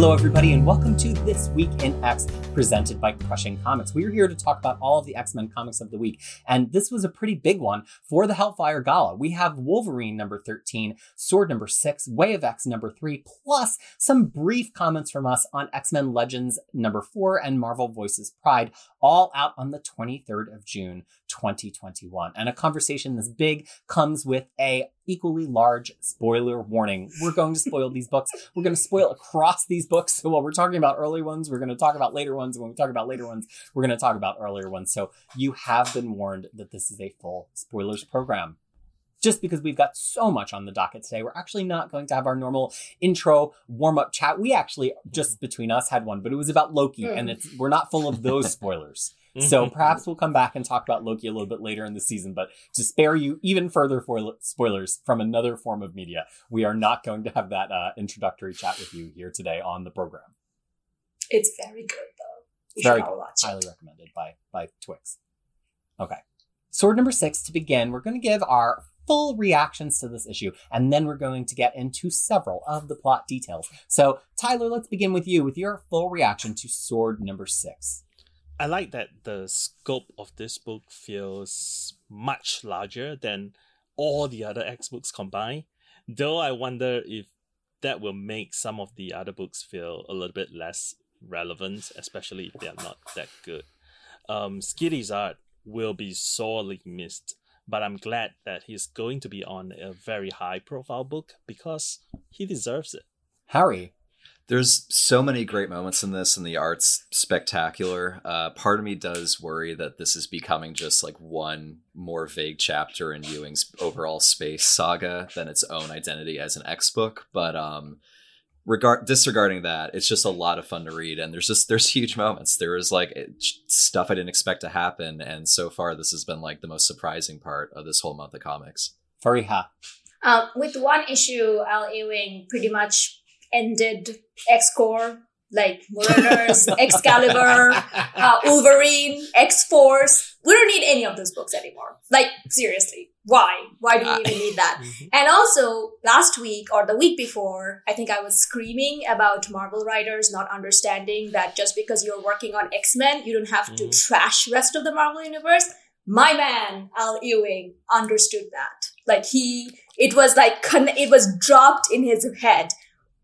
Hello, everybody, and welcome to This Week in X, presented by Crushing Comics. We're here to talk about all of the X Men comics of the week, and this was a pretty big one for the Hellfire Gala. We have Wolverine number 13, Sword number 6, Way of X number 3, plus some brief comments from us on X Men Legends number 4 and Marvel Voices Pride, all out on the 23rd of June, 2021. And a conversation this big comes with a equally large spoiler warning. We're going to spoil these books. We're going to spoil across these books. So while we're talking about early ones, we're going to talk about later ones. And when we talk about later ones, we're going to talk about earlier ones. So you have been warned that this is a full spoilers program just because we've got so much on the docket today, we're actually not going to have our normal intro warm up chat. We actually just between us had one, but it was about Loki, mm. and it's we're not full of those spoilers. so perhaps we'll come back and talk about Loki a little bit later in the season. But to spare you even further for spoilers from another form of media, we are not going to have that uh, introductory chat with you here today on the program. It's very good though. You very good. Highly recommended by by Twix. Okay. Sword number six to begin, we're going to give our full reactions to this issue, and then we're going to get into several of the plot details. So, Tyler, let's begin with you with your full reaction to Sword number six. I like that the scope of this book feels much larger than all the other X books combined. Though I wonder if that will make some of the other books feel a little bit less relevant, especially if they are not that good. Um, Schiti's art will be sorely missed but I'm glad that he's going to be on a very high profile book because he deserves it. Harry. There's so many great moments in this, and the art's spectacular. Uh, part of me does worry that this is becoming just like one more vague chapter in Ewing's overall space saga than its own identity as an X book. But um, regard disregarding that it's just a lot of fun to read and there's just there's huge moments. There is like stuff i didn't expect to happen and so far this has been like the most surprising part of this whole month of comics. Fariha. Um, with one issue al ewing pretty much ended x-corps like Mariners, Excalibur, uh, Wolverine, X Force. We don't need any of those books anymore. Like seriously, why? Why do we even need that? Mm-hmm. And also, last week or the week before, I think I was screaming about Marvel writers not understanding that just because you're working on X Men, you don't have to mm-hmm. trash rest of the Marvel universe. My man, Al Ewing, understood that. Like he, it was like it was dropped in his head.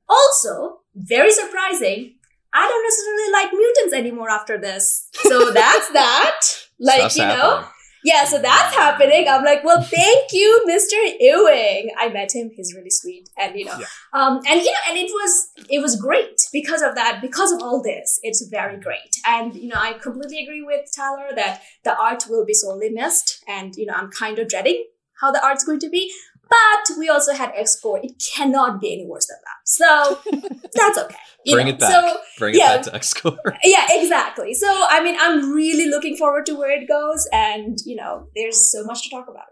Also, very surprising. I don't necessarily like mutants anymore after this. So that's that. Like, you know, yeah, so that's happening. I'm like, well, thank you, Mr. Ewing. I met him. He's really sweet. And, you know, yeah. um, and, you know, and it was, it was great because of that, because of all this. It's very great. And, you know, I completely agree with Tyler that the art will be sorely missed. And, you know, I'm kind of dreading how the art's going to be. But we also had X-Corps. It cannot be any worse than that. So that's okay. Bring know? it back. So, Bring yeah, it back to X-Corps. Yeah, exactly. So, I mean, I'm really looking forward to where it goes. And, you know, there's so much to talk about.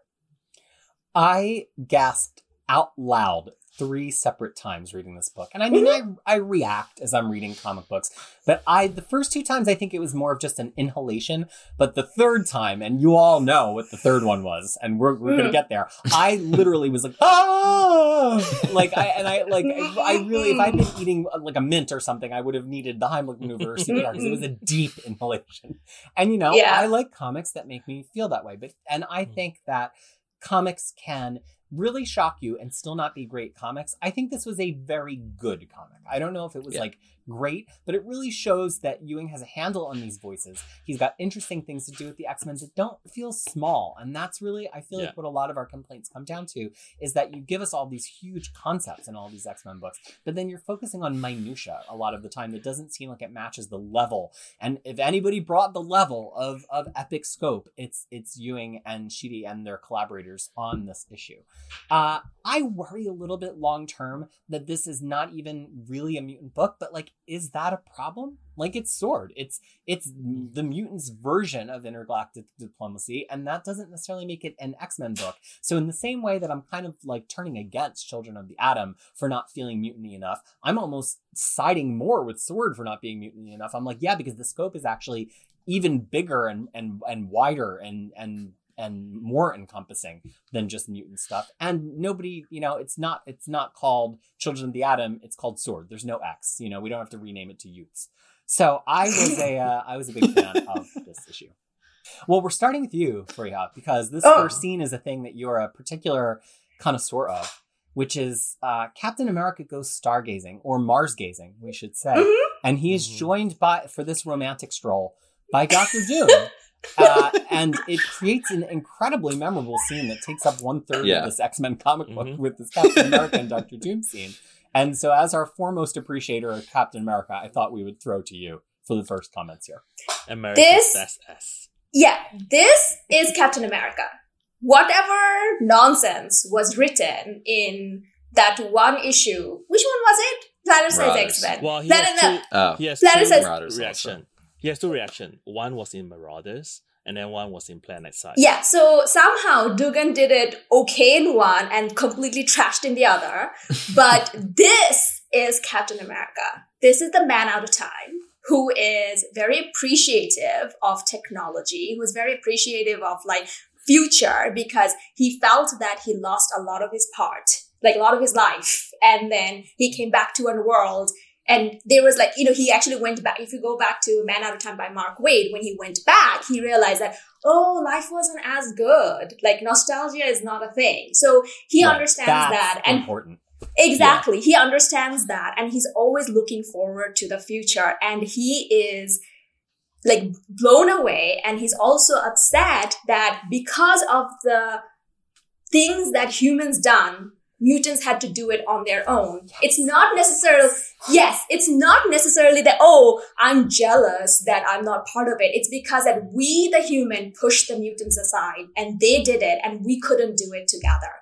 I gasped out loud three separate times reading this book. And I mean, mm-hmm. I, I react as I'm reading comic books, but I, the first two times, I think it was more of just an inhalation. But the third time, and you all know what the third one was, and we're, we're going to mm. get there. I literally was like, oh, like I, and I, like, I really, if I'd been eating like a mint or something, I would have needed the Heimlich maneuver or CPR because it was a deep inhalation. And you know, yeah. I like comics that make me feel that way. But, and I mm. think that comics can really shock you and still not be great comics. I think this was a very good comic. I don't know if it was yeah. like great, but it really shows that Ewing has a handle on these voices. He's got interesting things to do with the X Men that don't feel small. And that's really, I feel yeah. like, what a lot of our complaints come down to is that you give us all these huge concepts in all these X Men books, but then you're focusing on minutia a lot of the time that doesn't seem like it matches the level. And if anybody brought the level of, of epic scope, it's it's Ewing and Sheedy and their collaborators on this issue. Uh, I worry a little bit long term that this is not even really a mutant book, but like is that a problem? Like it's Sword. It's it's the mutants' version of intergalactic diplomacy, and that doesn't necessarily make it an X-Men book. So in the same way that I'm kind of like turning against Children of the Atom for not feeling mutiny enough, I'm almost siding more with Sword for not being mutiny enough. I'm like, yeah, because the scope is actually even bigger and and and wider and and and more encompassing than just mutant stuff. And nobody, you know, it's not it's not called Children of the Atom. It's called Sword. There's no X. You know, we don't have to rename it to Utes. So I was a uh, I was a big fan of this issue. Well, we're starting with you, Fariha, because this Oh. first scene is a thing that you're a particular connoisseur of, which is uh, Captain America goes stargazing or Mars gazing, we should say, Mhm. and he is Mhm. joined by for this romantic stroll by Doctor Doom. Uh, and it creates an incredibly memorable scene that takes up one third Yeah. of this X Men comic book Mhm. with this Captain America and Doctor Doom scene. And so, as our foremost appreciator of Captain America, I thought we would throw to you for the first comments here. America's This- best S. Yeah, this is Captain America. Whatever nonsense was written in that one issue, which one was it? Planet Size X Men. Well, he Planet has two, Oh, he has Planet two says- Marauders also. He has two reactions. One was in Marauders, and then one was in Planet Side. Yeah, so somehow Duggan did it okay in one and completely trashed in the other. But this is Captain America. This is the man out of time who is very appreciative of technology, who is very appreciative of like future because he felt that he lost a lot of his part, like a lot of his life. And then he came back to one world and there was like, you know, he actually went back. If you go back to Man Out of Time by Mark Waid, when he went back, he realized that, oh, life wasn't as good. Like nostalgia is not a thing. So he Right. understands That's that. And important. Exactly. He understands that and he's always looking forward to the future and he is like blown away and he's also upset that because of the things that humans done mutants had to do it on their own it's not necessarily yes it's not necessarily that oh i'm jealous that i'm not part of it it's because that we the human pushed the mutants aside and they did it and we couldn't do it together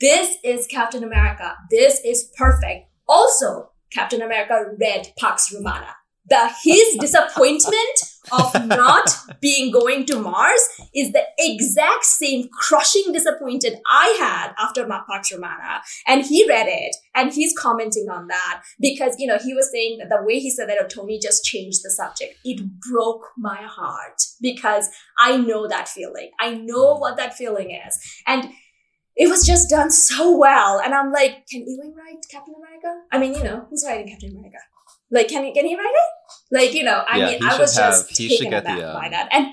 this is Captain America. This is perfect. Also, Captain America read Pax Romana. The his disappointment of not being going to Mars is the exact same crushing disappointment I had after Pax Romana. And he read it and he's commenting on that because, you know, he was saying that the way he said that oh, Tony just changed the subject. It broke my heart because I know that feeling. I know what that feeling is. And it was just done so well. And I'm like, can Ewing write Captain America? I mean, you know, who's writing Captain America? Like, can he, can he write it? Like, you know, I Yeah, mean, he I should was just have- he should taken get the, aback by um, that. And,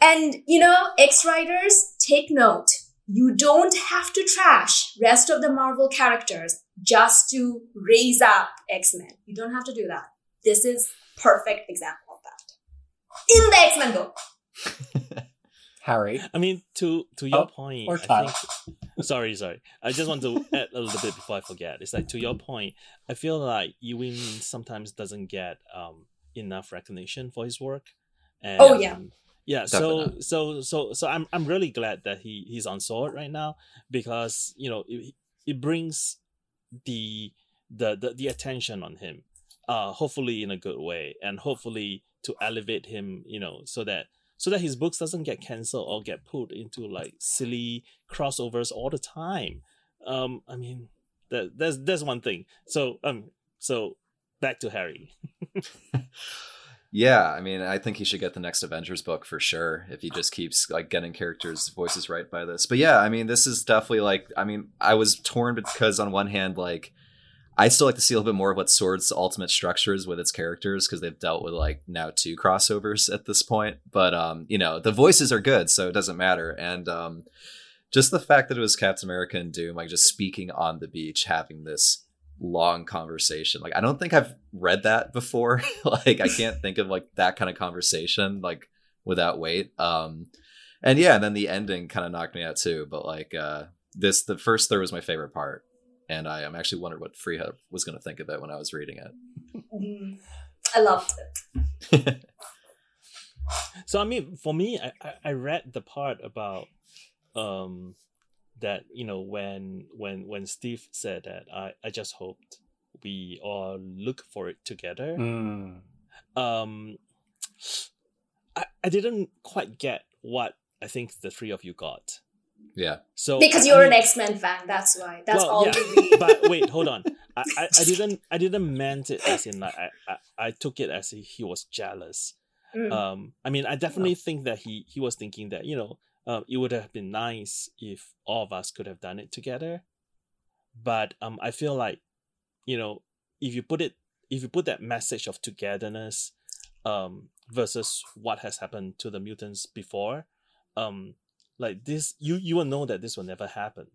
and, you know, X-Writers, take note. You don't have to trash rest of the Marvel characters just to raise up X-Men. You don't have to do that. This is perfect example of that. In the X-Men book. Harry. I mean, to to your Oh, point, or I think. Sorry, sorry. I just want to add a little bit before I forget. It's like to your point. I feel like Ewing sometimes doesn't get um enough recognition for his work. And, Oh, yeah. yeah. Definitely So so so so I'm I'm really glad that he he's on sword right now because you know it, it brings the the the, the attention on him uh hopefully in a good way and hopefully to elevate him you know so that so that his books doesn't get cancelled or get put into like silly crossovers all the time. Um i mean that that's that's one thing. So um so back to harry. Yeah, I mean, I think he should get the next Avengers book for sure if he just keeps like getting characters' voices right by this. But yeah, I mean, this is definitely like, I mean, I was torn because on one hand, like, I still like to see a little bit more of what Sword's ultimate structure is with its characters because they've dealt with like now two crossovers at this point. But um, you know, the voices are good, so it doesn't matter. And um, just the fact that it was Captain America and Doom, like just speaking on the beach, having this long conversation. Like I don't think I've read that before. like I can't think of like that kind of conversation like without weight. Um and yeah, and then the ending kind of knocked me out too, but like uh this the first third was my favorite part. And I am actually wondered what Fariha was going to think of it when I was reading it. Mm, I loved it. So I mean, for me, I, I, I read the part about um that you know when when when Steve said that I I just hoped we all look for it together. Mm. Um, I I didn't quite get what I think the three of you got. Yeah. So Because you're I an X Men fan, that's why. That's well, all yeah. you read. but wait, hold on. I, I, I didn't I didn't meant it as in like I, I, I took it as he was jealous. Mm. Um, I mean, I definitely think that he he was thinking that you know uh, it would have been nice if all of us could have done it together. But um, I feel like, you know, if you put it, if you put that message of togetherness, um, versus what has happened to the mutants before, um, like this, you you will know that this will never happen,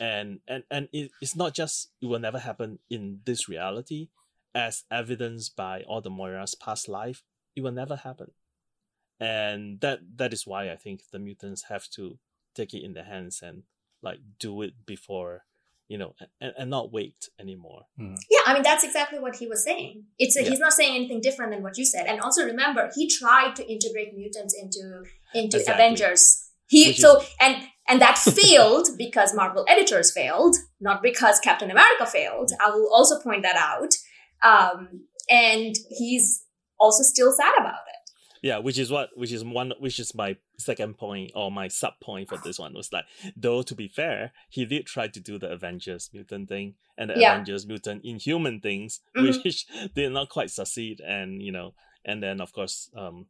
and and and it, it's not just it will never happen in this reality, as evidenced by all the Moira's past life, it will never happen and that that is why I think the mutants have to take it in their hands and like do it before you know and, and not wait anymore hmm. Yeah, I mean that's exactly what he was saying. It's a, Yeah. he's not saying anything different than what you said. And also remember, he tried to integrate mutants into into Exactly. Avengers. He Which so and and that failed because Marvel editors failed, not because Captain America failed. I will also point that out. Um, and he's also still sad about it. yeah which is what which is one which is my second point or my sub point for this one was like though to be fair he did try to do the avengers mutant thing and the Yeah. avengers mutant inhuman things Mhm. which did not quite succeed and you know and then of course um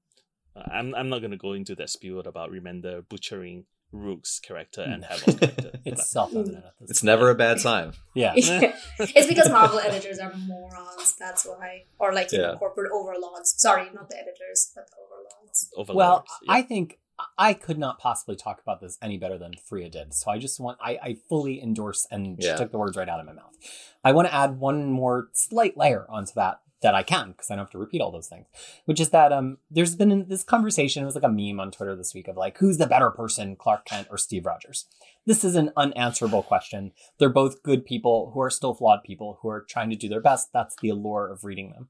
i'm, I'm not going to go into that spiel about remender butchering Rogue's character and hmm. Havok's character It's self-evident at this. It's never a bad time. yeah. it's because Marvel editors are morons. That's why, or like you know, corporate overlords. Sorry, not the editors, but the overlords. Overlords, Well, yeah. I think I could not possibly talk about this any better than Fariha did. So I just want I, I fully endorse and she Yeah. took the words right out of my mouth. I want to add one more slight layer onto that that I can because I don't have to repeat all those things. Which is that um there's been this conversation. It was like a meme on Twitter this week of like who's the better person, Clark Kent or Steve Rogers. This is an unanswerable question. They're both good people who are still flawed people who are trying to do their best. That's the allure of reading them.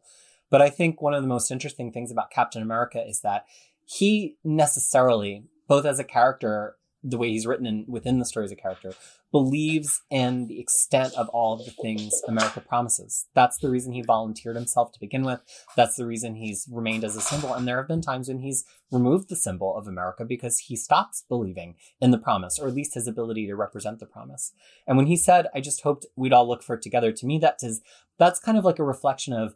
But I think one of the most interesting things about Captain America is that he necessarily, both as a character, the way he's written in, within the story as a character, believes in the extent of all of the things America promises. That's the reason he volunteered himself to begin with. That's the reason he's remained as a symbol. And there have been times when he's removed the symbol of America because he stops believing in the promise, or at least his ability to represent the promise. And when he said, I just hoped we'd all look for it together, to me, that is, that's kind of like a reflection of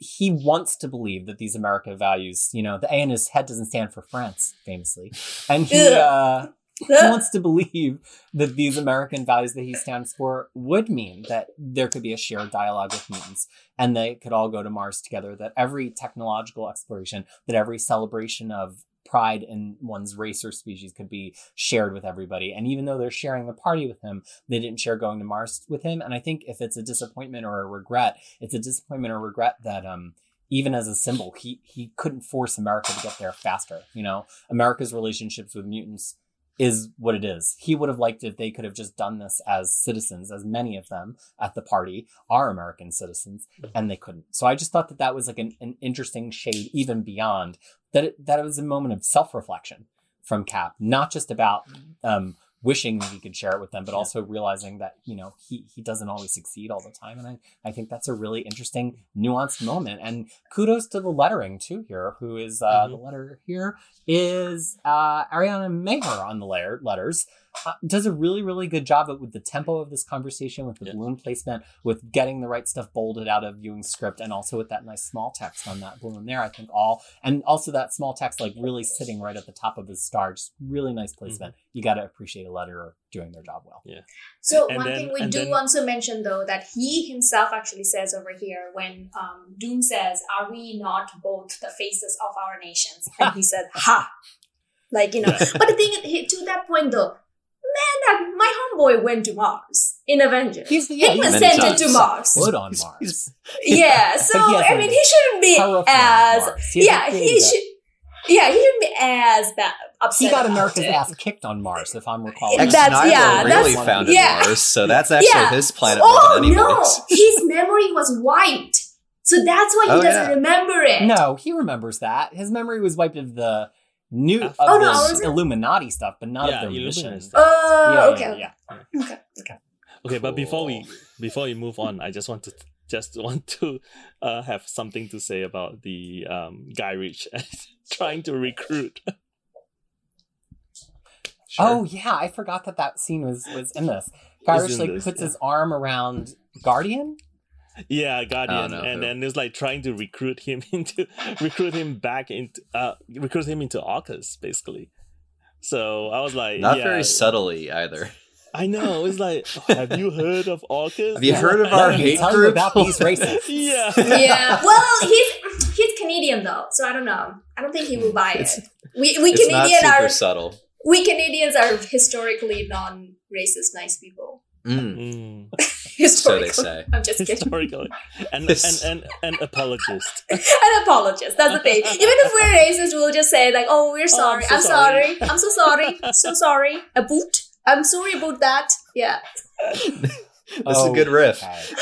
he wants to believe that these America values, you know, the A in his head doesn't stand for France, famously. And he, uh, wants to believe that these American values that he stands for would mean that there could be a shared dialogue with mutants and they could all go to Mars together, that every technological exploration, that every celebration of pride in one's race or species could be shared with everybody. And even though they're sharing the party with him, they didn't share going to Mars with him. And I think if it's a disappointment or a regret, it's a disappointment or regret that um even as a symbol, he he couldn't force America to get there faster. You know, America's relationships with mutants is what it is. He would have liked if they could have just done this as citizens, as many of them at the party are American citizens, and they couldn't. So I just thought that that was like an, an interesting shade, even beyond that. It, that it was a moment of self reflection from Cap, not just about um, wishing that he could share it with them, but Yeah. also realizing that you know he he doesn't always succeed all the time, and I I think that's a really interesting, nuanced moment. And kudos to the lettering too here, who is uh, Mhm. the letter here is uh, Ariana Maher on the layer letters. Uh, does a really really good job with the tempo of this conversation, with the Yeah. balloon placement, with getting the right stuff bolded out of Ewing's script, and also with that nice small text on that balloon there. I think all and also that small text like really sitting right at the top of his star, just really nice placement. You got to appreciate a letterer doing their job well. yeah So And one then- thing we do then- want to mention though that he himself actually says over here when um, Doom says, "Are we not both the faces of our nations?" And he said, "Ha!" Like you know. but the thing is, he- to that point though, man, that my homeboy went to Mars in Avengers. He's he yeah, was sent times. into Mars. good on Mars. he's- Yeah. So he has I a mean, he shouldn't be as He yeah. He that- should. Yeah, he shouldn't be as bad upset. He got about America's it. ass kicked on Mars, if I'm recalling. That's- Ex Nihilo yeah, really that's- founded yeah. Mars, so that's actually Yeah. his planet more Oh than no, his memory was wiped, so that's why he Oh, doesn't yeah. remember it. No, he remembers that. His memory was wiped of the new of Oh, no, the was it? Illuminati stuff, but not Yeah, of their Illuminati mission. stuff. Oh, yeah, okay, yeah, okay, yeah. okay, okay. Okay, but before we before we move on, I just want to just want to uh, have something to say about the um, Gyrich trying to recruit. Sure. Oh yeah, I forgot that that scene was was in this. Gyrich like this, puts yeah. his arm around Guardian. Yeah, Guardian, no, and then it's like trying to recruit him into recruit him back into uh recruit him into Orchis basically, So I was like, Not yeah, very subtly either. I know. It's like, have you heard of Orchis? Have you Yeah. heard of Let our hate group? about these races. Yeah. yeah. Well, he's he's Canadian though, so I don't know. I don't think he will buy It's- it. We we It's not Canadian super are subtle. we Canadians are historically non-racist, nice people. Mm, Mm. so they say. I'm just kidding. Historically, and Yes. and and an apologist. An apologist. That's the thing. Even if we're racist, we'll just say like, "Oh, we're sorry. so I'm sorry." sorry. I'm so sorry. So sorry. A boot. I'm sorry about that." Yeah. This is a good riff. okay.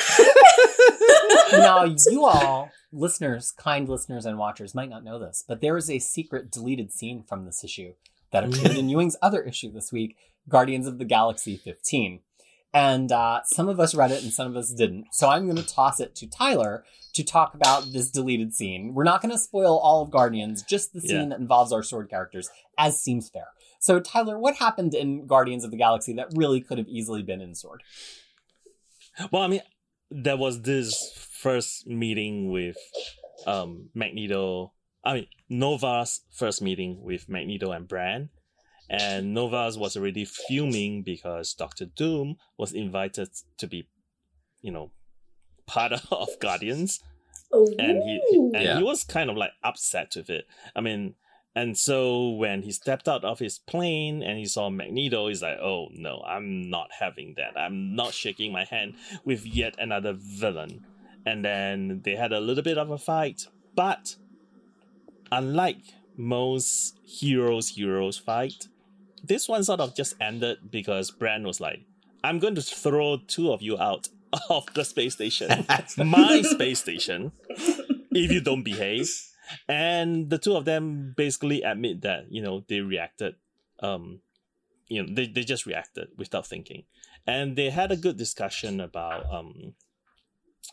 now, you all, listeners, kind listeners and watchers, might not know this, but there is a secret deleted scene from this issue that appeared in Ewing's other issue this week, Guardians of the Galaxy 15. And uh, some of us read it and some of us didn't. So I'm going to toss it to Tyler to talk about this deleted scene. We're not going to spoil all of Guardians, just the scene Yeah. that involves our sword characters, as seems fair. So, Tyler, what happened in Guardians of the Galaxy that really could have easily been in Sword? Well, I mean, there was this first meeting with um Magneto. I mean, Nova's first meeting with Magneto and Brand. And Nova's was already fuming because Doctor Doom was invited to be, you know, part of Guardians. Oh, and he, he- and Yeah. he was kind of like upset with it. I mean, and so when he stepped out of his plane and he saw Magneto, he's like, "Oh no, I'm not having that. I'm not shaking my hand with yet another villain." And then they had a little bit of a fight, but unlike most heroes heroes fight, this one sort of just ended because Brand was like, "I'm going to throw two of you out of the space station." my space station if you don't behave. And the two of them basically admit that, you know, they reacted um you know, they, they just reacted without thinking. And they had a good discussion about um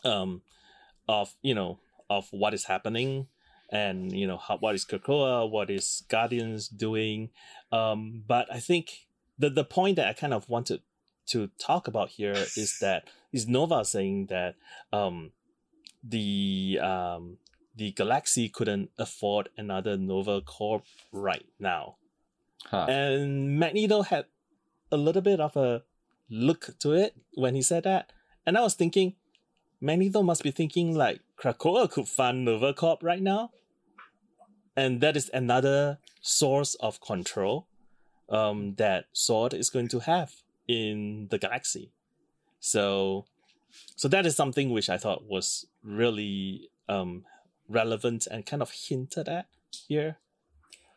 um of, you know, of what is happening and you know how, what is Krakoa, what is Guardians doing. Um but I think the the point that I kind of wanted to talk about here is that is Nova saying that um the um the galaxy couldn't afford another Nova Corp right now. Huh. And Magneto had a little bit of a look to it when he said that. And I was thinking, Magneto must be thinking like Krakoa could fund Nova Corp right now. And that is another source of control um, that Sword is going to have in the galaxy. So so that is something which I thought was really um, relevant and kind of hinted at here.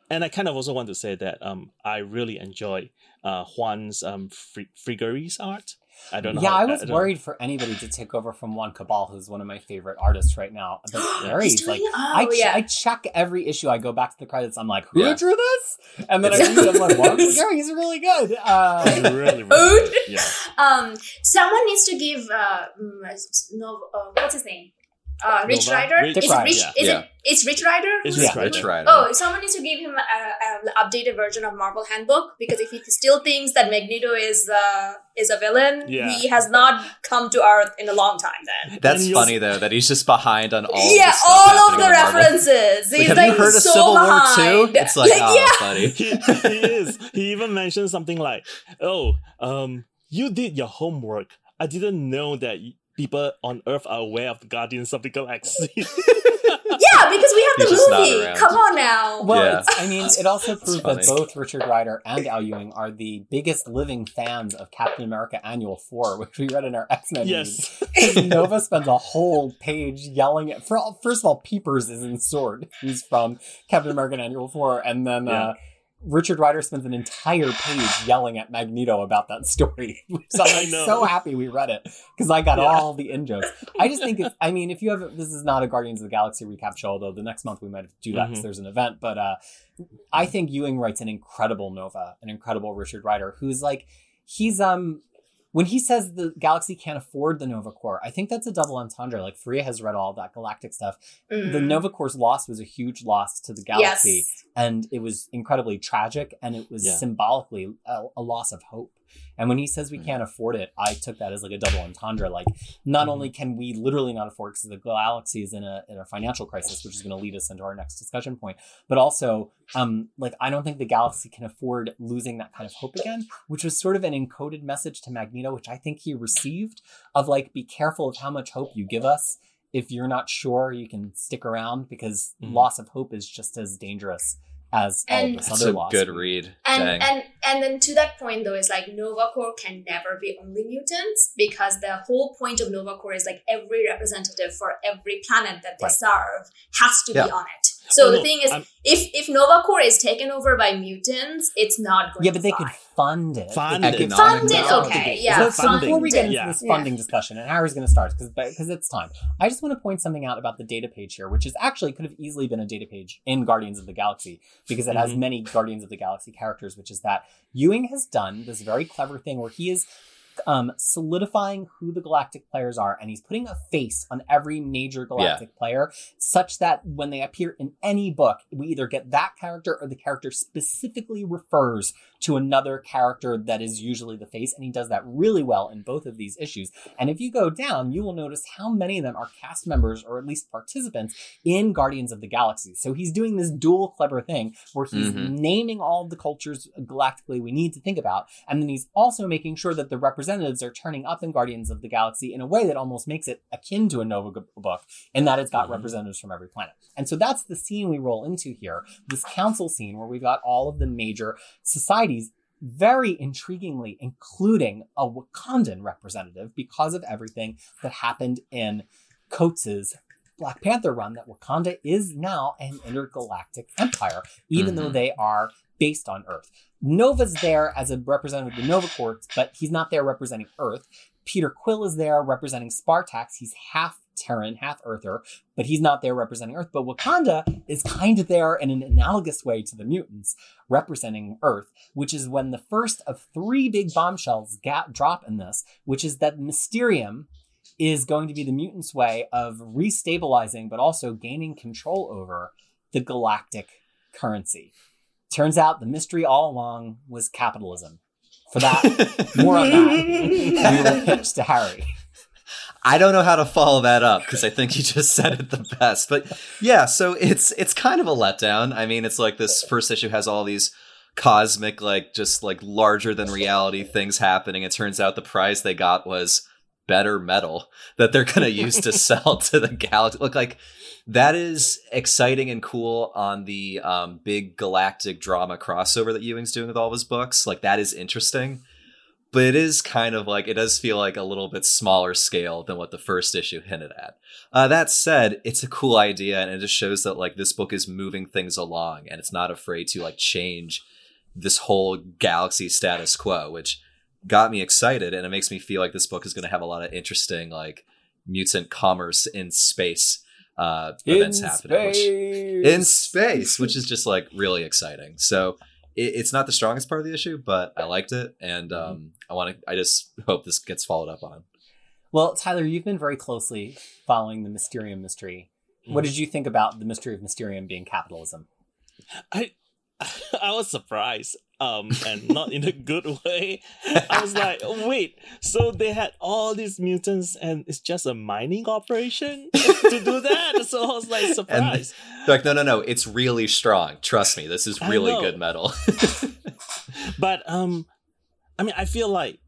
And I kind of also want to say that um, I really enjoy uh, Juan's um, Fri- Frigeri's art. I don't know. Yeah, how- I was don't- worried for anybody to take over from Juann Cabal, who's one of my favorite artists right now. But there He's he's like, oh, I, ch- yeah. I check every issue. I go back to the credits. I'm like, who Yeah. drew this? And then I It's- read it. I'm like, Juan He's really good. He's Uh, really, really good. Yeah. Um, someone needs to give uh, mm, no, uh what's his name? Uh, Rich Nova? Rider. Rich is it Rider, Rich? yeah. Is Yeah. it? It's Rich Rider. It's who's Rich Rich? Rider. Oh, someone needs to give him an updated version of Marvel Handbook because if he still thinks that Magneto is uh, is a villain, Yeah. he has not come to Earth in a long time. Then. That's And funny though that he's just behind on all. yeah, the all of the references. Like, He's have like you heard of so Civil behind. War Two? It's like, oh, yeah. buddy. he, he is. He even mentioned something like, "Oh, um, you did your homework. I didn't know that y- people on Earth are aware of the Guardians of the Galaxy." Yeah, because we have He's the movie. Come on now. well, Yeah. it's, I mean, it also proves that both Richard Rider and Al Ewing are the biggest living fans of Captain America Annual 4, which we read in our X Men yes. Nova spends a whole page yelling at. For all, first of all, Peepers is in Sword. He's from Captain America Annual Four, and then Yeah. uh, Richard Rider spends an entire page yelling at Magneto about that story. so I'm so happy we read it because I got Yeah. all the in jokes. I just think it's. I mean, if you have this is not a Guardians of the Galaxy recap show, although the next month we might do that because Mhm. there's an event. But uh, I think Ewing writes an incredible Nova, an incredible Richard Ryder, who's like he's um when he says the galaxy can't afford the Nova Corps, I think that's a double entendre. Like Fariha has read all that galactic stuff. The Mm. Nova Corps' loss was a huge loss to the galaxy, Yes. and it was incredibly tragic and it was Yeah. symbolically a, a loss of hope. And when he says we Mhm. can't afford it, I took that as like a double entendre. Like, not Mhm. only can we literally not afford because the galaxy is in a in a financial crisis, which is going to lead us into our next discussion point, but also, um, like I don't think the galaxy can afford losing that kind of hope again, which was sort of an encoded message to Magneto, which I think he received of like, be careful of how much hope you give us. If you're not sure, you can stick around because Mhm. loss of hope is just as dangerous as all of And- this That's other a loss. good read. And Dang. and and then to that point though is like Nova Corps can never be only mutants because the whole point of Nova Corps is like every representative for every planet that they Right. serve has to Yeah. be on it. So Oh, the no, thing is, I'm- if if Nova Corps is taken over by mutants, it's not going. To Yeah, to but they fly. could fund it. Fund They it. could Fund it, okay, yeah, So, funding. before we get into Yeah. this Yeah. funding discussion, and Harry's going to start because because it's time. I just want to point something out about the data page here, which is actually could have easily been a data page in Guardians of the Galaxy because it has Mhm. many Guardians of the Galaxy characters. Which is that Ewing has done this very clever thing where he is um, solidifying who the galactic players are, and he's putting a face on every major galactic player, such that when they appear in any book, we either get that character or the character specifically refers to another character that is usually the face, and he does that really well in both of these issues. And if you go down, you will notice how many of them are cast members or at least participants in Guardians of the Galaxy. So he's doing this dual clever thing where he's Mhm. naming all the cultures galactically we need to think about, and then he's also making sure that the representatives are turning up in Guardians of the Galaxy in a way that almost makes it akin to a Nova book, in that it's got Mhm. representatives from every planet. And so that's the scene we roll into here, this council scene where we've got all of the major societies very intriguingly including a Wakandan representative because of everything that happened in Coates's Black Panther run that Wakanda is now an intergalactic empire, even though Mhm. they are based on Earth. Nova's there as a representative of the Nova Corps, but he's not there representing Earth. Peter Quill is there representing Spartax. He's half Terran, half Earther, but he's not there representing Earth. But Wakanda is kind of there in an analogous way to the mutants representing Earth, which is when the first of three big bombshells ga- drop in this, which is that Mysterium is going to be the mutants' way of restabilizing, but also gaining control over the galactic currency. Turns out the mystery all along was capitalism. For that, more on that. we will pitch to Harry. I don't know how to follow that up because I think you just said it the best. But yeah, so it's it's kind of a letdown. I mean, it's like this first issue has all these cosmic, like just like larger than reality things happening. It turns out the prize they got was better metal that they're gonna use to sell to the galaxy. Look like that is exciting and cool on the um, big galactic drama crossover that Ewing's doing with all of his books. Like that is interesting but it is kind of like it does feel like a little bit smaller scale than what the first issue hinted at. Uh, that said, it's a cool idea, and it just shows that like this book is moving things along, and it's not afraid to like change this whole galaxy status quo, which got me excited, and it makes me feel like this book is going to have a lot of interesting like mutant commerce in space uh, events happening. Which, in space, which is just like really exciting. So it, it's not the strongest part of the issue, but I liked it, and um, I want to. I just hope this gets followed up on. Well, Tyler, you've been very closely following the Mysterium mystery. What did you think about the mystery of Mysterium being capitalism? I I was surprised, um, and not in a good way. I was like, oh, wait, so they had all these mutants, and it's just a mining operation to do that. So I was like surprised. They're like, no, no, no, it's really strong. Trust me, this is really good metal. but um, I mean, I feel like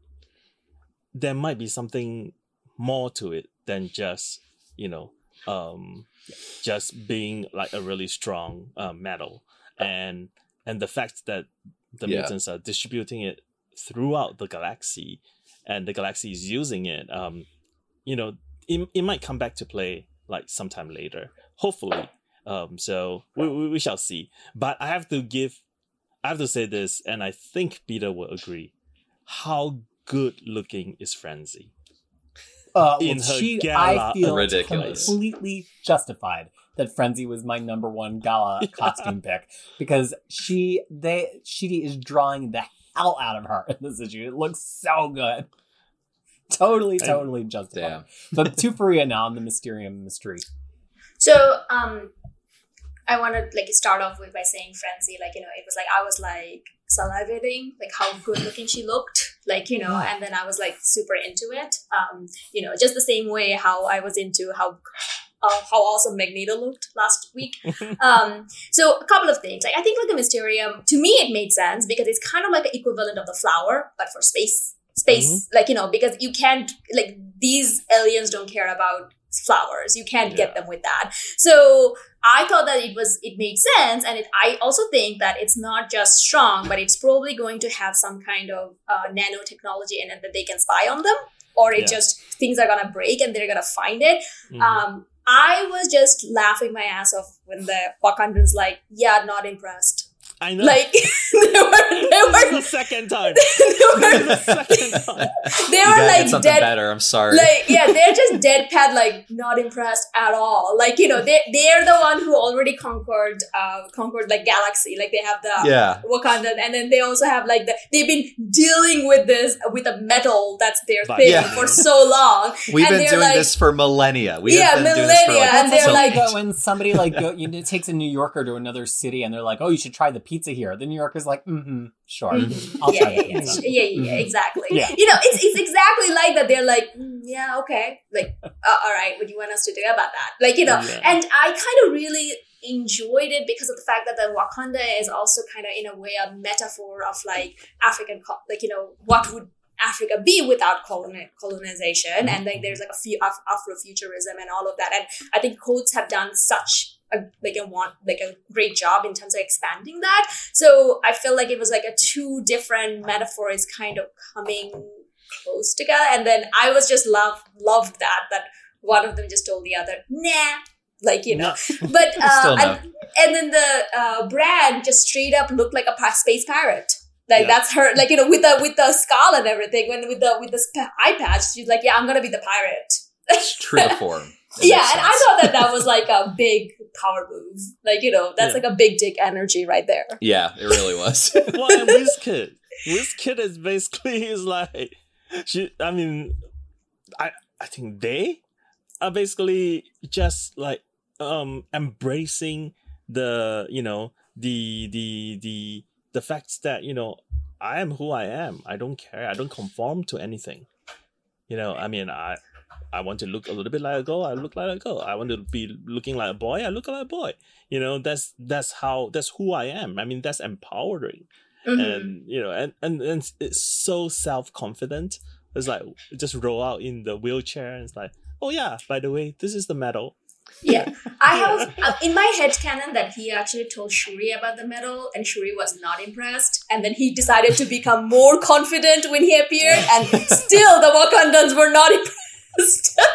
there might be something more to it than just you know, um, just being like a really strong uh, metal, and and the fact that the Yeah. mutants are distributing it throughout the galaxy, and the galaxy is using it. Um, you know, it, it might come back to play like sometime later, hopefully. Um, so we, we, we shall see. But I have to give, I have to say this, and I think Peter will agree. How good looking is Frenzy? Uh, In well, her she, gala- I feel Ridiculous. completely justified that Frenzy was my number one gala costume pick because she they she is drawing the hell out of her in this issue. It looks so good. Totally, And- totally justified. Damn. But to Fariha now on the Mysterium mystery. So, um, I want to like start off with by saying frenzy. Like you know, it was like I was like salivating, like how good looking she looked, like you know, and then I was like super into it. Um, you know, just the same way how I was into how uh, how awesome Magneto looked last week. um, so a couple of things. Like I think like a Mysterium to me it made sense because it's kind of like an equivalent of the flower, but for space. Space, like you know, because you can't like these aliens don't care about flowers. You can't get them with that. So I thought that it was it made sense, and it, I also think that it's not just strong, but it's probably going to have some kind of uh, nanotechnology in it that they can spy on them, or it Yeah. just things are gonna break and they're gonna find it. Mhm. Um, I was just laughing my ass off when the Wakandans like, yeah, not impressed. I know. Like they were they this is were the second time. they This is were the second time. they were like something dead better. I'm sorry. like yeah they're just deadpan like not impressed at all like you know they they're the one who already conquered uh conquered like galaxy like they have the yeah. Wakanda and then they also have like the they've been dealing with this with a metal that's their But- thing Yeah. for so long We've and been doing like- this for millennia. We Yeah, have been doing this for millennia, like, and they're So like- go- when somebody like go, you know, takes a New Yorker to another city and they're like, "Oh, you should try the pizza here." The New Yorker's like, "Mm-hmm, sure, Mhm. I'll yeah, try yeah, the yeah, pizza." yeah, yeah, yeah, Mhm. exactly. Yeah. You know, it's it's exactly like that. They're like, "Mm, yeah, okay, like, uh, all right, what do you want us to do about that? Like, you know, Yeah. and I kind of really enjoyed it because of the fact that the Wakanda is also kind of in a way a metaphor of like African, like you know, what would Africa be without coloni- colonization? And like, there's like a few Af- Afrofuturism and all of that. And I think Coates have done such a like a want like a great job in terms of expanding that. So I feel like it was like a two different metaphors kind of coming close together, and then I was just love loved that that one of them just told the other nah, like you know, but uh, no. and, and then the uh, brand just straight up looked like a space pirate. Like Yeah. that's her, like you know, with the with the skull and everything. When with the with the sp- eye patch, she's like, "Yeah, I'm gonna be the pirate." it's true to form. It yeah, and I thought that that was like a big power move. Like you know, that's Yeah. like a big dick energy right there. Yeah, it really was. well, and Wizkid. Wizkid is basically is like she. I mean, I I think they are basically just like um embracing the you know the the the the facts that you know I am who I am. I don't care. I don't conform to anything. You know, I mean, I I want to look a little bit like a girl. I look like a girl. I want to be looking like a boy. I look like a boy. You know, that's that's how that's who I am. I mean, that's empowering Mhm. and you know and and, and it's so self-confident it's like just roll out in the wheelchair and it's like oh yeah by the way this is the medal Yeah, I have uh, in my head canon that he actually told Shuri about the medal, and Shuri was not impressed. And then he decided to become more confident when he appeared, and still the Wakandans were not impressed.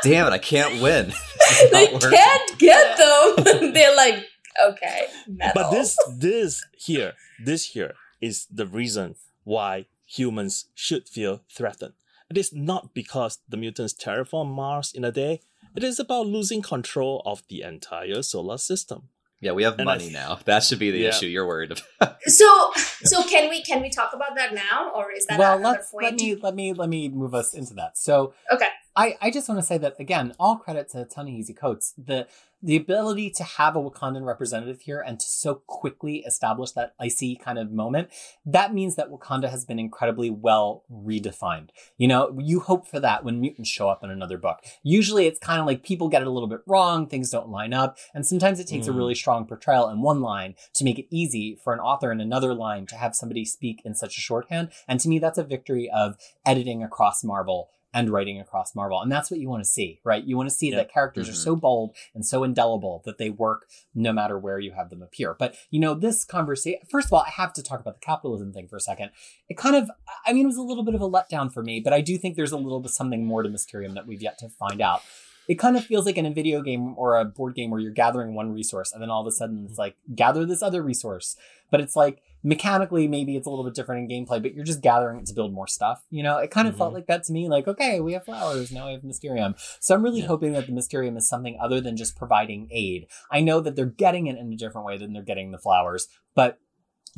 Damn it, I can't win. they can't get them. They're like, okay, medal. but this this here this here is the reason why humans should feel threatened it is not because the mutants terraform mars in a day it is about losing control of the entire solar system Yeah, we have And I- money now. That should be the Yeah. issue you're worried about. so so can we can we talk about that now, or is that well, another let's point? let me let me let me move us into that. So Okay. I, I just want to say that again, all credit to Ta-Nehisi Coates. The the ability to have a Wakandan representative here and to so quickly establish that icy kind of moment, that means that Wakanda has been incredibly well redefined. You know, you hope for that when mutants show up in another book. Usually it's kind of like people get it a little bit wrong, things don't line up, and sometimes it takes a Mm. really strong portrayal in one line to make it easy for an author in another line to have somebody speak in such a shorthand. And to me, that's a victory of editing across Marvel and writing across Marvel. And that's what you want to see, right? You want to see Yeah. that characters Mhm. are so bold and so indelible that they work no matter where you have them appear. But, you know, this conversation, first of all, I have to talk about the capitalism thing for a second. It kind of, I mean, it was a little bit of a letdown for me, but I do think there's a little bit something more to Mysterium that we've yet to find out. It kind of feels like in a video game or a board game where you're gathering one resource and then all of a sudden it's like, gather this other resource. But it's like, mechanically maybe it's a little bit different in gameplay but you're just gathering it to build more stuff you know it kind of felt Mhm. like that to me like okay we have flowers now we have mysterium so i'm really Yeah. hoping that the mysterium is something other than just providing aid i know that they're getting it in a different way than they're getting the flowers but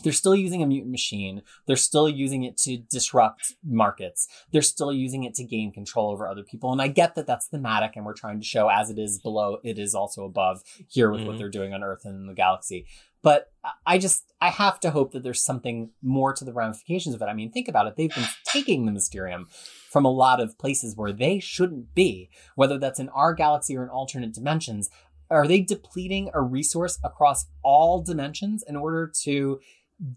they're still using a mutant machine. They're still using it to disrupt markets. They're still using it to gain control over other people. And I get that that's thematic and we're trying to show as it is below, it is also above here with what Mhm. they're doing on Earth and in the galaxy. But I- I just, I have to hope that there's something more to the ramifications of it. I mean, think about it. They've been taking the Mysterium from a lot of places where they shouldn't be, whether that's in our galaxy or in alternate dimensions. Are they depleting a resource across all dimensions in order to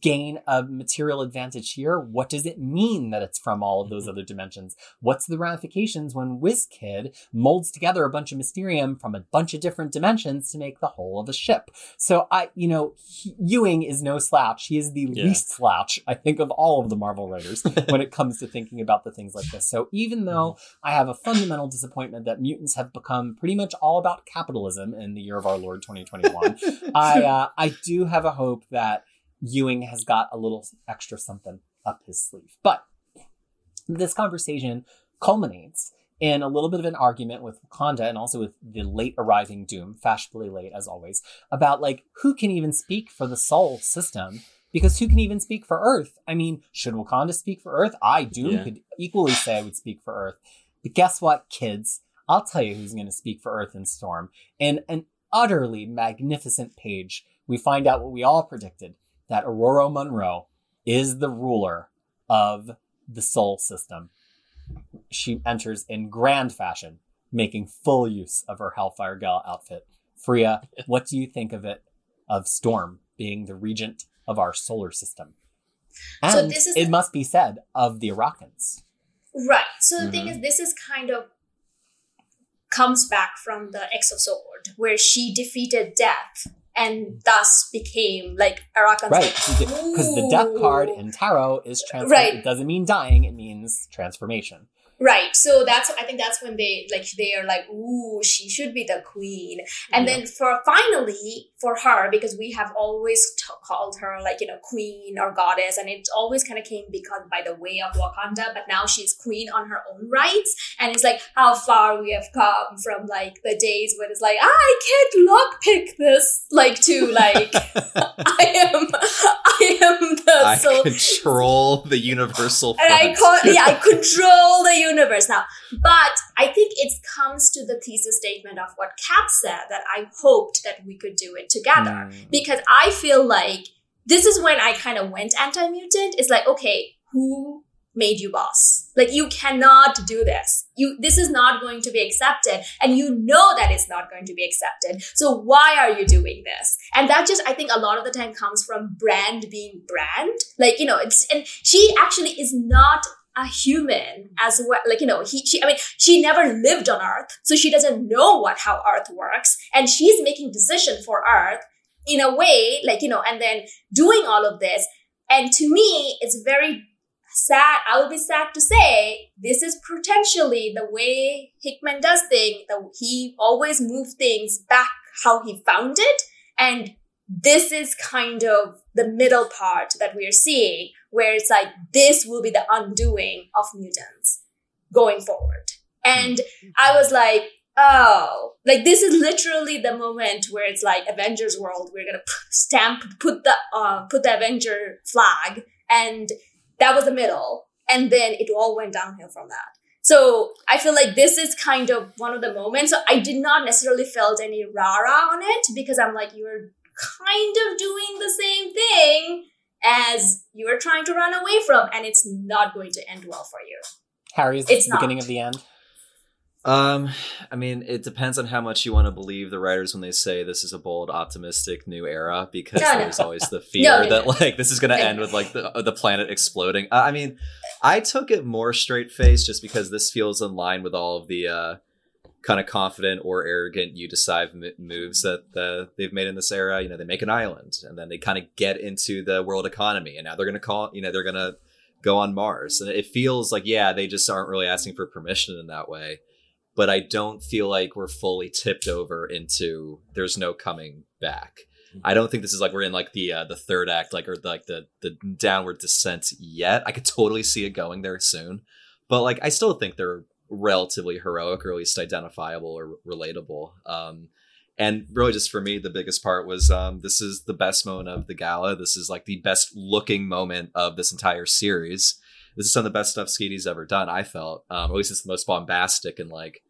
gain a material advantage here? What does it mean that it's from all of those other dimensions? What's the ramifications when WizKid molds together a bunch of Mysterium from a bunch of different dimensions to make the whole of a ship? So I, you know, he- Ewing is no slouch. He is the Yeah. least slouch, I think, of all of the Marvel writers when it comes to thinking about the things like this. So even though I have a fundamental disappointment that mutants have become pretty much all about capitalism in the year of our Lord 2021, I uh, I do have a hope that Ewing has got a little extra something up his sleeve. But this conversation culminates in a little bit of an argument with Wakanda and also with the late arriving Doom, fashionably late as always, about like who can even speak for the Sol system because who can even speak for Earth? I mean, should Wakanda speak for Earth? I, Doom, Yeah. could equally say I would speak for Earth. But guess what, kids? I'll tell you who's going to speak for Earth and Storm. In an utterly magnificent page, we find out what we all predicted that Ororo Munroe is the ruler of the Sol system. She enters in grand fashion, making full use of her Hellfire Gala outfit. Fariha, what do you think of it, of Storm being the regent of our solar system? And So this is it the- must be said of the Arakans. Right. So the thing Mhm. is, this is kind of comes back from the X of Swords, where she defeated death and thus became like Arakan's Right, like, because the death card in tarot is transform. Right. It doesn't mean dying; it means transformation. Right. So that's I think that's when they like they are like, ooh, she should be the queen. And Yeah. then for finally for her, because we have always t- called her like you know queen or goddess, and it always kind of came because by the way of Wakanda, but now she's queen on her own rights, and it's like how far we have come from like the days when it's like I can't lockpick this, like to like I am I am the I so control the universal. and I call yeah, I control the universe now. But I think it comes to the thesis statement of what Kat said that I hoped that we could do it together Mm. because I feel like this is when I kind of went anti-mutant. It's like okay, who made you boss? Like you cannot do this. You this is not going to be accepted, and you know that it's not going to be accepted. So why are you doing this? And that just I think a lot of the time comes from brand being brand. Like you know, it's and she actually is not a human as well like you know he she i mean she never lived on earth so she doesn't know what how earth works and she's making decision for earth in a way like you know and then doing all of this. And to me it's very sad i will be sad to say this is potentially the way hickman does things that he always moves things back how he found it and this is kind of the middle part that we're seeing where it's like this will be the undoing of mutants going forward. And i was like oh like this is literally the moment where it's like avengers world we're gonna stamp put the uh, put the avenger flag and that was the middle. And then it all went downhill from that. So i feel like this is kind of one of the moments. So i did not necessarily felt any rara on it because i'm like you're kind of doing the same thing as you are trying to run away from and it's not going to end well for you Harry is the It's not. beginning of the end. Um, I mean, it depends on how much you want to believe the writers when they say this is a bold, optimistic new era, because No, no. there's always the fear No, no, that no. like this is going to end with like the the planet exploding. Uh, I mean, I took it more straight face just because this feels in line with all of the uh, kind of confident or arrogant you decide moves that uh, they've made in this era. You know, they make an island and then they kind of get into the world economy, and now they're going to call. You know, they're going to go on Mars, and it feels like yeah, they just aren't really asking for permission in that way but I don't feel like we're fully tipped over into there's no coming back. I don't think this is like we're in like the uh, the third act, like or like the the downward descent yet. I could totally see it going there soon, but like I still think they're relatively heroic or at least identifiable or relatable. Um, and really just for me the biggest part was um this is the best moment of the gala this is like the best looking moment of this entire series this is some of the best stuff Schiti's ever done i felt um at least it's the most bombastic and like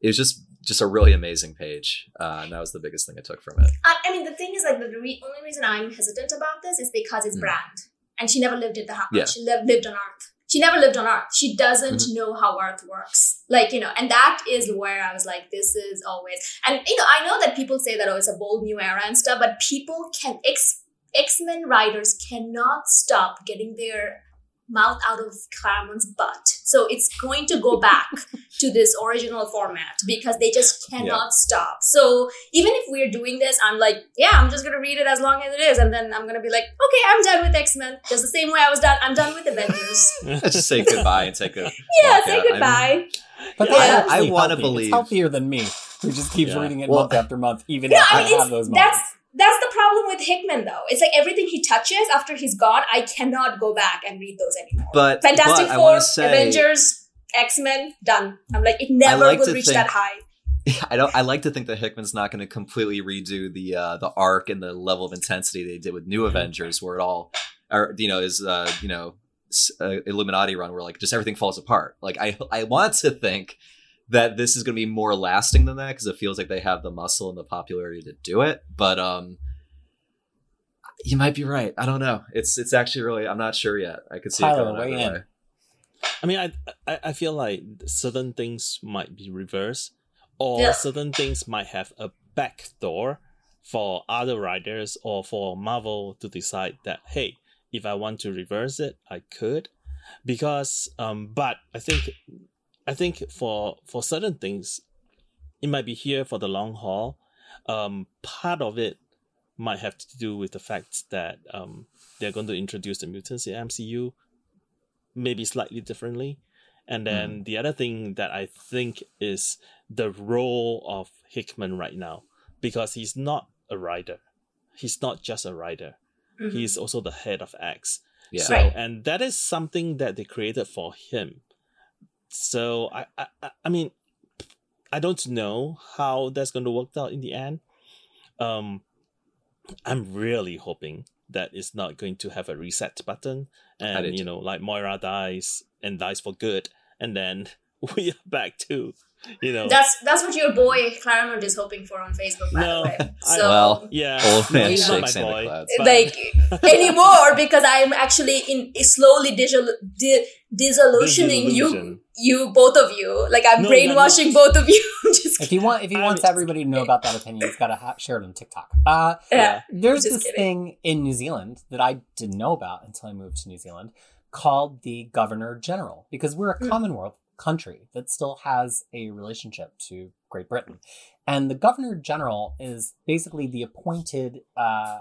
it was just just a really amazing page uh and that was the biggest thing i took from it I, I mean, the thing is, like, the re- only reason I'm hesitant about this is because it's Mm. Brand, and she never lived in the house. Yeah. She lived, lived on Earth. She never lived on Earth. She doesn't Mm-hmm. know how Earth works. Like, you know, and that is where I was like, this is always. And, you know, I know that people say that, oh, it's a bold new era and stuff, but people can, X, X-Men writers cannot stop getting their mouth out of Claremont's butt. So it's going to go back to this original format because they just cannot stop. So even if we're doing this, I'm like, yeah, I'm just gonna read it as long as it is, and then I'm gonna be like, okay, I'm done with X Men. Just the same way I was done. I'm done with Avengers. let's just say goodbye and take a yeah, say out. I'm- goodbye. But Yeah. that's I wanna believe- it's healthier than me, who just keeps Yeah. reading it Well- month after month, even Yeah, if I, I mean, have those it's, moments. that's that's the problem with Hickman though. It's like everything he touches after he's gone, I cannot go back and read those anymore. but Fantastic but Four, say Avengers, X Men, done. I'm like, it never like will reach think- that high. I don't. I like to think that Hickman's not going to completely redo the uh, the arc and the level of intensity they did with New Avengers, where it all, or you know, is uh, you know, uh, Illuminati run, where like just everything falls apart. Like I, I want to think that this is going to be more lasting than that because it feels like they have the muscle and the popularity to do it. But um, you might be right. I don't know. It's it's actually really. I'm not sure yet. I could see Tyler, it going weigh either in. way. I mean, I, I I feel like certain things might be reversed, or Yeah. certain things might have a back door for other writers or for Marvel to decide that hey, if I want to reverse it, I could, because um, but I think I think for for certain things, it might be here for the long haul. Um, part of it might have to do with the fact that um, they're going to introduce the mutants in MCU maybe slightly differently. And then the other thing that I think is the role of Hickman right now, because he's not a writer. He's not just a writer. Mhm. He's also the head of X. Yeah. So, Right. and that is something that they created for him. So I, I, I- I mean, I don't know how that's going to work out in the end. Um, I'm really hoping that it's not going to have a reset button, and you know, like Moira dies and dies for good, and then we are back to, you know, That's that's what your boy Claremont is hoping for on Facebook, by No, the way. I- So Well, yeah, Old man he's not shake my boy. Claus. like anymore because I'm actually in slowly digital di- disillusioning you Disillusion. You both of you. Like I'm No, brainwashing both of you. Just If he want, if he I wants mean- everybody to know about that opinion, he's got to ha- share it on TikTok. Uh, yeah. there's this kidding. thing in New Zealand that I didn't know about until I moved to New Zealand called the Governor General because we're a Mm. Commonwealth country that still has a relationship to Great Britain. And the Governor General is basically the appointed uh,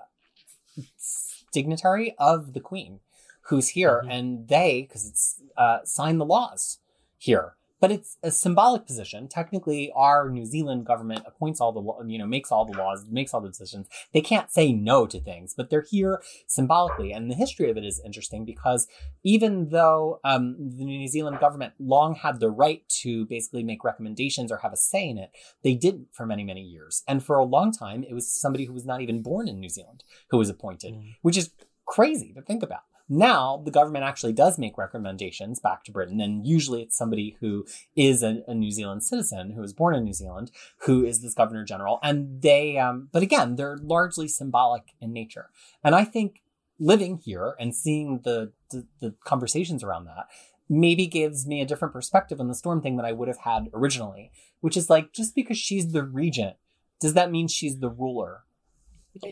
dignitary of the Queen who's here, Mhm. and they, because it's uh, sign the laws here. But it's a symbolic position. Technically, our New Zealand government appoints all the, you know, makes all the laws, makes all the decisions. They can't say no to things, but they're here symbolically. And the history of it is interesting because even though um, the New Zealand government long had the right to basically make recommendations or have a say in it, they didn't for many, many years. And for a long time, it was somebody who was not even born in New Zealand who was appointed, Mm. which is crazy to think about. Now, the government actually does make recommendations back to Britain, and usually it's somebody who is a, a New Zealand citizen who was born in New Zealand who is this governor general. And they, um, but again, they're largely symbolic in nature. And I think living here and seeing the, the, the conversations around that maybe gives me a different perspective on the storm thing than I would have had originally, which is like just because she's the regent, does that mean she's the ruler?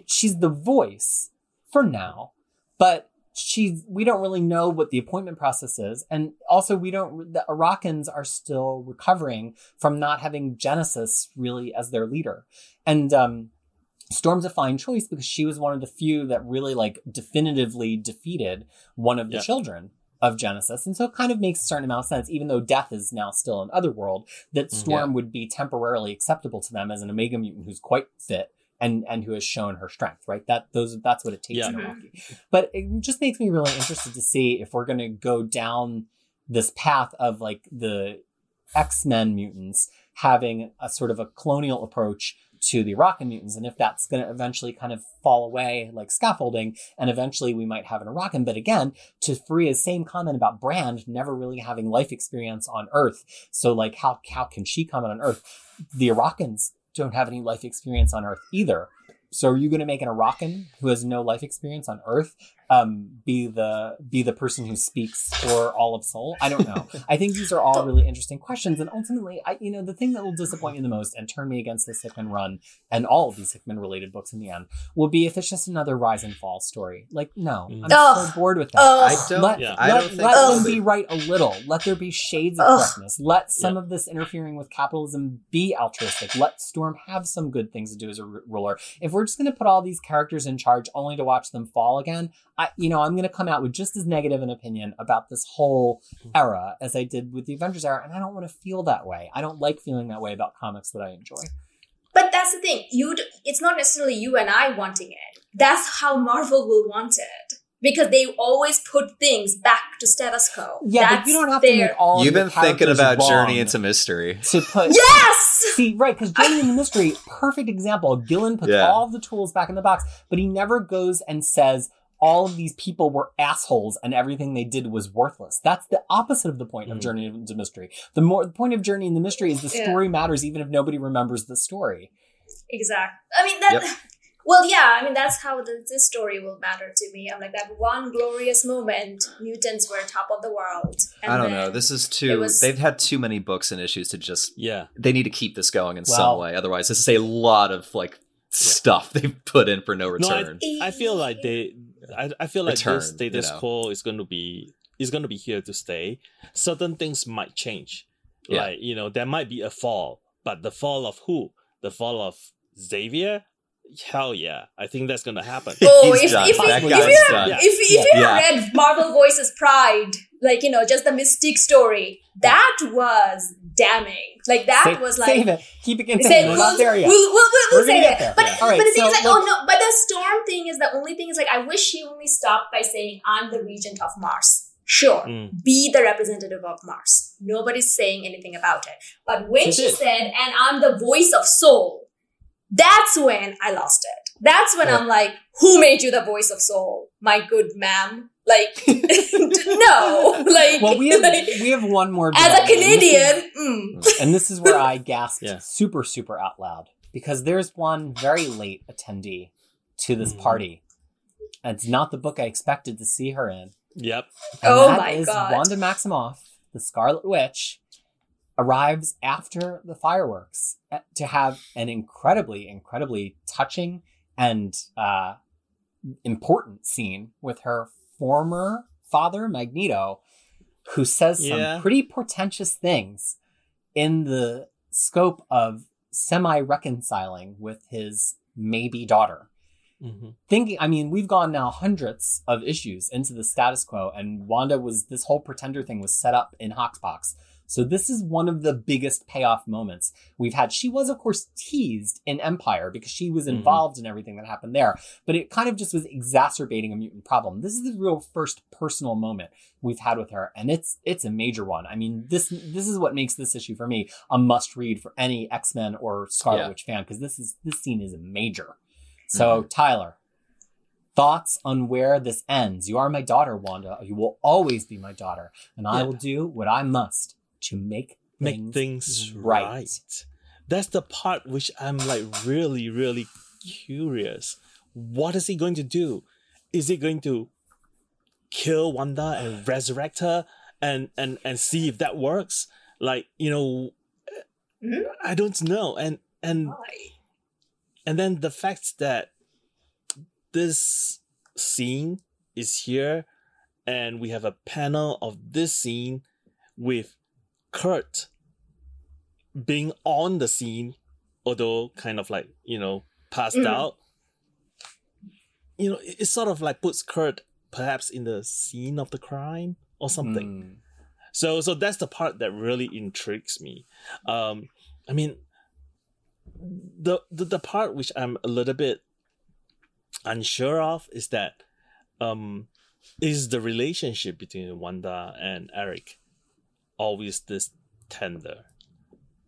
She's the voice for now, but she's we don't really know what the appointment process is and also we don't the Iraqans are still recovering from not having Genesis really as their leader and um Storm's a fine choice because she was one of the few that really like definitively defeated one of the Yeah. children of Genesis. And so it kind of makes a certain amount of sense, even though death is now still an Otherworld, that Mhm. Storm would be temporarily acceptable to them as an Omega mutant who's quite fit and and who has shown her strength, right? That those that's what it takes Yeah. in Mhm. But it just makes me really interested to see if we're gonna go down this path of like the X-Men mutants having a sort of a colonial approach to the Arakan mutants, and if that's going to eventually kind of fall away like scaffolding, and eventually we might have an Arakan. But again, to Fariha's same comment about Brand never really having life experience on Earth, so like how how can she comment on Earth? The Arakans don't have any life experience on Earth either. So are you going to make an Arakan who has no life experience on Earth um, be the be the person who speaks for all of Sol? I don't know. I think these are all really interesting questions, and ultimately, I you know the thing that will disappoint me the most and turn me against this Hickman run and all of these Hickman related books in the end will be if it's just another rise and fall story. Like, no, I'm Ugh. so bored with that. Ugh. I don't. Let, Yeah. I let, don't think let Ugh. them be right a little. Let there be shades of Ugh. correctness. Let some Yeah. of this interfering with capitalism be altruistic. Let Storm have some good things to do as a r- ruler. If we're just going to put all these characters in charge only to watch them fall again, I, you know, I'm going to come out with just as negative an opinion about this whole hmm. era as I did with the Avengers era, and I don't want to feel that way. I don't like feeling that way about comics that I enjoy. But that's the thing. You, d- it's not necessarily you and I wanting it. That's how Marvel will want it because they always put things back to status quo. Yeah, that's but you don't have their... to make all. You've your been thinking about Journey into Mystery. to put Yes. See, right, because Journey into Mystery, perfect example. Gillen puts Yeah. all of the tools back in the box, but he never goes and says all of these people were assholes and everything they did was worthless. That's the opposite of the point of Mm. Journey into Mystery. The more the point of Journey in the Mystery is the Yeah. story matters even if nobody remembers the story. Exactly. I mean that. Yep. Well, yeah. I mean that's how the, this story will matter to me. I'm like that one glorious moment. Mutants were top of the world. And I don't know. This is too. was- They've had too many books and issues to just. Yeah. They need to keep this going in Well- some way. Otherwise, this is a lot of like stuff they've put in for no No, I- return. I feel like they. I, I feel like Return, this status you know. quo is going to be is going to be here to stay. Certain things might change. Yeah. Like you know, there might be a fall, but the fall of who? The fall of Xavier? Hell yeah! I think that's going to happen. Oh, if, done. if, that if, guy's you have, done. Yeah. if, if you Yeah. read Marvel Voices Pride, like, you know, just the Mystique story, that was damning. Like, that Save, was like. save it. Keep it Say, contained. We're we'll, not there yet. We'll, we'll, we'll, We're we'll say get that. there. But, Yeah. but the thing so is like, look- oh no, but the storm thing is the only thing is like, I wish she only stopped by saying, I'm the regent of Mars. Sure, Mm. be the representative of Mars. Nobody's saying anything about it. But when She she said, and I'm the voice of Sol, that's when I lost it. That's when Yeah. I'm like, who made you the voice of Sol? My good ma'am. Like, no. Like, Well, we have like, we have one more as a development. This is- Canadian, mm, and this is where I gasped Yeah. super, super out loud because there's one very late attendee to this Mhm. party. And it's not the book I expected to see her in. Yep. And Oh that my is God. Wanda Maximoff, the Scarlet Witch, arrives after the fireworks uh, to have an incredibly, incredibly touching and uh, important scene with her former father, Magneto, who says Yeah. some pretty portentous things in the scope of semi reconciling with his maybe daughter hmm thinking i mean we've gone now hundreds of issues into the status quo and wanda was this whole pretender thing was set up in HoXPoX so this is one of the biggest payoff moments we've had she was of course teased in Empyre because she was Mhm. involved in everything that happened there but it kind of just was exacerbating a mutant problem this is the real first personal moment we've had with her and it's it's a major one i mean this this is what makes this issue for me a must read for any x-men or scarlet Yeah. witch fan because this is this scene is major so, Tyler, thoughts on where this ends? You are my daughter, Wanda. You will always be my daughter, and I will do what I must to make Make things, things right. right. That's the part which I'm like really, really curious. What is he going to do? Is he going to kill Wanda and resurrect her and and and see if that works? Like you know? I don't know. And and and then the fact that this scene is here and we have a panel of this scene with Kurt being on the scene, although kind of like, you know, passed Mhm. out. You know, it, it sort of like puts Kurt perhaps in the scene of the crime or something. Mm. So so that's the part that really intrigues me. Um I mean the, the the part which I'm a little bit unsure of is that um is the relationship between Wanda and Eric always this tender.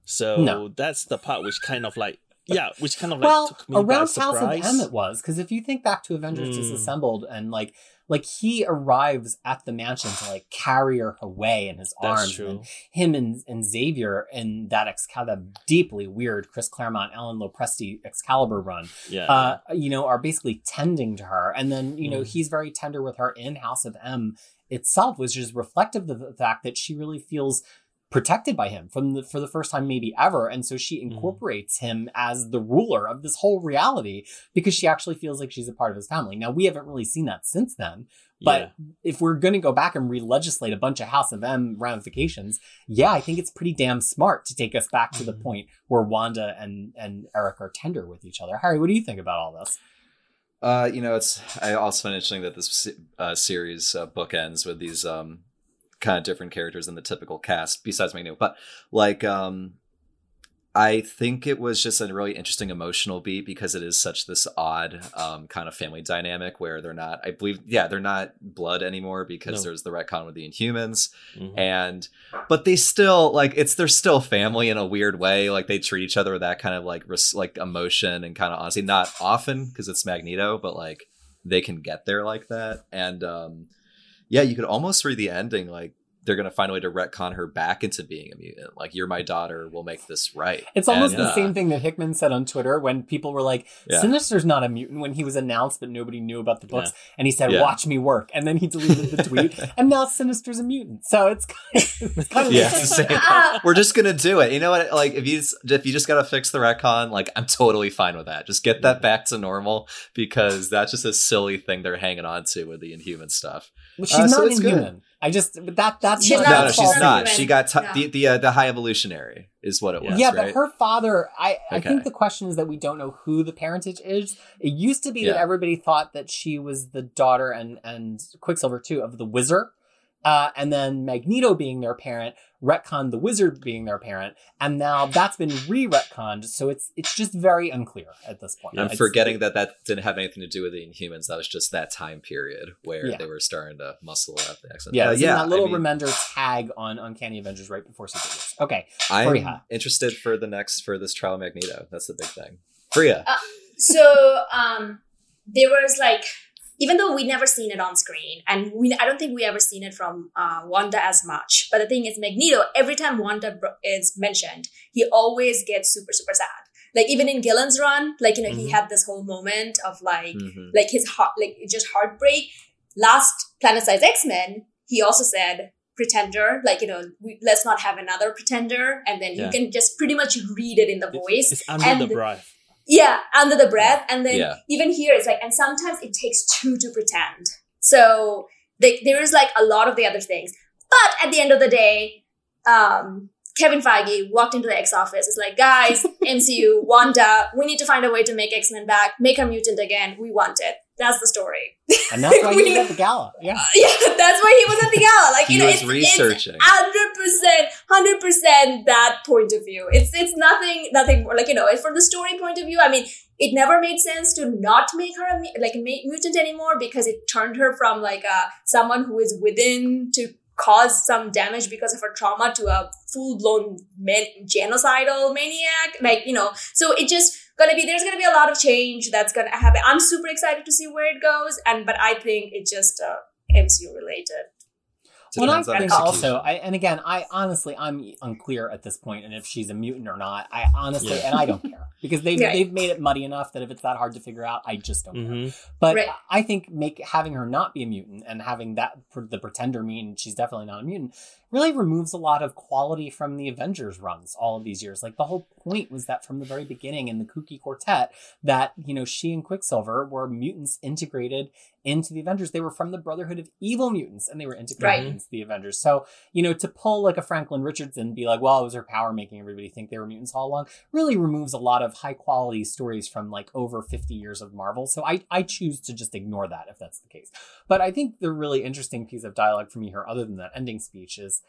So No. that's the part which kind of like yeah, which kind of like well, took me by around House of surprise. M it was because if you think back to Avengers Mm. Disassembled and like like he arrives at the mansion to like carry her away in his That's arms true. and him and, and Xavier in that Excalibur that deeply weird Chris Claremont Aaron Lopresti Excalibur run Yeah, uh, you know, are basically tending to her. And then, you know, Mm. he's very tender with her in House of M itself, which is reflective of the fact that she really feels protected by him from the for the first time maybe ever and so she Mm-hmm. incorporates him as the ruler of this whole reality because she actually feels like she's a part of his family now we haven't really seen that since then but yeah. if we're going to go back and re-legislate a bunch of House of M ramifications, yeah, I think it's pretty damn smart to take us back to the Mhm. point where Wanda and and Eric are tender with each other. Harry, what do you think about all this? Uh, you know, it's I also find interesting that this uh, series uh, bookends with these um kind of different characters than the typical cast, besides Magneto. But like, um, I think it was just a really interesting emotional beat because it is such this odd um kind of family dynamic where they're not. I believe, yeah, they're not blood anymore because No. there's the retcon with the Inhumans Mhm. and but they still like it's they're still family in a weird way like they treat each other with that kind of like res- like emotion and kind of honesty not often because it's magneto but like they can get there like that and um yeah you could almost read the ending like they're gonna find a way to retcon her back into being a mutant like you're my daughter we'll make this right It's almost And, the uh, same thing that Hickman said on Twitter when people were like, Yeah. Sinister's not a mutant when he was announced, but nobody knew about the books. And he said, Yeah. Watch me work. And then he deleted the tweet, and now Sinister's a mutant. So it's kind of, it's kind of Yeah, it's same. Ah, we're just gonna do it. You know what? Like, if you just, if you just gotta fix the retcon, like, I'm totally fine with that. Just get that back to normal because that's just a silly thing they're hanging on to with the Inhuman stuff. Well, she's Uh, so not it's good. Inhuman. I just, that, that's She's not not no, no, a she's not. She got t- No. the the uh, the high evolutionary is what it was. yeah, right? but her father, I, I Okay. think the question is that we don't know who the parentage is. It used to be that everybody thought that she was the daughter and and Quicksilver too of the Wizard, uh, and then Magneto being their parent, retcon the Wizard being their parent, and now that's been re-retconned. So it's it's just very unclear at this point. I'm It's- forgetting that that didn't have anything to do with the Inhumans. That was just that time period where Yeah. they were starting to muscle up the X-Men. Yeah, Uh, it's in that little I mean, remender tag on Uncanny Avengers right before Secret Wars. Okay, I'm Fariha. interested for the next for this trial Magneto. That's the big thing. Fariha. so um there was like even though we never seen it on screen and we i don't think we ever seen it from uh, wanda as much but the thing is magneto every time wanda is mentioned he always gets super super sad like even in gillen's run like you know he Mhm. had this whole moment of like Mhm. like his heart like just heartbreak last planet size x-men he also said pretender like you know we, let's not have another pretender and then Yeah. you can just pretty much read it in the voice It's under and the- breath. Yeah, under the breath. And then Yeah. even here, it's like, and sometimes it takes two to pretend. So they, there is like a lot of the other things. But at the end of the day, um, Kevin Feige walked into the X office. It's like, guys, MCU, Wanda, we need to find a way to make X Men back, make a mutant again. We want it. That's the story. and that's why We- he's at the gala. Yeah. yeah, that's why he was at the gala. Like He you know, was it's, researching. It's hundred percent, hundred percent that point of view. It's it's nothing, nothing more. Like you know, it's from the story point of view, I mean, it never made sense to not make her a like a mutant anymore because it turned her from like a someone who is within to cause some damage because of her trauma to a full blown man- genocidal maniac. Like you know, so it just gonna be there's gonna be a lot of change that's gonna happen. I'm super excited to see where it goes, and but I think it just uh, MCU related. It Well, I think also, I, and again, I honestly, I'm unclear at this point, and if she's a mutant or not, I honestly, Yeah. and I don't care because they've Right. they've made it muddy enough that if it's that hard to figure out, I just don't care. hmm But Right. I think make having her not be a mutant and having that the pretender mean she's definitely not a mutant really removes a lot of quality from the Avengers runs all of these years. Like the whole point was that from the very beginning in the Kooky Quartet that you know she and Quicksilver were mutants integrated into the Avengers. They were from the Brotherhood of Evil Mutants and they were integrated Right. into the Avengers. So you know to pull like a Franklin Richardson and be like, well, it was her power making everybody think they were mutants all along really removes a lot of high quality stories from like over 50 years of Marvel. So I, I choose to just ignore that if that's the case. But I think the really interesting piece of dialogue for me here, other than that ending speech, is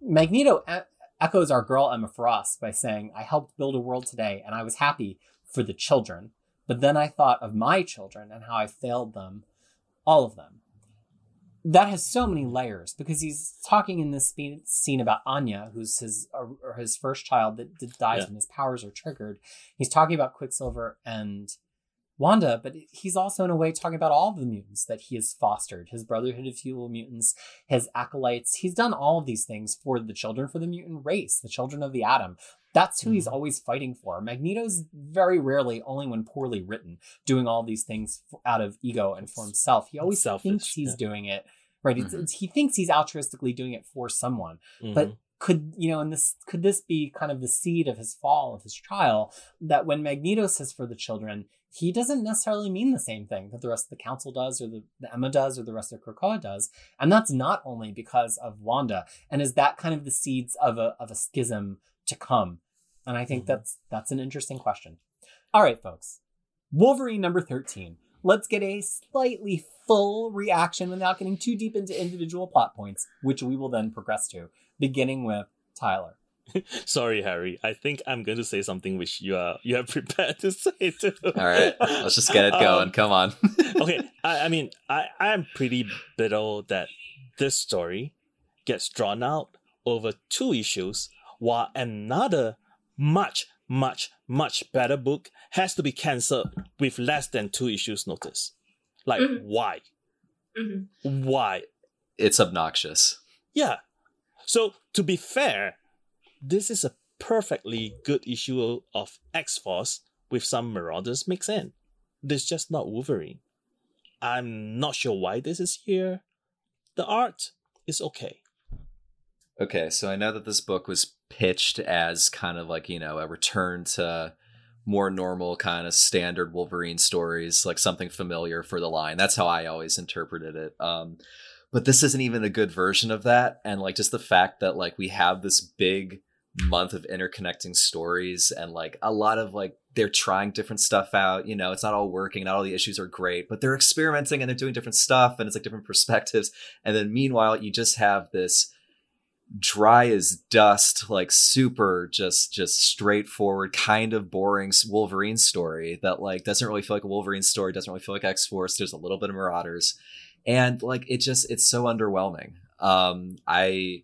Magneto e- echoes our girl Emma Frost by saying, I helped build a world today and I was happy for the children. But then I thought of my children and how I failed them, all of them. that has so many layers because he's talking in this scene about Anya, who's his or his first child that, that dies Yeah. when his powers are triggered. He's talking about Quicksilver and Wanda, but he's also in a way talking about all of the mutants that he has fostered, his Brotherhood of Evil Mutants, his acolytes. He's done all of these things for the children, for the mutant race, the children of the atom. That's who he's Mhm. always fighting for. Magneto's very rarely, only when poorly written, doing all these things out of ego and for himself. He always Selfish, thinks he's yeah. doing it right. It's, Mhm. it's, he thinks he's altruistically doing it for someone. But Mhm. could you know, and this could this be kind of the seed of his fall of his trial that when Magneto says for the children, he doesn't necessarily mean the same thing that the rest of the council does, or the, the Emma does, or the rest of Krakoa does, and that's not only because of Wanda. And is that kind of the seeds of a of a schism to come? And I think Mhm. that's that's an interesting question. All right, folks, Wolverine number thirteen. Let's get a slightly full reaction without getting too deep into individual plot points, which we will then progress to, beginning with Tyler. Sorry, Harry. I think I'm going to say something which you are you are prepared to say too. All right, let's just get it Um, going. Come on. okay, I, I mean, I, I am pretty bitter that this story gets drawn out over two issues, while another much, much, much better book has to be cancelled with less than two issues notice. Like, Mhm. why? Mhm. Why? It's obnoxious. Yeah. So, to be fair, this is a perfectly good issue of X Force with some Marauders mixed in. This just not Wolverine. I'm not sure why this is here. The art is okay. Okay, so I know that this book was pitched as kind of like, you know, a return to more normal kind of standard Wolverine stories, like something familiar for the line. That's how I always interpreted it. Um but this isn't even a good version of that and like just the fact that like we have this big month of interconnecting stories and like a lot of like they're trying different stuff out you know it's not all working not all the issues are great but they're experimenting and they're doing different stuff and it's like different perspectives. And then meanwhile you just have this dry as dust like super just just straightforward kind of boring wolverine story that like doesn't really feel like a wolverine story doesn't really feel like x-force there's a little bit of marauders. And like it just it's so underwhelming. Um i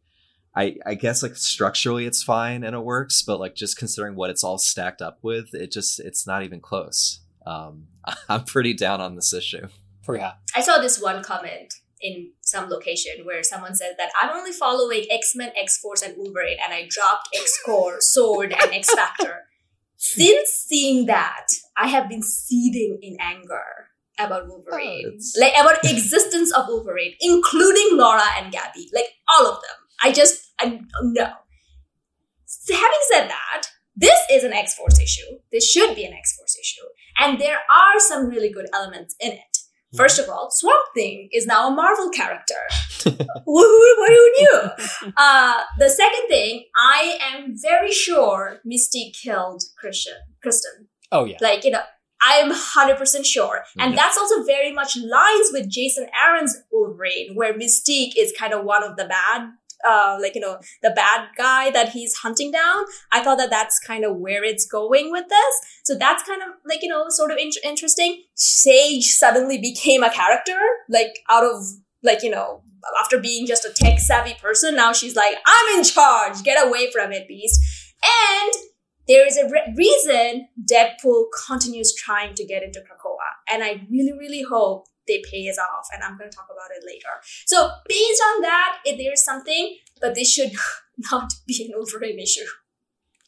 I, I guess like structurally it's fine and it works, but like just considering what it's all stacked up with, it just it's not even close. Um, I'm pretty down on this issue. Fariha. I saw this one comment in some location where someone said that I'm only following X Men, X Force, and Wolverine, and I dropped X Corp, Sword, and X Factor. Since seeing that, I have been seething in anger about Wolverine, it's- like about existence of Wolverine, including Laura and Gabby, like all of them. I just, I no. So having said that, this is an X Force issue. This should be an X Force issue, and there are some really good elements in it. First of all, Swamp Thing is now a Marvel character. who, who, what who knew? Uh, the second thing, I am very sure Mystique killed Christian. Kristen. Oh yeah. Like, you know, I'm 100% sure. And Yeah. that's also very much lines with Jason Aaron's Wolverine, where Mystique is kind of one of the bad, uh, like, you know, the bad guy that he's hunting down. I thought that that's kind of where it's going with this. So that's kind of like, you know, sort of in- interesting. Sage suddenly became a character, like, out of, like, you know, after being just a tech savvy person, now she's like, I'm in charge. Get away from it, beast. And there is a re- reason Deadpool continues trying to get into Krakoa. And I really, really hope they pay us off. And I'm going to talk about it later. So, based on that, if there is something, but this should not be an Wolverine issue.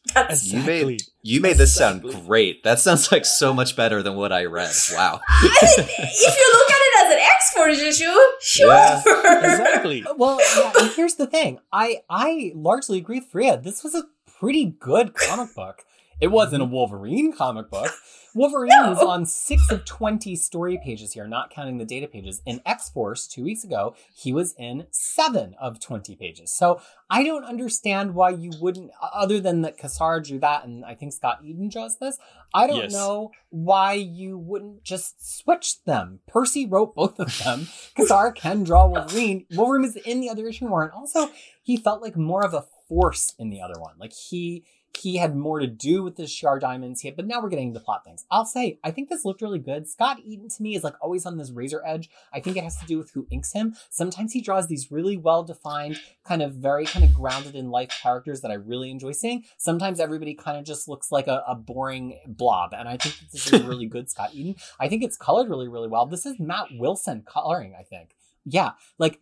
That's. You made you made this sound great. That sounds like so much better than what I read. Wow. I mean, if you look at it as an X Force issue, sure. Yeah, Exactly. Well, yeah, and here's the thing. I I largely agree with Fariha. This was a pretty good comic book. It wasn't a Wolverine comic book. Wolverine No. was on six of 20 story pages here, not counting the data pages. In X Force, two weeks ago, he was in seven of 20 pages. So I don't understand why you wouldn't, other than that Cassara drew that, and I think Scott Eaton draws this, I don't Yes. know why you wouldn't just switch them. Percy wrote both of them. Cassara can draw Wolverine. Wolverine is in the other issue more, and also he felt like more of a force in the other one. Like he he had more to do with the Shi'ar diamonds. He had, but now we're getting into plot things. I'll say, I think this looked really good. Scott Eaton to me is like always on this razor edge. I think it has to do with who inks him. Sometimes he draws these really well defined, kind of very kind of grounded in life characters that I really enjoy seeing. Sometimes everybody kind of just looks like a, a boring blob. And I think this is really good Scott Eaton. I think it's colored really, really well. This is Matt Wilson coloring, I think. Yeah, like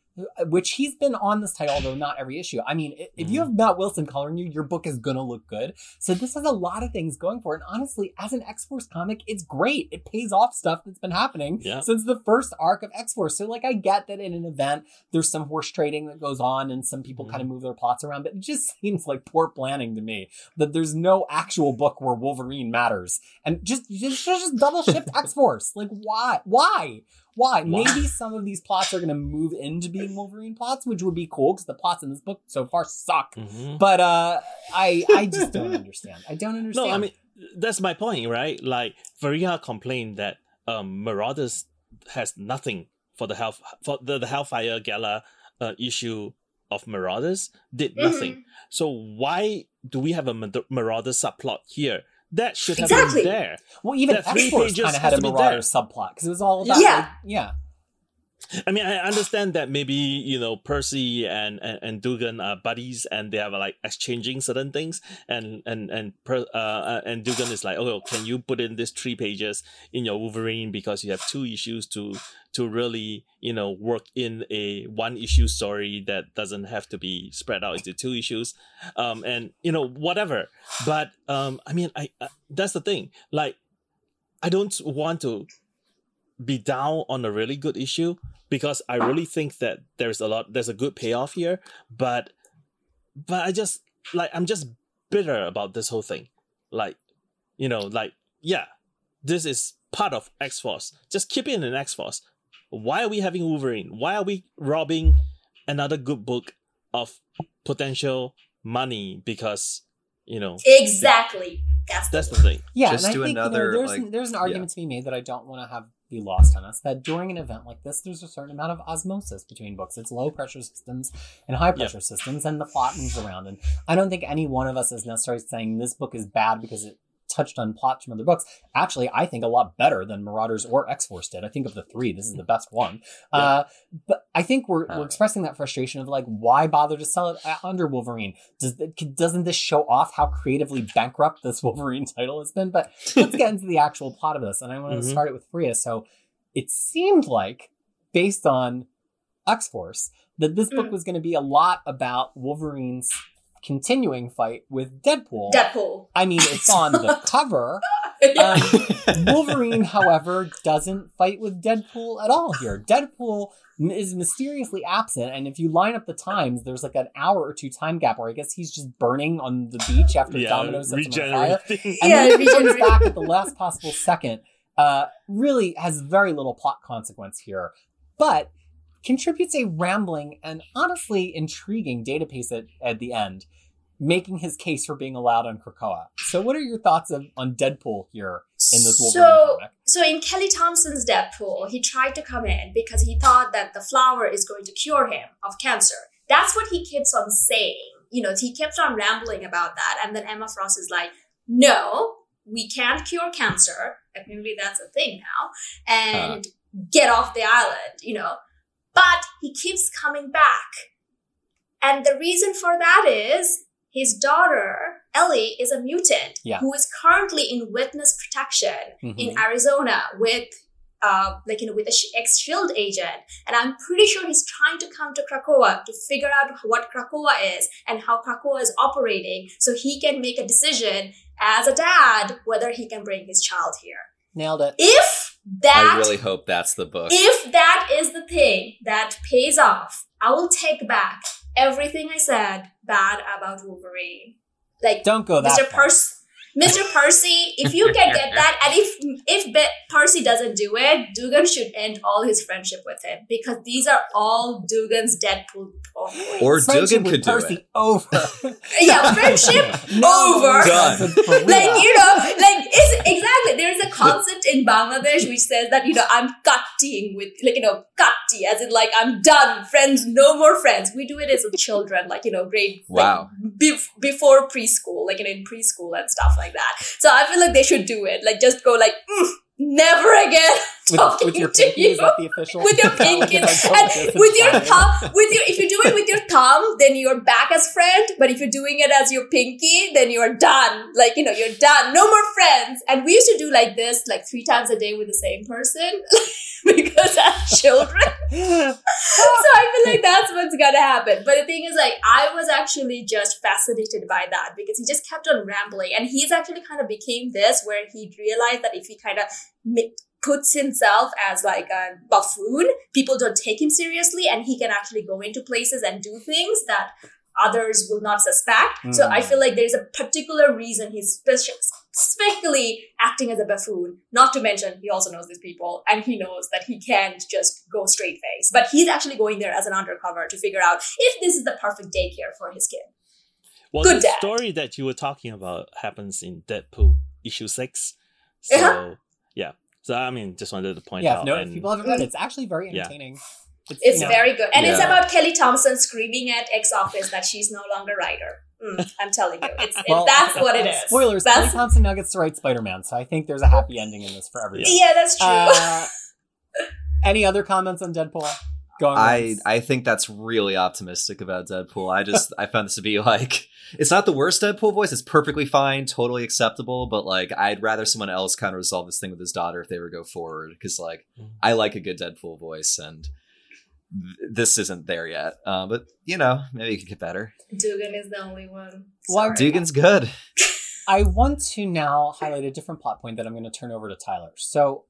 which he's been on this title, although not every issue. I mean, if you have Matt Wilson coloring you, your book is gonna look good. So this has a lot of things going for it. And honestly, as an X Force comic, it's great. It pays off stuff that's been happening Yeah. since the first arc of X Force. So like, I get that in an event there's some horse trading that goes on, and some people Mhm. kind of move their plots around. But it just seems like poor planning to me that there's no actual book where Wolverine matters, and just just, just double shift X Force. Like why? Why? Why? Why? Maybe some of these plots are going to move into being Wolverine plots, which would be cool because the plots in this book so far suck. Mhm. But uh, I I just don't understand. I don't understand. No, I mean that's my point, right? Like Fariha complained that um, Marauders has nothing for the health for the, the Hellfire Gala uh, issue of Marauders did nothing. Mhm. So why do we have a Marauder subplot here? That should have Exactly. been there. well, even that three X pages kind of had a to Marauder there. subplot because it was all about Yeah. like, yeah. I mean, I understand that maybe you know Percy and, and, and Duggan are buddies, and they are like exchanging certain things, and and and per, uh, uh, and Duggan is like, oh, can you put in these three pages in your Wolverine because you have two issues to to really you know work in a one issue story that doesn't have to be spread out into two issues, um, and you know whatever. But um, I mean, I uh, that's the thing, like. I don't want to be down on a really good issue because I really think that there's a lot there's a good payoff here, but but I just like I'm just bitter about this whole thing. Like, you know, like yeah, this is part of X Force. Just keep it in X Force. Why are we having Wolverine? Why are we robbing another good book of potential money because you know Exactly. That's, that's the the thing. Yeah, Just and I do think another, you know, there's like- an, there's an argument to be made that I don't want to have be lost on us. That during an event like this, there's a certain amount of osmosis between books. It's low pressure systems and high pressure systems, and the plot moves around. And I don't think any one of us is necessarily saying this book is bad because it touched on plots from other books. Actually, I think a lot better than Marauders or X Force did. I think of the three, this is the best one. Uh, but I think we're, Uh. we're expressing that frustration of like, why bother to sell it uh, under Wolverine? Does doesn't this show off how creatively bankrupt this Wolverine title has been? But let's get into the actual plot of this, and I want to Mhm. start it with Fariha. So it seemed like, based on X Force, that this book Mm. was going to be a lot about Wolverine's continuing fight with Deadpool. Deadpool. I mean, it's on the cover. Yeah. Um, Wolverine, however, doesn't fight with Deadpool at all here. Deadpool is mysteriously absent, and if you line up the times, there's like an hour or two time gap where I guess he's just burning on the beach after Yeah, Domino sets him on fire. And Yeah, then he comes back at the last possible second. Uh, really has very little plot consequence here, but contributes a rambling and honestly intriguing data piece at, at the end, making his case for being allowed on Krakoa. So, what are your thoughts of, on Deadpool here in this Wolverine so, comic? so in Kelly Thompson's Deadpool, he tried to come in because he thought that the flower is going to cure him of cancer. That's what he keeps on saying. You know, he kept on rambling about that, and then Emma Frost is like, "No, we can't cure cancer. Apparently, that's a thing now, and get off the island." You know, but he keeps coming back, and the reason for that is his daughter Ellie is a mutant Yeah. who is currently in witness protection Mhm. in Arizona with uh, like you know with sh- ex Shield agent, and I'm pretty sure he's trying to come to Krakoa to figure out what Krakoa is and how Krakoa is operating, so he can make a decision as a dad whether he can bring his child here. Nailed it. If that I really hope that's the book. if that is the thing that pays off, I will take back everything I said bad about Wolverine. Like Don't go that Mr. far. Percy, Mr. Percy, if you can get that, and if if Be- Percy doesn't do it, Duggan should end all his friendship with him because these are all Duggan's Deadpool. points. Or Friendship Duggan could do Percy it. over. yeah, friendship No, over. Done. Like you know, like is exactly. There is a concept in Bangladesh which says that, you know, I'm cutting with, like, you know, cutty, as in, like, I'm done. Friends, no more friends. We do it as children, like, you know, grade, Wow. like, bef- before preschool, like, you know, in preschool and stuff like that. So I feel like they should do it. Like, just go, like, "Mm, never again. With, talking with your to pinky, you is that the official? with your pinky and with your thumb with your if you do it with your thumb then you're back as friend but if you're doing it as your pinky then you're done like you know you're done no more friends and we used to do like this like three times a day with the same person because as children so I feel like that's gonna happen. But the thing is, like, I was actually just fascinated by that because he just kept on rambling, and he's actually kind of became this where he realized that if he kind of puts himself as like a buffoon, people don't take him seriously, and he can actually go into places and do things that others will not suspect. So I Mm. feel like there's a particular reason he's specifically acting as a buffoon. Not to mention, he also knows these people and he knows that he can't just go straight face. But he's actually going there as an undercover to figure out if this is the perfect daycare for his kid. Well, Good the dad. story that you were talking about happens in Deadpool issue six. So Uh-huh. yeah, so I mean, just wanted to point Yeah, if, out. no, and if people haven't read it, it's actually very Yeah. Entertaining. It's you know, very good. And it's about Kelly Thompson screaming at ex office that she's no longer writer. Mm, I'm telling you. It's, it- that's what it is. Spoilers, Kelly Thompson now gets to write Spider-Man, so I think there's a happy ending in this for everyone. yeah, that's true. Uh, any other comments on Deadpool? Going I once? I think that's really optimistic about Deadpool. I just I found this to be like it's not the worst Deadpool voice. It's perfectly fine, totally acceptable. But like I'd rather someone else kind of resolve this thing with his daughter if they were to go forward because like Mhm. I like a good Deadpool voice and th- this isn't there yet. Uh, but you know maybe it could get better. Duggan is the only one. Well, Sorry. Duggan's good. I want to now highlight a different plot point that I'm going to turn over to Tyler. So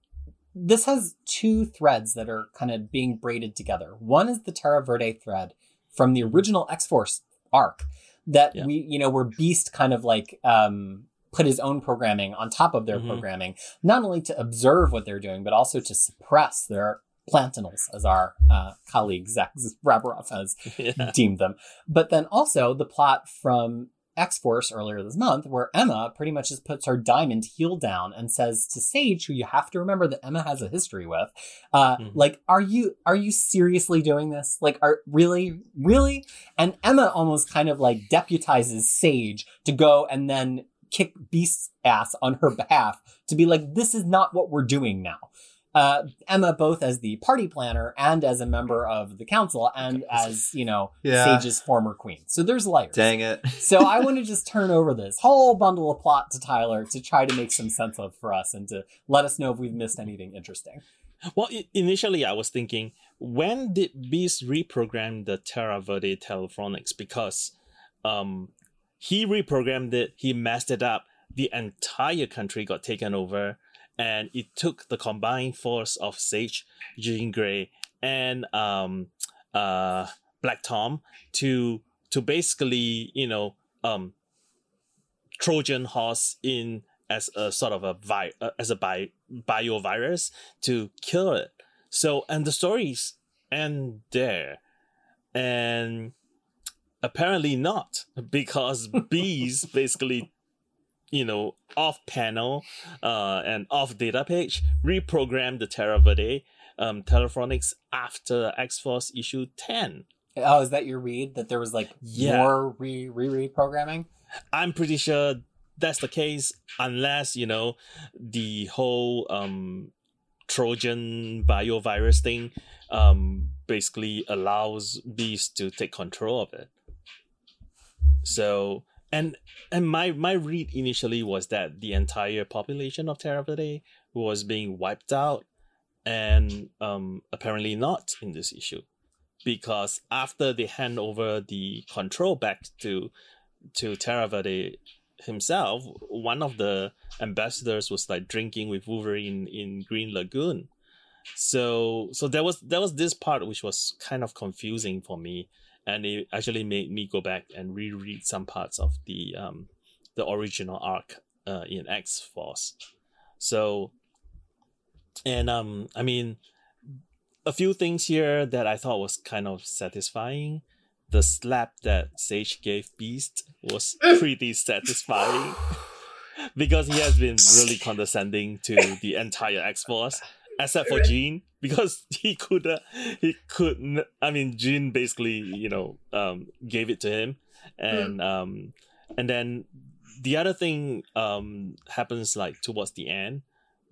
this has two threads that are kind of being braided together. One is the Terra Verde thread from the original X Force arc that Yeah. we, you know, where Beast kind of like um, put his own programming on top of their Mhm. programming, not only to observe what they're doing, but also to suppress their plantinals, as our uh, colleague Zach Rabaroff has yeah. deemed them. But then also the plot from X Force earlier this month, where Emma pretty much just puts her diamond heel down and says to Sage, who you have to remember that Emma has a history with, uh, Mhm. like, are you are you seriously doing this? Like, are really really? And Emma almost kind of like deputizes Sage to go and then kick Beast's ass on her behalf to be like, this is not what we're doing now. Uh, Emma, both as the party planner and as a member of the council, and as you know, Yeah. Sage's former queen. So there's layers. Dang it. So I want to just turn over this whole bundle of plot to Tyler to try to make some sense of for us and to let us know if we've missed anything interesting. Well, i- initially I was thinking, when did Beast reprogram the Terra Verde Telefloronics? Because um, he reprogrammed it, he messed it up, the entire country got taken over, and it took the combined force of Sage, Jean Grey, and um, uh, Black Tom to to basically, you know, um, Trojan horse in as a sort of a vi- uh, as a bi- biovirus to kill it. So and the stories end there, and apparently not because Beast basically, you know, off panel, uh, and off data page reprogram the Terra Verde um telefloronics after X Force issue ten. Oh, is that your read that there was like Yeah. more re re reprogramming? I'm pretty sure that's the case unless, you know, the whole um Trojan biovirus thing um basically allows Beast to take control of it. So and and my my read initially was that the entire population of Terra Verde was being wiped out and um apparently not in this issue because after they hand over the control back to to Terra Verde himself, one of the ambassadors was like drinking with Wolverine in Green Lagoon. So so there was there was this part which was kind of confusing for me, and it actually made me go back and reread some parts of the um the original arc uh, in X Force. So and um I mean a few things here that I thought was kind of satisfying. The slap that Sage gave Beast was pretty satisfying. because he has been really condescending to the entire X Force, except for Jean, because he could uh, he couldn't. I mean, Jean basically, you know, um, gave it to him, and um, and then the other thing um happens like towards the end,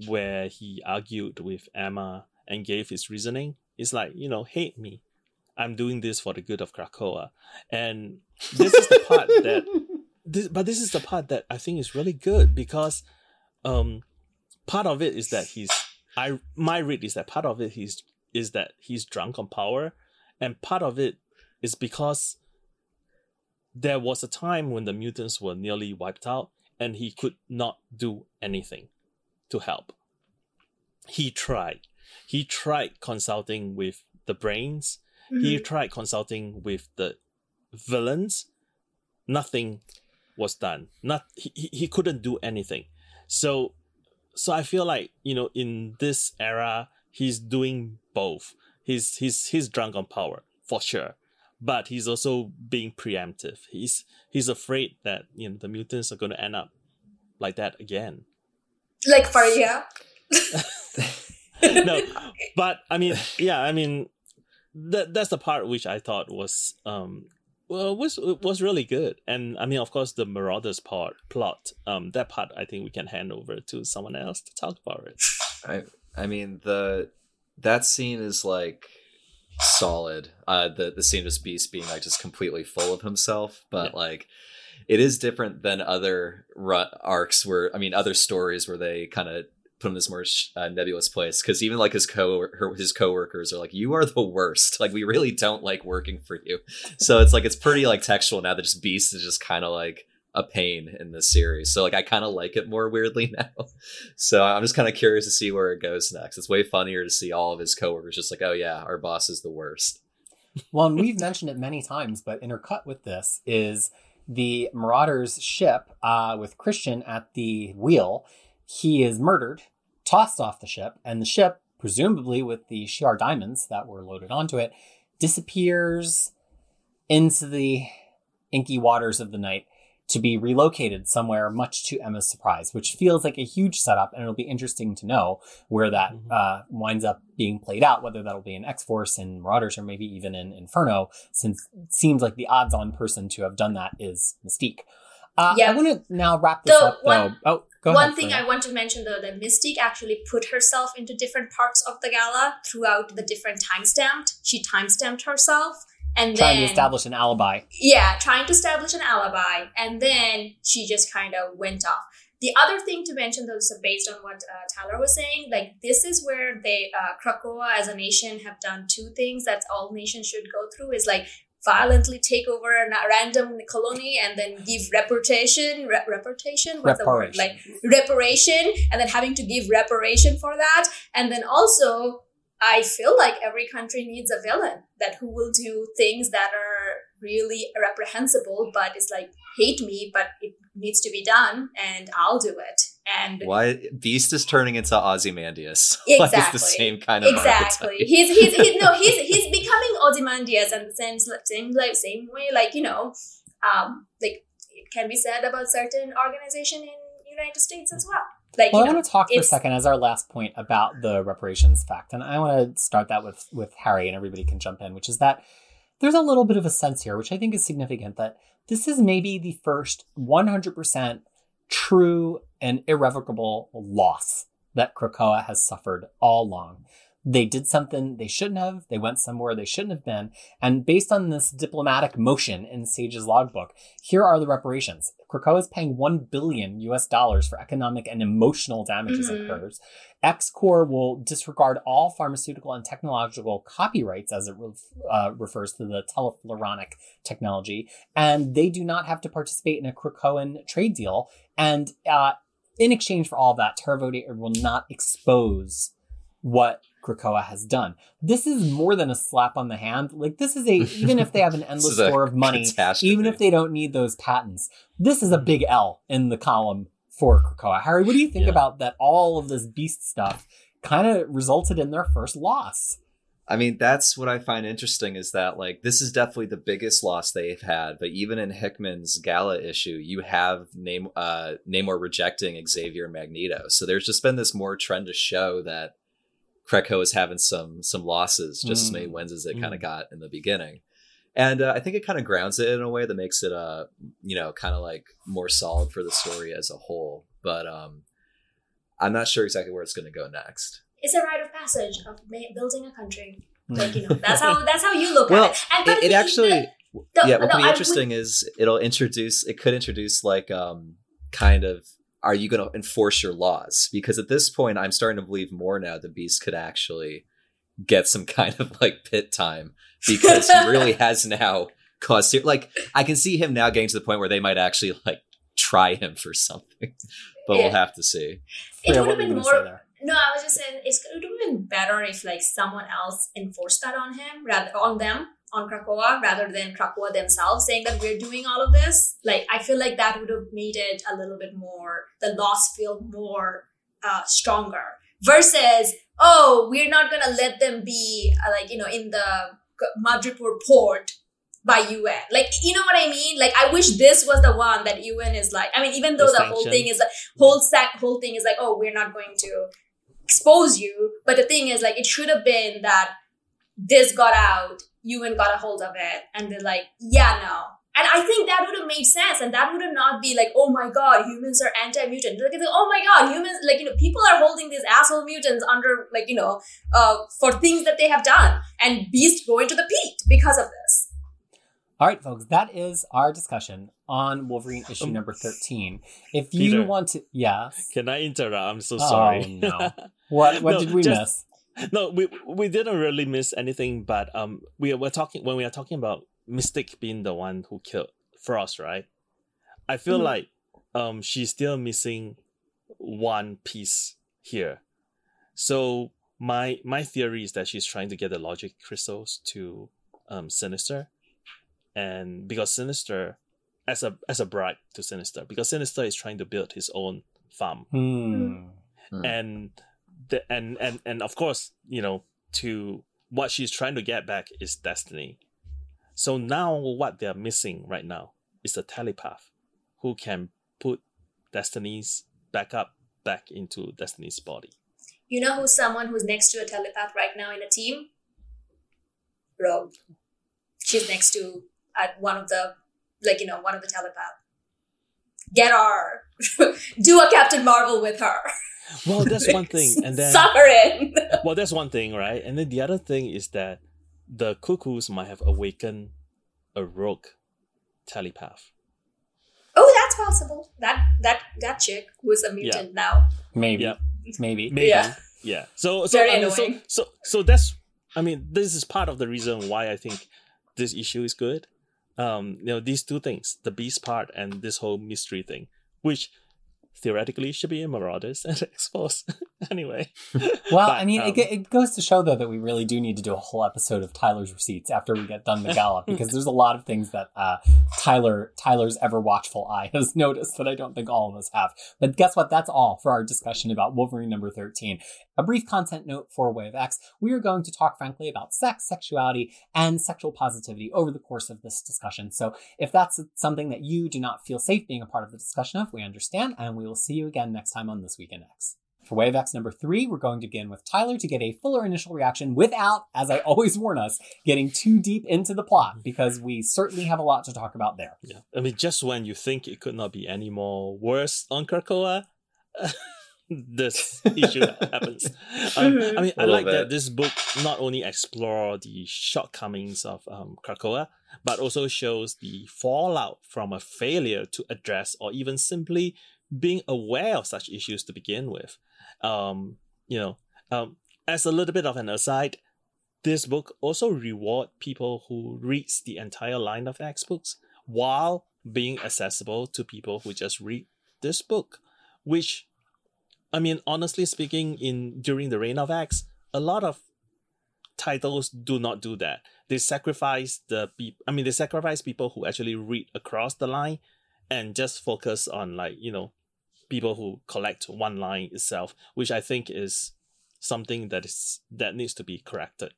where he argued with Emma and gave his reasoning. It's like you know, hate me. I'm doing this for the good of Krakoa, and this is the part that this, but this is the part that I think is really good because um part of it is that he's I my read is that part of it he's is that he's drunk on power and part of it is because there was a time when the mutants were nearly wiped out and he could not do anything to help. He tried. He tried consulting with the brains. He Mhm. tried consulting with the villains. Nothing was done. Not he, he, he couldn't do anything. So so I feel like, you know, in this era, he's doing both. He's he's he's drunk on power, for sure. But he's also being preemptive. He's he's afraid that, you know, the mutants are gonna end up like that again. Like Fariha. no, but I mean, yeah, I mean, that that's the part which I thought was um well was was really good, and I mean, of course, the Marauders part plot um that part I think we can hand over to someone else to talk about it. I I mean the that scene is like solid. Uh the the scene of Beast being like just completely full of himself, but Yeah. like it is different than other arcs where I mean other stories where they kind of put in this more uh, nebulous place because even like his co her, his coworkers are like you are the worst. Like we really don't like working for you. So it's like it's pretty like textual now that just beast is just kind of like a pain in this series. So like i kind of like it more weirdly now. So i'm just kind of curious to see where it goes next. It's way funnier to see all of his coworkers just like oh yeah our boss is the worst. Well, and we've mentioned it many times, but intercut with this is the Marauders ship uh, with Christian at the wheel. He is murdered, tossed off the ship, and the ship, presumably with the Shi'ar diamonds that were loaded onto it, disappears into the inky waters of the night to be relocated somewhere much to Emma's surprise, which feels like a huge setup, and it'll be interesting to know where that Mhm. uh, winds up being played out, whether that'll be in X Force and Marauders or maybe even in Inferno, since it seems like the odds on person to have done that is Mystique. Uh, Yeah. I want to now wrap this The up, one- though. Oh, go One ahead. thing. I want to mention though, that Mystique actually put herself into different parts of the gala throughout the different timestamped. She timestamped herself, and Trying then to establish an alibi. yeah, trying to establish an alibi, and then she just kind of went off. The other thing to mention, though, so based on what uh, Tyler was saying, like this is where they uh, Krakoa as a nation have done two things that all nations should go through is like violently take over a random colony and then give reputation, re- reputation, what's the word? Like reparation, and then having to give reparation for that, and then also I feel like every country needs a villain that who will do things that are really reprehensible, but it's like hate me, but it needs to be done, and I'll do it. And why beast is turning into ozymandias like it's Exactly. the same kind of exactly, archetype. he's he's, he's no he's he's becoming Ozymandias, and the same same like same way, like you know, um, like it can be said about certain organization in United States as well. Like Well, you I want to talk for a second as our last point about the reparations fact, and I want to start that with with Harry, and everybody can jump in, which is that there's a little bit of a sense here, which I think is significant, that this is maybe the first 100% true and irrevocable loss that Krakoa has suffered all along. They did something they shouldn't have. They went somewhere they shouldn't have been. And based on this diplomatic motion in Sage's logbook, here are the reparations. Krakoa is paying 1 billion US dollars for economic and emotional damages Mhm. incurred. X Corps will disregard all pharmaceutical and technological copyrights as it ref- uh, refers to the telefloronic technology, and they do not have to participate in a Krakoan trade deal. And uh, in exchange for all that, Terra Verde will not expose what Krakoa has done. This is more than a slap on the hand. Like this is a even if they have an endless store of money, even if they don't need those patents, this is a big L in the column for Krakoa. Harry, what do you think Yeah. about that? All of this beast stuff kind of resulted in their first loss. I mean, that's what I find interesting is that like this is definitely the biggest loss they've had. But even in Hickman's gala issue, you have Name uh, Namor rejecting Xavier Magneto. So there's just been this more trend to show that Krakoa is having some some losses, just as many Mm. wins as it Mm. kind of got in the beginning. And uh, I think it kind of grounds it in a way that makes it uh you know kind of like more solid for the story as a whole. But um, I'm not sure exactly where it's going to go next. It's a rite of passage of building a country. Hmm. Like you know, that's how that's how you look Well, at it. And It, it the- actually the- yeah what no, can be I would- interesting is it'll introduce it could introduce like um kind of are you going to enforce your laws because at this point i'm starting to believe more now the beast could actually get some kind of like pit time because he really has now caused ser- like i can see him now getting to the point where they might actually like try him for something but we'll have to see It Fariha, would have been gonna say more. there? No, I was just saying it's, it would have been better if like someone else enforced that on him rather on them on Krakoa rather than Krakoa themselves saying that we're doing all of this. Like I feel like that would have made it a little bit more the loss feel more uh, stronger versus oh we're not gonna let them be uh, like you know in the Madripoor port by UN. Like, you know what I mean? Like, I wish this was the one that UN is like. I mean, even though The the, whole thing is like, whole sac, whole thing is like, oh, we're not going to expose you. But the thing is, like, it should have been that this got out, UN got a hold of it, and they're like, yeah, no. And I think that would have made sense, and that would have not be like, oh my god, humans are anti-mutant. Like, like, oh my god, humans, like you know, people are holding these asshole mutants under, like you know, uh, for things that they have done, and Beast going to the peak because of this. All right, folks, that is our discussion on Wolverine issue Um, number 13. If you Peter. want to, yes. Can I interrupt? I'm so Oh, sorry. no. What what No, did we just- miss? No, we we didn't really miss anything, but um, we were talking when we are talking about Mystique being the one who killed Frost, right? I feel Mhm. like um she's still missing one piece here. So my my theory is that she's trying to get the logic crystals to um Sinister, and because Sinister, as a as a bribe to Sinister, because Sinister is trying to build his own farm. Hmm. and the and and and of course you know to what she's trying to get back is destiny so now what they're missing right now is a telepath who can put destiny's back up back into destiny's body You know who's someone who's next to a telepath right now in a team? Rogue. She's next to uh, one of the, like, you know, one of the telepath. Get her. Do a Captain Marvel with her. well that's one thing and then Suck her in. well that's one thing right and then the other thing is that the cuckoos might have awakened a rogue telepath oh, that's possible. That that that chick who's a mutant now. Maybe. Yep. Maybe. Maybe. Yeah. Yeah. So so Very I mean, so, so so that's I mean this is part of the reason why I think this issue is good. Um, you know these two things, the beast part and this whole mystery thing, which theoretically should be in Marauders and X Force anyway. Well, But, I mean, um, it, it goes to show though that we really do need to do a whole episode of Tyler's receipts after we get done the gala because there's a lot of things that uh, Tyler Tyler's ever watchful eye has noticed that I don't think all of us have. But guess what? That's all for our discussion about Wolverine number thirteen. A brief content note for Way of X: we are going to talk frankly about sex, sexuality, and sexual positivity over the course of this discussion. So if that's something that you do not feel safe being a part of the discussion of, we understand, and we will see you again next time on This Week in X. For Way of X number three, we're going to begin with Tyler to get a fuller initial reaction without, as I always warn us, getting too deep into the plot mm-hmm. because we certainly have a lot to talk about there. Yeah. I mean, just when you think it could not be any more worse on Krakoa, this issue happens. Um, I mean, I like bit. that this book not only explore the shortcomings of um, Krakoa, but also shows the fallout from a failure to address or even simply being aware of such issues to begin with. Um, you know, um, as a little bit of an aside, this book also reward people who reads the entire line of X books while being accessible to people who just read this book, which I mean, honestly speaking, in during the reign of X, a lot of titles do not do that. They sacrifice the people. I mean, they sacrifice people who actually read across the line, and just focus on like you know, people who collect one line itself, which I think is something that is that needs to be corrected.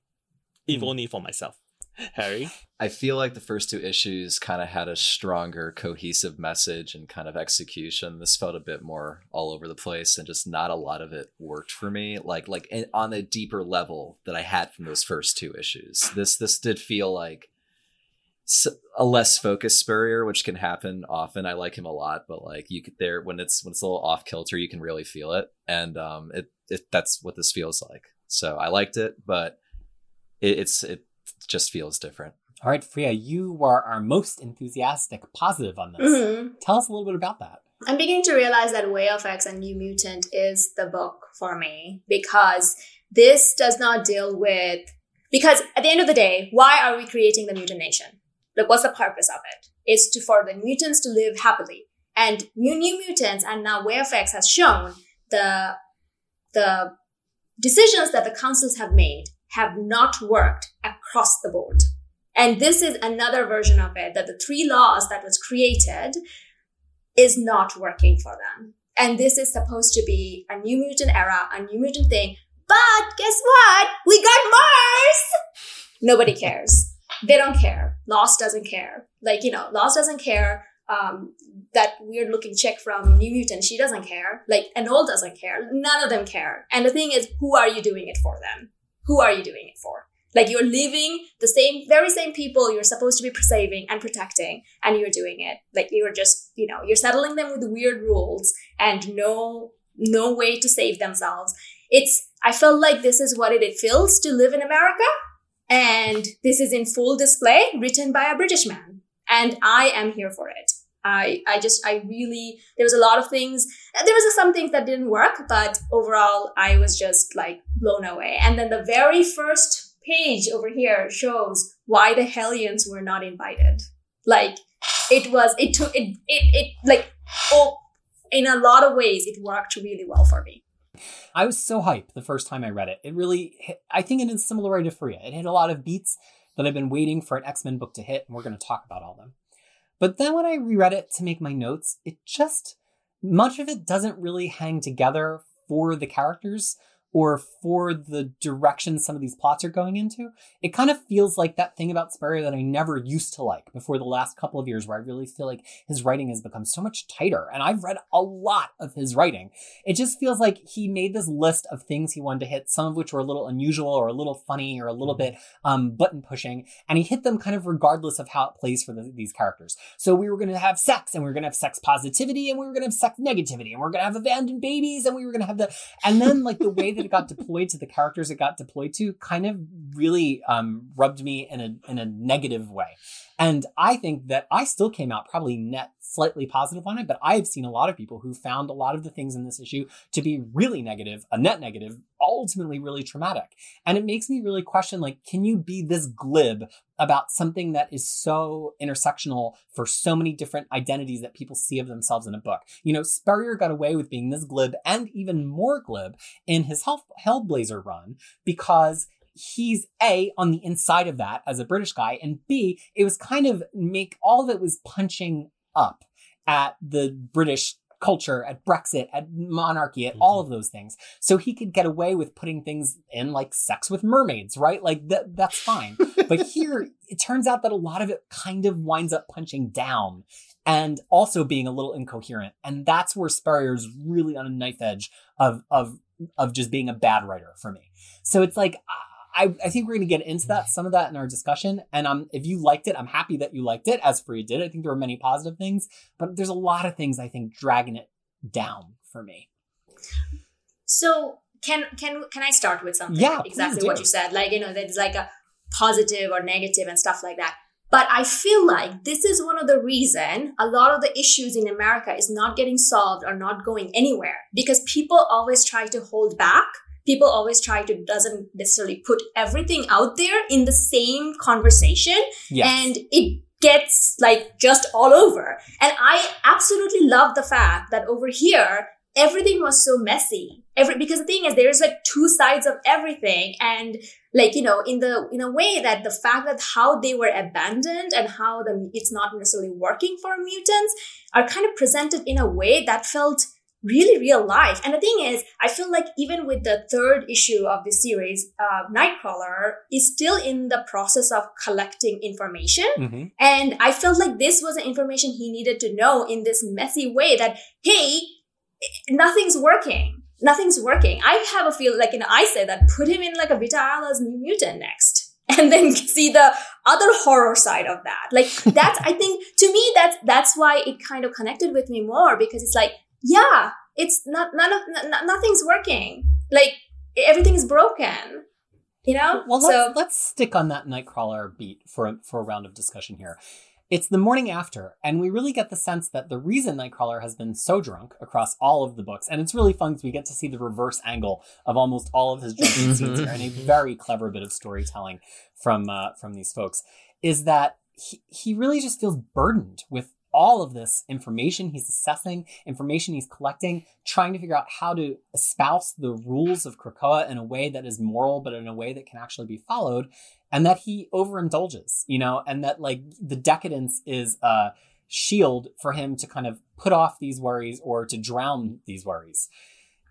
if Hmm. only for myself. Harry, I feel like the first two issues kind of had a stronger cohesive message and kind of execution. This felt a bit more all over the place and just not a lot of it worked for me. Like like on a deeper level that I had from those first two issues. This this did feel like a less focused Spurrier, which can happen often. I like him a lot, but like you could there when it's when it's a little off kilter, you can really feel it, and um, it, it that's what this feels like. So I liked it, but it, it's it just feels different. All right, Fariha, you were our most enthusiastic, positive on this. Mhm. Tell us a little bit about that. I'm beginning to realize that Way of X and New Mutant is the book for me because this does not deal with. Because at the end of the day, why are we creating the mutant nation? Like, what's the purpose of it? It's to, for the mutants to live happily. And New New Mutants and now Way of X has shown the the decisions that the councils have made have not worked across the board. And this is another version of it that the three laws that was created is not working for them. And this is supposed to be a new mutant era, a new mutant thing. But guess what? We got Mars! Nobody cares. They don't care. Lost doesn't care. Like, you know, Lost doesn't care. Um, that weird looking chick from New Mutant, she doesn't care. Like, Anole doesn't care. None of them care. And the thing is, who are you doing it for then? Who are you doing it for? Like, you're leaving the same, very same people you're supposed to be saving and protecting, and you're doing it. Like, you're just, you know, you're settling them with weird rules and no, no way to save themselves. It's, I felt like this is what it feels to live in America. And this is in full display, written by a British man. And I am here for it. I, I just, I really, there was a lot of things, there was some things that didn't work, but overall, I was just like blown away. And then the very first page over here shows why the Hellions were not invited. Like, it was, it took, it, it, it, like, oh, in a lot of ways, it worked really well for me. I was so hyped the first time I read it. It really hit, I think it is similar to Fariha. It hit a lot of beats that I've been waiting for an X-Men book to hit, and we're going to talk about all of them. But then when I reread it to make my notes, it just, much of it doesn't really hang together for the characters or for the direction some of these plots are going into. It kind of feels like that thing about Spurrier that I never used to like before the last couple of years, where I really feel like his writing has become so much tighter. And I've read a lot of his writing. It just feels like he made this list of things he wanted to hit, some of which were a little unusual or a little funny or a little bit um, button pushing, and he hit them kind of regardless of how it plays for the, these characters. So we were going to have sex, and we were going to have sex positivity, and we were going to have sex negativity, and we are going to have abandoned babies, and we were going to have the, and then like the way that it got deployed to the characters it got deployed to kind of really um, rubbed me in a in a negative way. And I think that I still came out probably net slightly positive on it, but I have seen a lot of people who found a lot of the things in this issue to be really negative, a net negative, ultimately really traumatic. And it makes me really question like, can you be this glib about something that is so intersectional for so many different identities that people see of themselves in a book? You know, Spurrier got away with being this glib and even more glib in his Hell- Hellblazer run because he's A, on the inside of that as a British guy, and B, it was kind of make all of it was punching up at the British culture, at Brexit, at monarchy, at all mm-hmm. of those things. So he could get away with putting things in like sex with mermaids, right? Like that that's fine. but here it turns out that a lot of it kind of winds up punching down and also being a little incoherent. And that's where Spurrier's really on a knife edge of of of just being a bad writer for me. So it's like I, I think we're going to get into that, some of that in our discussion. And um, if you liked it, I'm happy that you liked it, as Free did. I think there were many positive things, but there's a lot of things I think dragging it down for me. So can can can I start with something? Yeah, exactly what you said. Like you know, there's like a positive or negative and stuff like that. But I feel like this is one of the reason a lot of the issues in America is not getting solved or not going anywhere because people always try to hold back. People always try to doesn't necessarily put everything out there in the same conversation Yes. and it gets like just all over. And I absolutely love the fact that over here, everything was so messy. Every, because the thing is, there's like two sides of everything. And like, you know, in the, in a way that the fact that how they were abandoned and how the, it's not necessarily working for mutants are kind of presented in a way that felt really real life. And the thing is, I feel like even with the third issue of the series, uh, Nightcrawler is still in the process of collecting information. Mm-hmm. And I felt like this was the information he needed to know in this messy way that, hey, nothing's working. Nothing's working. I have a feel like, you know, I say that put him in like a Vita Ayala's New Mutant next. And then see the other horror side of that. Like that's, I think to me, that's, that's why it kind of connected with me more because it's like, yeah, it's not, none of, n- nothing's working. Like everything is broken. You know? Well, let's, let's stick on that Nightcrawler beat for a, for a round of discussion here. It's the morning after, and we really get the sense that the reason Nightcrawler has been so drunk across all of the books, and it's really fun because we get to see the reverse angle of almost all of his drunken scenes here, and a very clever bit of storytelling from uh, from these folks, is that he, he really just feels burdened with all of this information he's assessing, information he's collecting, trying to figure out how to espouse the rules of Krakoa in a way that is moral, but in a way that can actually be followed, and that he overindulges, you know, and that like the decadence is a shield for him to kind of put off these worries or to drown these worries.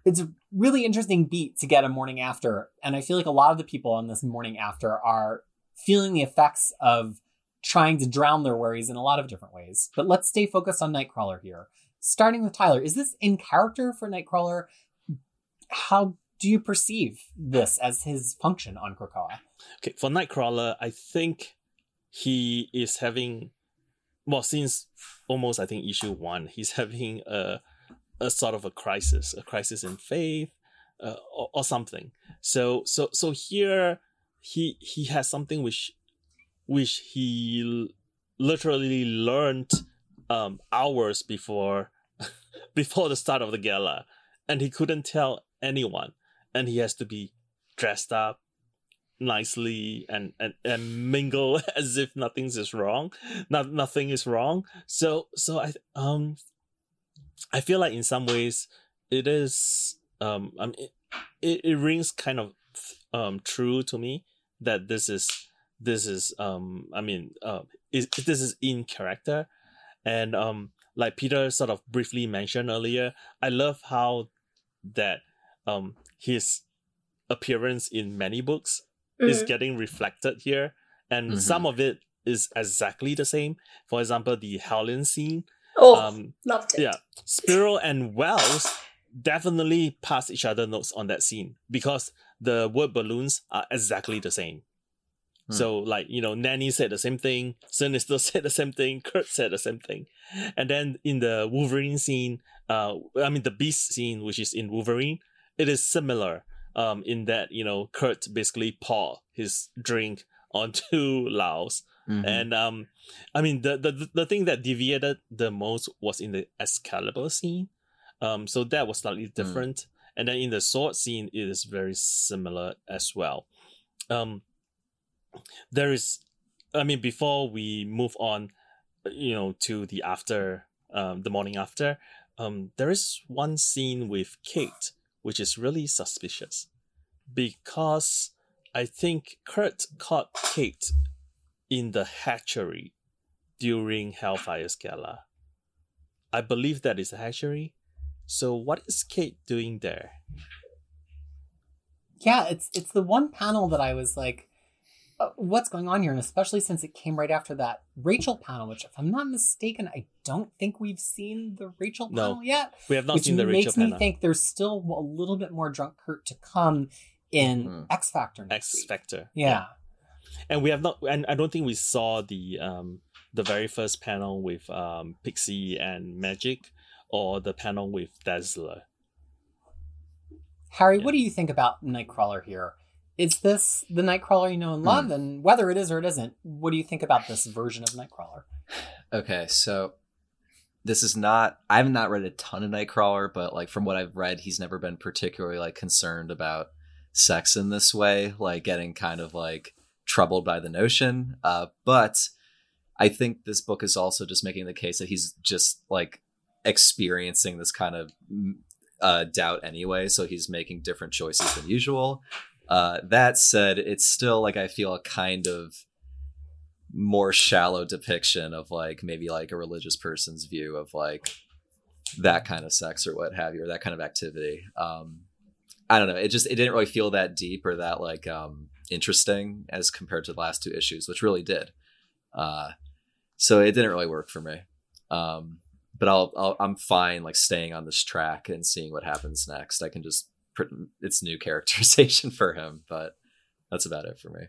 It's a really interesting beat to get a morning after, and I feel like a lot of the people on this morning after are feeling the effects of trying to drown their worries in a lot of different ways. But let's stay focused on Nightcrawler here. Starting with Tyler, is this in character for Nightcrawler? How do you perceive this as his function on Krakoa? Okay, for Nightcrawler, I think he is having, well, since almost I think issue one, he's having a a sort of a crisis, a crisis in faith, uh, or, or something. So so so here he he has something which which he literally learned um, hours before before the start of the gala, and he couldn't tell anyone, and he has to be dressed up nicely and and, and mingle as if nothing's is wrong, not nothing is wrong. So so I um I feel like in some ways it is um I mean, it, it rings kind of um true to me that this is this is um i mean uh is this is in character and um like peter sort of briefly mentioned earlier i love how that um his appearance in many books is Mhm. getting reflected here and Mhm. some of it is exactly the same for example the Hellions scene oh, um loved it. yeah Spurrier and Wells definitely pass each other notes on that scene because the word balloons are exactly the same. Hmm. So like you know, Nanny said the same thing, Sinister said the same thing, Kurt said the same thing, and then in the Wolverine scene, uh, I mean the Beast scene, which is in Wolverine, it is similar. Um, in that you know, Kurt basically poured his drink onto Laos, Mhm. and um, I mean the, the the thing that deviated the most was in the Excalibur scene. Um, so that was slightly different. And then in the sword scene, it is very similar as well. Um, there is, I mean, before we move on, you know, to the after, um, the morning after, um, there is one scene with Kate, which is really suspicious, because I think Kurt caught Kate in the hatchery during Hellfire's Gala. I believe that is a hatchery. So what is Kate doing there? Yeah, it's it's the one panel that I was like, uh, what's going on here? And especially since it came right after that Rachel panel, which, if I'm not mistaken, I don't think we've seen the Rachel No, panel yet. We have not which seen the makes me think there's still a little bit more drunk Kurt to come in Hmm. X Factor next X week. Factor. Yeah. and we have not, and I don't think we saw the um the very first panel with um Pixie and Magic, or the panel with Dazzler. Harry, Yeah. what do you think about Nightcrawler here? Is this the Nightcrawler you know and love? And whether it is or it isn't, what do you think about this version of Nightcrawler? Okay, so this is not I've not read a ton of Nightcrawler, but like from what I've read, he's never been particularly like concerned about sex in this way, like getting kind of like troubled by the notion. Uh, but I think this book is also just making the case that he's just like experiencing this kind of mm, uh, doubt anyway, so he's making different choices than usual. Uh, that said, it's still like I feel a kind of more shallow depiction of like maybe like a religious person's view of like that kind of sex or what have you, or that kind of activity. Um, I don't know. It just it didn't really feel that deep or that like um, interesting as compared to the last two issues, which really did. Uh, so it didn't really work for me. Um, but I'll, I'll I'm fine like staying on this track and seeing what happens next. I can just it's new characterization for him, but that's about it for me.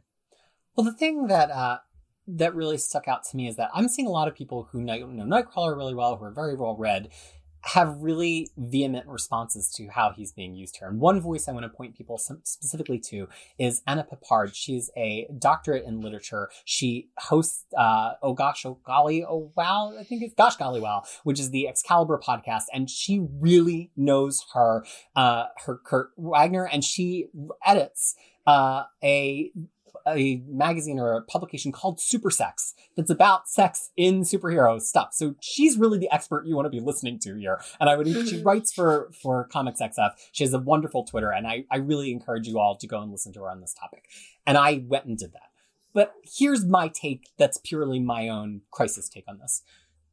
Well, the thing that uh, that really stuck out to me is that I'm seeing a lot of people who know, know Nightcrawler really well, who are very well read, have really vehement responses to how he's being used here. And one voice I want to point people specifically to is Anna Peppard. She's a doctorate in literature. She hosts uh, Oh Gosh, Oh Golly, Oh Wow, I think it's Gosh Golly Wow, which is the Excalibur podcast. And she really knows her, uh, her Kurt Wagner, and she edits uh, a a magazine or a publication called Super Sex that's about sex in superhero stuff. So she's really the expert you want to be listening to here. And I would, she writes for, for Comics XF. She has a wonderful Twitter and I, I really encourage you all to go and listen to her on this topic. And I went and did that. But here's my take that's purely my own crisis take on this.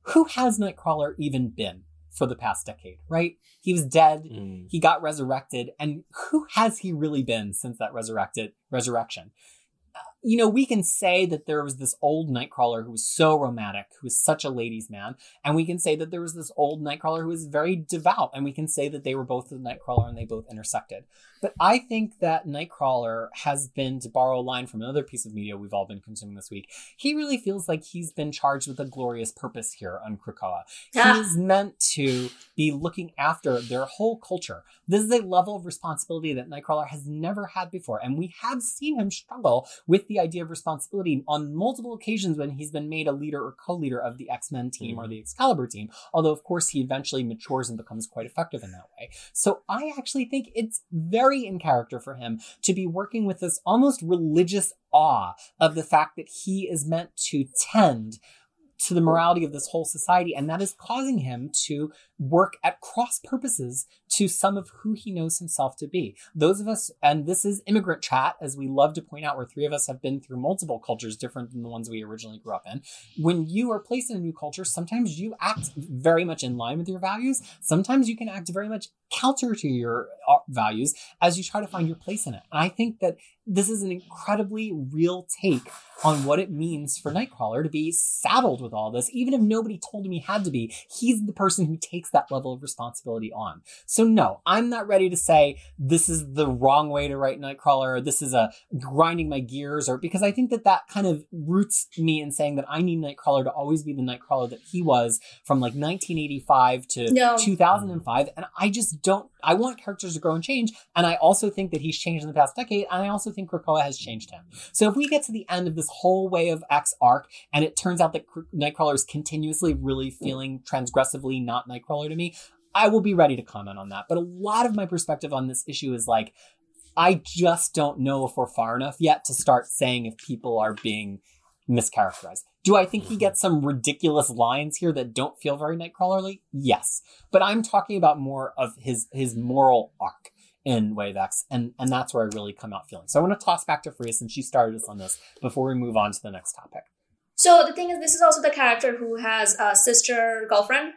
Who has Nightcrawler even been? for the past decade, right? He was dead. Mm. He got resurrected. And who has he really been since that resurrected resurrection? You know, we can say that there was this old Nightcrawler who was so romantic, who was such a ladies' man, and we can say that there was this old Nightcrawler who was very devout, and we can say that they were both the Nightcrawler and they both intersected. But I think that Nightcrawler has been, to borrow a line from another piece of media we've all been consuming this week, he really feels like he's been charged with a glorious purpose here on Krakoa. Yeah. He's meant to be looking after their whole culture. This is a level of responsibility that Nightcrawler has never had before, and we have seen him struggle with the idea of responsibility on multiple occasions when he's been made a leader or co-leader of the X-Men team mm. or the Excalibur team. Although, of course, he eventually matures and becomes quite effective in that way. So I actually think it's very very in character for him to be working with this almost religious awe of the fact that he is meant to tend to the morality of this whole society. And that is causing him to work at cross purposes to some of who he knows himself to be. Those of us, and this is immigrant chat, as we love to point out, where three of us have been through multiple cultures different than the ones we originally grew up in. When you are placed in a new culture, sometimes you act very much in line with your values. Sometimes you can act very much counter to your uh, values as you try to find your place in it. And I think that this is an incredibly real take on what it means for Nightcrawler to be saddled with all this. Even if nobody told him he had to be, he's the person who takes that level of responsibility on. So no, I'm not ready to say this is the wrong way to write Nightcrawler or this is a grinding my gears or because I think that that kind of roots me in saying that I need Nightcrawler to always be the Nightcrawler that he was from like 1985 to no. 2005. And I just don't, I want characters to grow and change. And I also think that he's changed in the past decade. And I also think Krakoa has changed him. So if we get to the end of this whole Way of X arc and it turns out that Nightcrawler is continuously really feeling transgressively not Nightcrawler to me, I will be ready to comment on that. But a lot of my perspective on this issue is like, I just don't know if we're far enough yet to start saying if people are being mischaracterized. Do I think he mm-hmm. gets some ridiculous lines here that don't feel very Nightcrawlerly? Yes. But I'm talking about more of his his moral arc in Way of X, and and that's where I really come out feeling. So I want to toss back to Fariha since she started us on this before we move on to the next topic. So the thing is, this is also the character who has a sister girlfriend,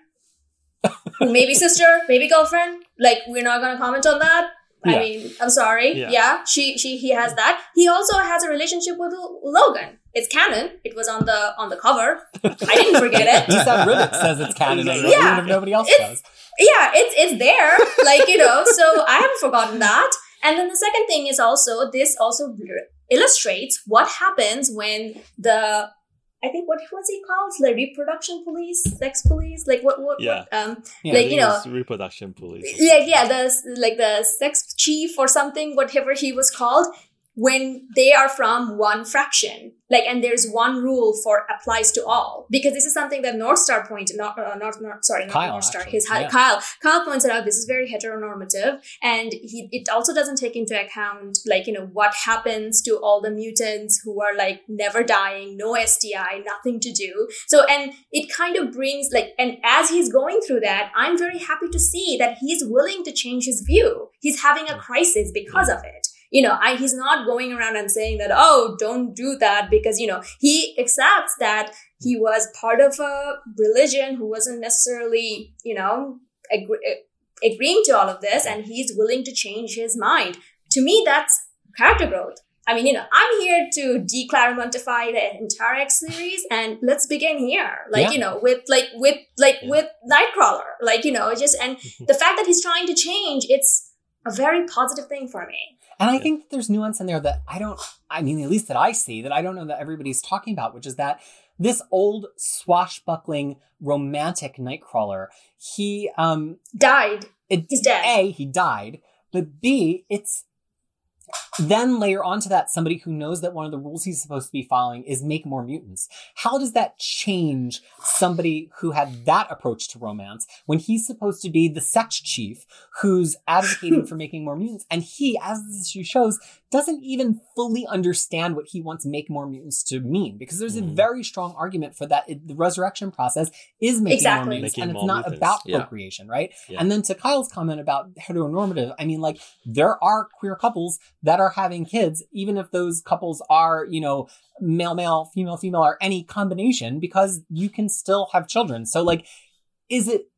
maybe sister, maybe girlfriend. Like we're not gonna comment on that. Yeah. I mean, I'm sorry. Yeah. yeah. she she he has that. He also has a relationship with Logan. It's canon. It was on the on the cover. I didn't forget it. Lisa Riddick says it's canon, yeah. even if nobody else it's, does. Yeah, it's it's there. Like you know, so I haven't forgotten that. And then the second thing is also this also illustrates what happens when the I think what was he called? Like reproduction police, sex police, like what what, yeah. what um yeah, like you know reproduction police. Yeah, yeah, the like the sex chief or something, whatever he was called when they are from one fraction like and there's one rule for applies to all. Because this is something that northstar pointed not uh, not, not sorry kyle, not northstar actually. his yeah. kyle kyle pointed out this is very heteronormative and he it also doesn't take into account like you know what happens to all the mutants who are like never dying no sti nothing to do. So and it kind of brings like and as he's going through that i'm very happy to see that he's willing to change his view. He's having a crisis because of it you know, I, he's not going around and saying that, oh, don't do that because, you know, he accepts that he was part of a religion who wasn't necessarily, you know, agree, uh, agreeing to all of this and he's willing to change his mind. To me, that's character growth. I mean, you know, I'm here to declaramontify the entire X series, and let's begin here. Like, Yeah. you know, with like with like Yeah. with Nightcrawler. Like, you know, just and the fact that he's trying to change, it's a very positive thing for me. And I Yeah. think that there's nuance in there that I don't, I mean, at least that I see, that I don't know that everybody's talking about, which is that this old swashbuckling romantic Nightcrawler, he, um, Died. it, He's dead. A, he died, but B, it's then layer onto that somebody who knows that one of the rules he's supposed to be following is make more mutants. How does that change somebody who had that approach to romance when he's supposed to be the sex chief who's advocating for making more mutants? And he, as this issue shows, doesn't even fully understand what he wants make more mutants to mean because there's a Mhm. very strong argument for that. It, the resurrection process is making Exactly. more mutants Making and it's not mutants. about Yeah. procreation, right? Yeah. And then to Kyle's comment about heteronormative, I mean, like, there are queer couples that are having kids, even if those couples are, you know, male, male, female, female, or any combination, because you can still have children. So, like, is it,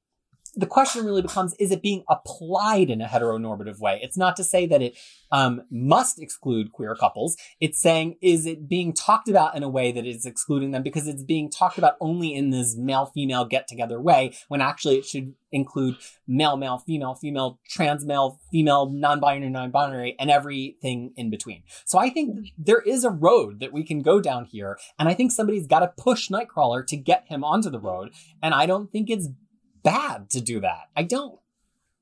the question really becomes, is it being applied in a heteronormative way? It's not to say that it um, must exclude queer couples. It's saying, is it being talked about in a way that is excluding them because it's being talked about only in this male female get together way when actually it should include male, male, female, female, trans male, female, non binary, non binary, and everything in between. So I think there is a road that we can go down here. And I think somebody's got to push Nightcrawler to get him onto the road. And I don't think it's bad to do that. I don't.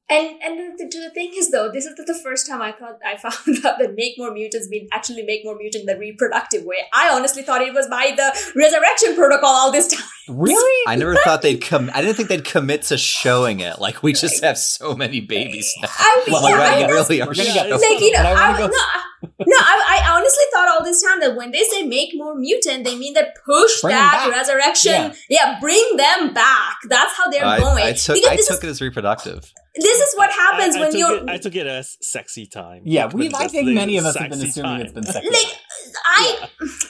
And and the, the thing is though, this is the, the first time I thought I found out that make more mutants mean actually make more mutant in the reproductive way. I honestly thought it was by the resurrection protocol all this time. Really? I never thought they'd come. I didn't think they'd commit to showing it. Like we just have so many babies now. I mean, Well, yeah, we're I gonna really we're are gonna Yeah, get it's- those- like you know, I I, wanna no, no, I, I honestly thought all this time that when they say make more mutant, they mean that push Bring 'em that back. resurrection, yeah. bring them back. That's how they're I, going. I took I took is it as reproductive. this is what happens I, I when you're It, I took it as sexy time. Yeah, Hickman we've, I think many of us have been assuming time. it's been sexy. like I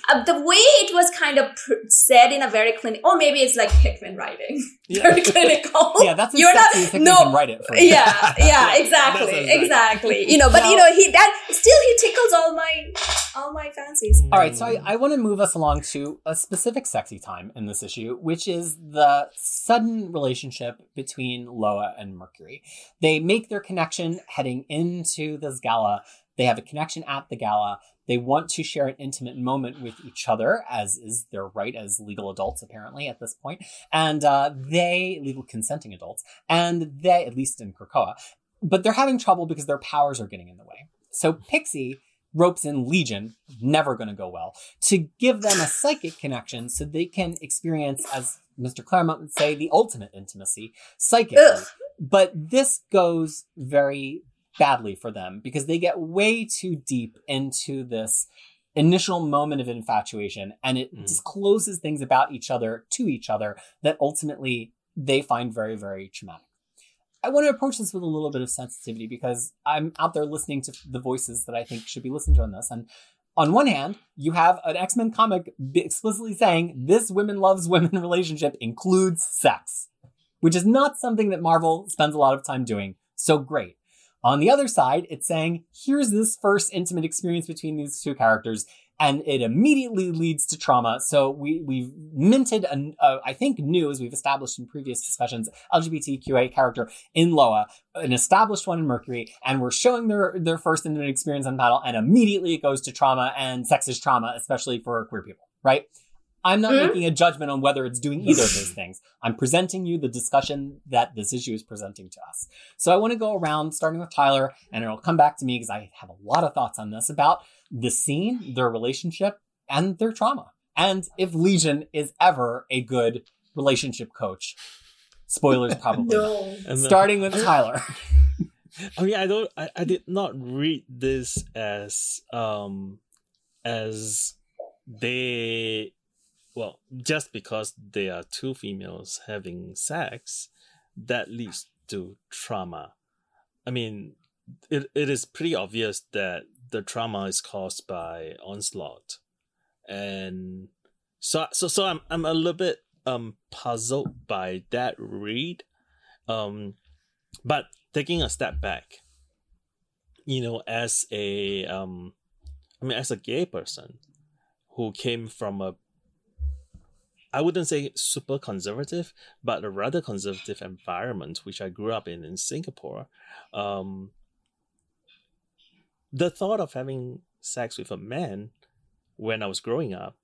uh, the way it was kind of pr- said in a very clinical, or maybe it's like Hickman writing, Yeah. very clinical. yeah, that's You're not- Hickman no. write it yeah, yeah, exactly, exactly. exactly. You know, but you know, he that still he tickles all my all my fancies. All right, so I, I want to move us along to a specific sexy time in this issue, which is the sudden relationship between Loa and Mercury. They make their connection heading into this gala. They have a connection at the gala. They want to share an intimate moment with each other, as is their right as legal adults, apparently, at this point. And uh, they, legal consenting adults, and they, at least in Krakoa, but they're having trouble because their powers are getting in the way. So Pixie ropes in Legion, never going to go well, to give them a psychic connection so they can experience, as Mr. Claremont would say, the ultimate intimacy psychically. Ugh. But this goes very badly for them because they get way too deep into this initial moment of infatuation and it Mm. discloses things about each other to each other that ultimately they find very, very traumatic. I want to approach this with a little bit of sensitivity because I'm out there listening to the voices that I think should be listened to on this. And on one hand, you have an X Men comic explicitly saying this women loves women relationship includes sex, which is not something that Marvel spends a lot of time doing. So great. On the other side, it's saying here's this first intimate experience between these two characters and it immediately leads to trauma. So we we've minted an uh, I think new as we've established in previous discussions LGBTQA character in Loa, an established one in Mercury, and we're showing their their first intimate experience on the battle, and immediately it goes to trauma and sexist trauma, especially for queer people, right? I'm not Mhm. making a judgment on whether it's doing either of those things. I'm presenting you the discussion that this issue is presenting to us. So I want to go around, starting with Tyler, and it'll come back to me because I have a lot of thoughts on this about the scene, their relationship, and their trauma. And if Legion is ever a good relationship coach. Spoilers, probably. No. And Starting with Tyler. Oh yeah, I don't. I, I did not read this as um as they well just because they are two females having sex that leads to trauma. I mean, it, it is pretty obvious that the trauma is caused by onslaught, and so so so I'm I'm a little bit um puzzled by that read. Um, but taking a step back, you know, as a um, I mean, as a gay person who came from a I wouldn't say super conservative, but a rather conservative environment, which I grew up in in Singapore. Um, the thought of having sex with a man when I was growing up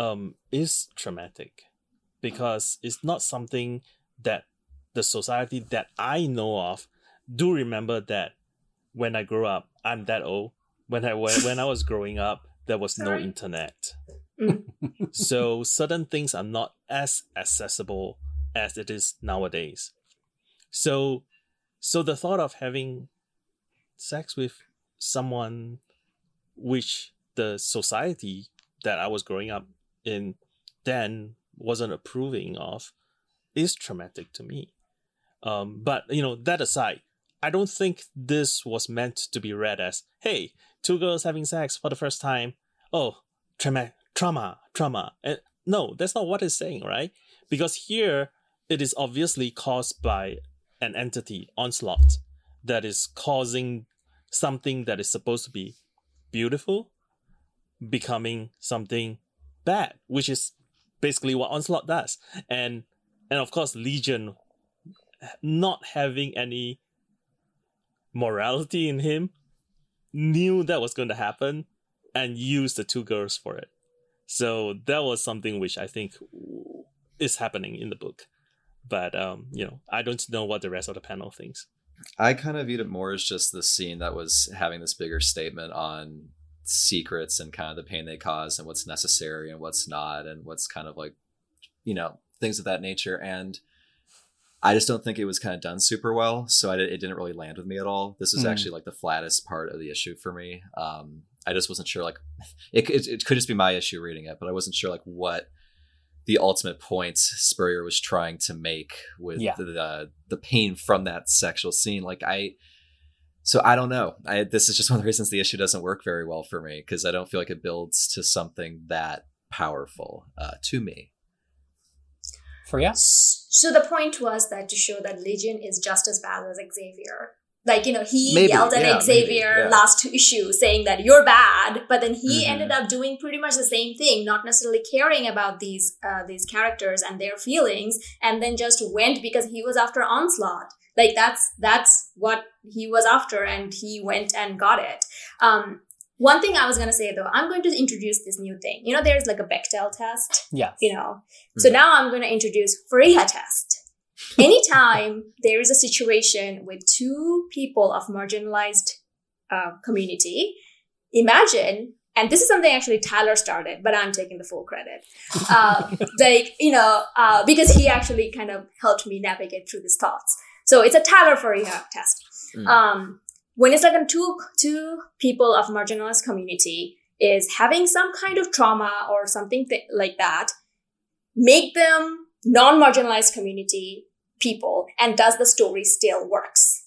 um, is traumatic because it's not something that the society that I know of do remember that when I grew up, I'm that old. When I when I was growing up, there was no internet. Mm. So certain things are not as accessible as it is nowadays. So so the thought of having sex with someone which the society that I was growing up in then wasn't approving of is traumatic to me. Um, but you know, that aside, I don't think this was meant to be read as, hey, two girls having sex for the first time. Oh, trauma, trauma, trauma. And no, that's not what it's saying, right? Because here it is obviously caused by an entity, onslaught, that is causing something that is supposed to be beautiful becoming something bad, which is basically what onslaught does. And and of course Legion not having any morality in him knew that was going to happen and used the two girls for it. So that was something which I think is happening in the book. But um, you know, I don't know what the rest of the panel thinks. I kind of viewed it more as just the scene that was having this bigger statement on secrets and kind of the pain they cause and what's necessary and what's not and what's kind of like you know things of that nature and i just don't think it was kind of done super well so I, it didn't really land with me at all this was Hmm. actually like the flattest part of the issue for me um i just wasn't sure like it, it, it could just be my issue reading it but i wasn't sure like what the ultimate point spurrier was trying to make with Yeah. the the pain from that sexual scene like i so I don't know. I, this is just one of the reasons the issue doesn't work very well for me because I don't feel like it builds to something that powerful uh, to me. Freya? So the point was that to show that Legion is just as bad as Xavier. Like, you know, he Maybe, yelled at yeah, Xavier maybe, yeah. last issue saying that you're bad, but then he Mhm. ended up doing pretty much the same thing, not necessarily caring about these uh, these characters and their feelings, and then just went because he was after Onslaught. Like that's that's what he was after, and he went and got it. Um, one thing I was gonna say though, I'm going to introduce this new thing. You know, there's like a Bechdel test Yeah. you know. So Mhm. now I'm going to introduce Freya test. Anytime there is a situation with two people of marginalized uh, community, imagine, and this is something actually Tyler started, but I'm taking the full credit. Uh, like you know, uh, because he actually kind of helped me navigate through these thoughts. So it's a Tyler Freya test. Mm. Um, when it's like a two two people of marginalized community is having some kind of trauma or something th- like that, make them non-marginalized community people, and does the story still works?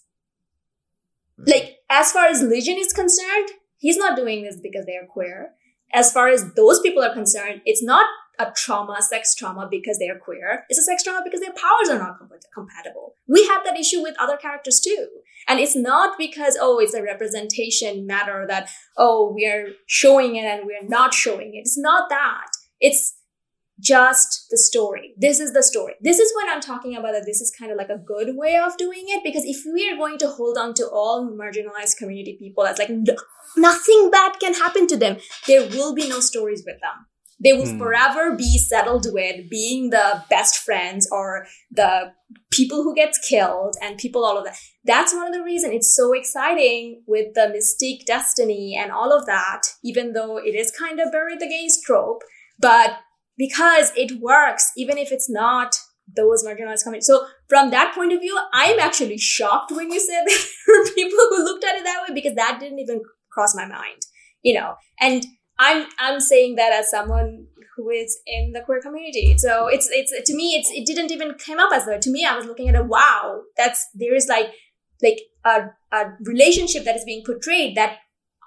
Hmm. Like as far as Legion is concerned, he's not doing this because they are queer. As far as those people are concerned, it's not a trauma, sex trauma because they are queer. It's a sex trauma because their powers are not compa- compatible. We have that issue with other characters too. And it's not because, oh, it's a representation matter that, oh, we are showing it and we're not showing it. It's not that. It's just the story. This is the story. This is when I'm talking about that this is kind of like a good way of doing it because if we are going to hold on to all marginalized community people as like no, nothing bad can happen to them, there will be no stories with them. They will Hmm. forever be settled with being the best friends or the people who gets killed and people all of that. That's one of the reasons it's so exciting with the mystique destiny and all of that, even though it is kind of buried the gays trope, but because it works, even if it's not those marginalized communities. So from that point of view, I'm actually shocked when you said that there were people who looked at it that way because that didn't even cross my mind, you know. And I'm I'm saying that as someone who is in the queer community. So it's it's to me it's it didn't even come up as though to me I was looking at a Wow, that's there is like like a a relationship that is being portrayed that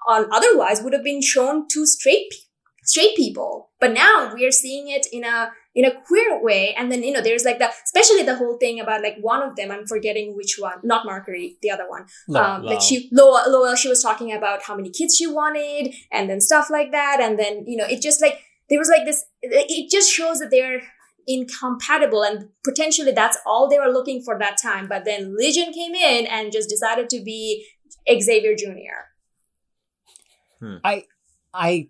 on otherwise would have been shown to straight pe- straight people, but now we are seeing it in a in a queer way. And then, you know, there's like the, especially the whole thing about like one of them, I'm forgetting which one, not Mercury, the other one. Lowell. um, like she, Lowell, Lowell, she was talking about how many kids she wanted and then stuff like that. And then, you know, it just like, there was like this, it just shows that they're incompatible and potentially that's all they were looking for that time. But then Legion came in and just decided to be Xavier Jr. I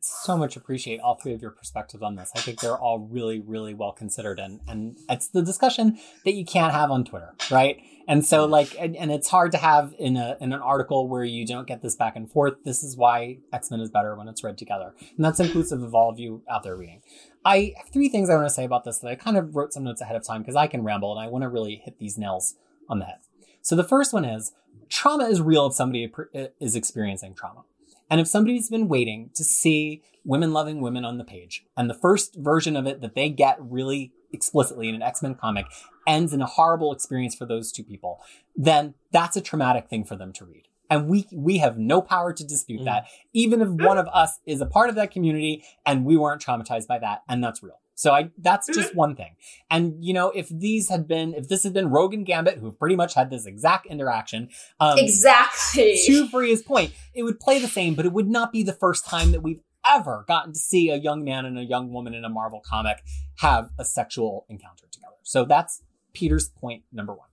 so much appreciate all three of your perspectives on this. I think they're all really, really well considered, and and it's the discussion that you can't have on Twitter, right? And so, mm. like, and, and it's hard to have in a in an article where you don't get this back and forth. This is why X Men is better when it's read together, and that's inclusive of all of you out there reading. I have three things I want to say about this that I kind of wrote some notes ahead of time because I can ramble and I want to really hit these nails on the head. So the first one is trauma is real if somebody is experiencing trauma. And if somebody's been waiting to see women loving women on the page, and the first version of it that they get really explicitly in an X Men comic ends in a horrible experience for those two people, then that's a traumatic thing for them to read. And we we have no power to dispute Mm. that, even if one of us is a part of that community and we weren't traumatized by that, and that's real. So I that's just one thing. And you know, if these had been if this had been Rogue and Gambit, who pretty much had this exact interaction, um, exactly. to Freya's point, it would play the same, but it would not be the first time that we've ever gotten to see a young man and a young woman in a Marvel comic have a sexual encounter together. So that's Peter's point number one.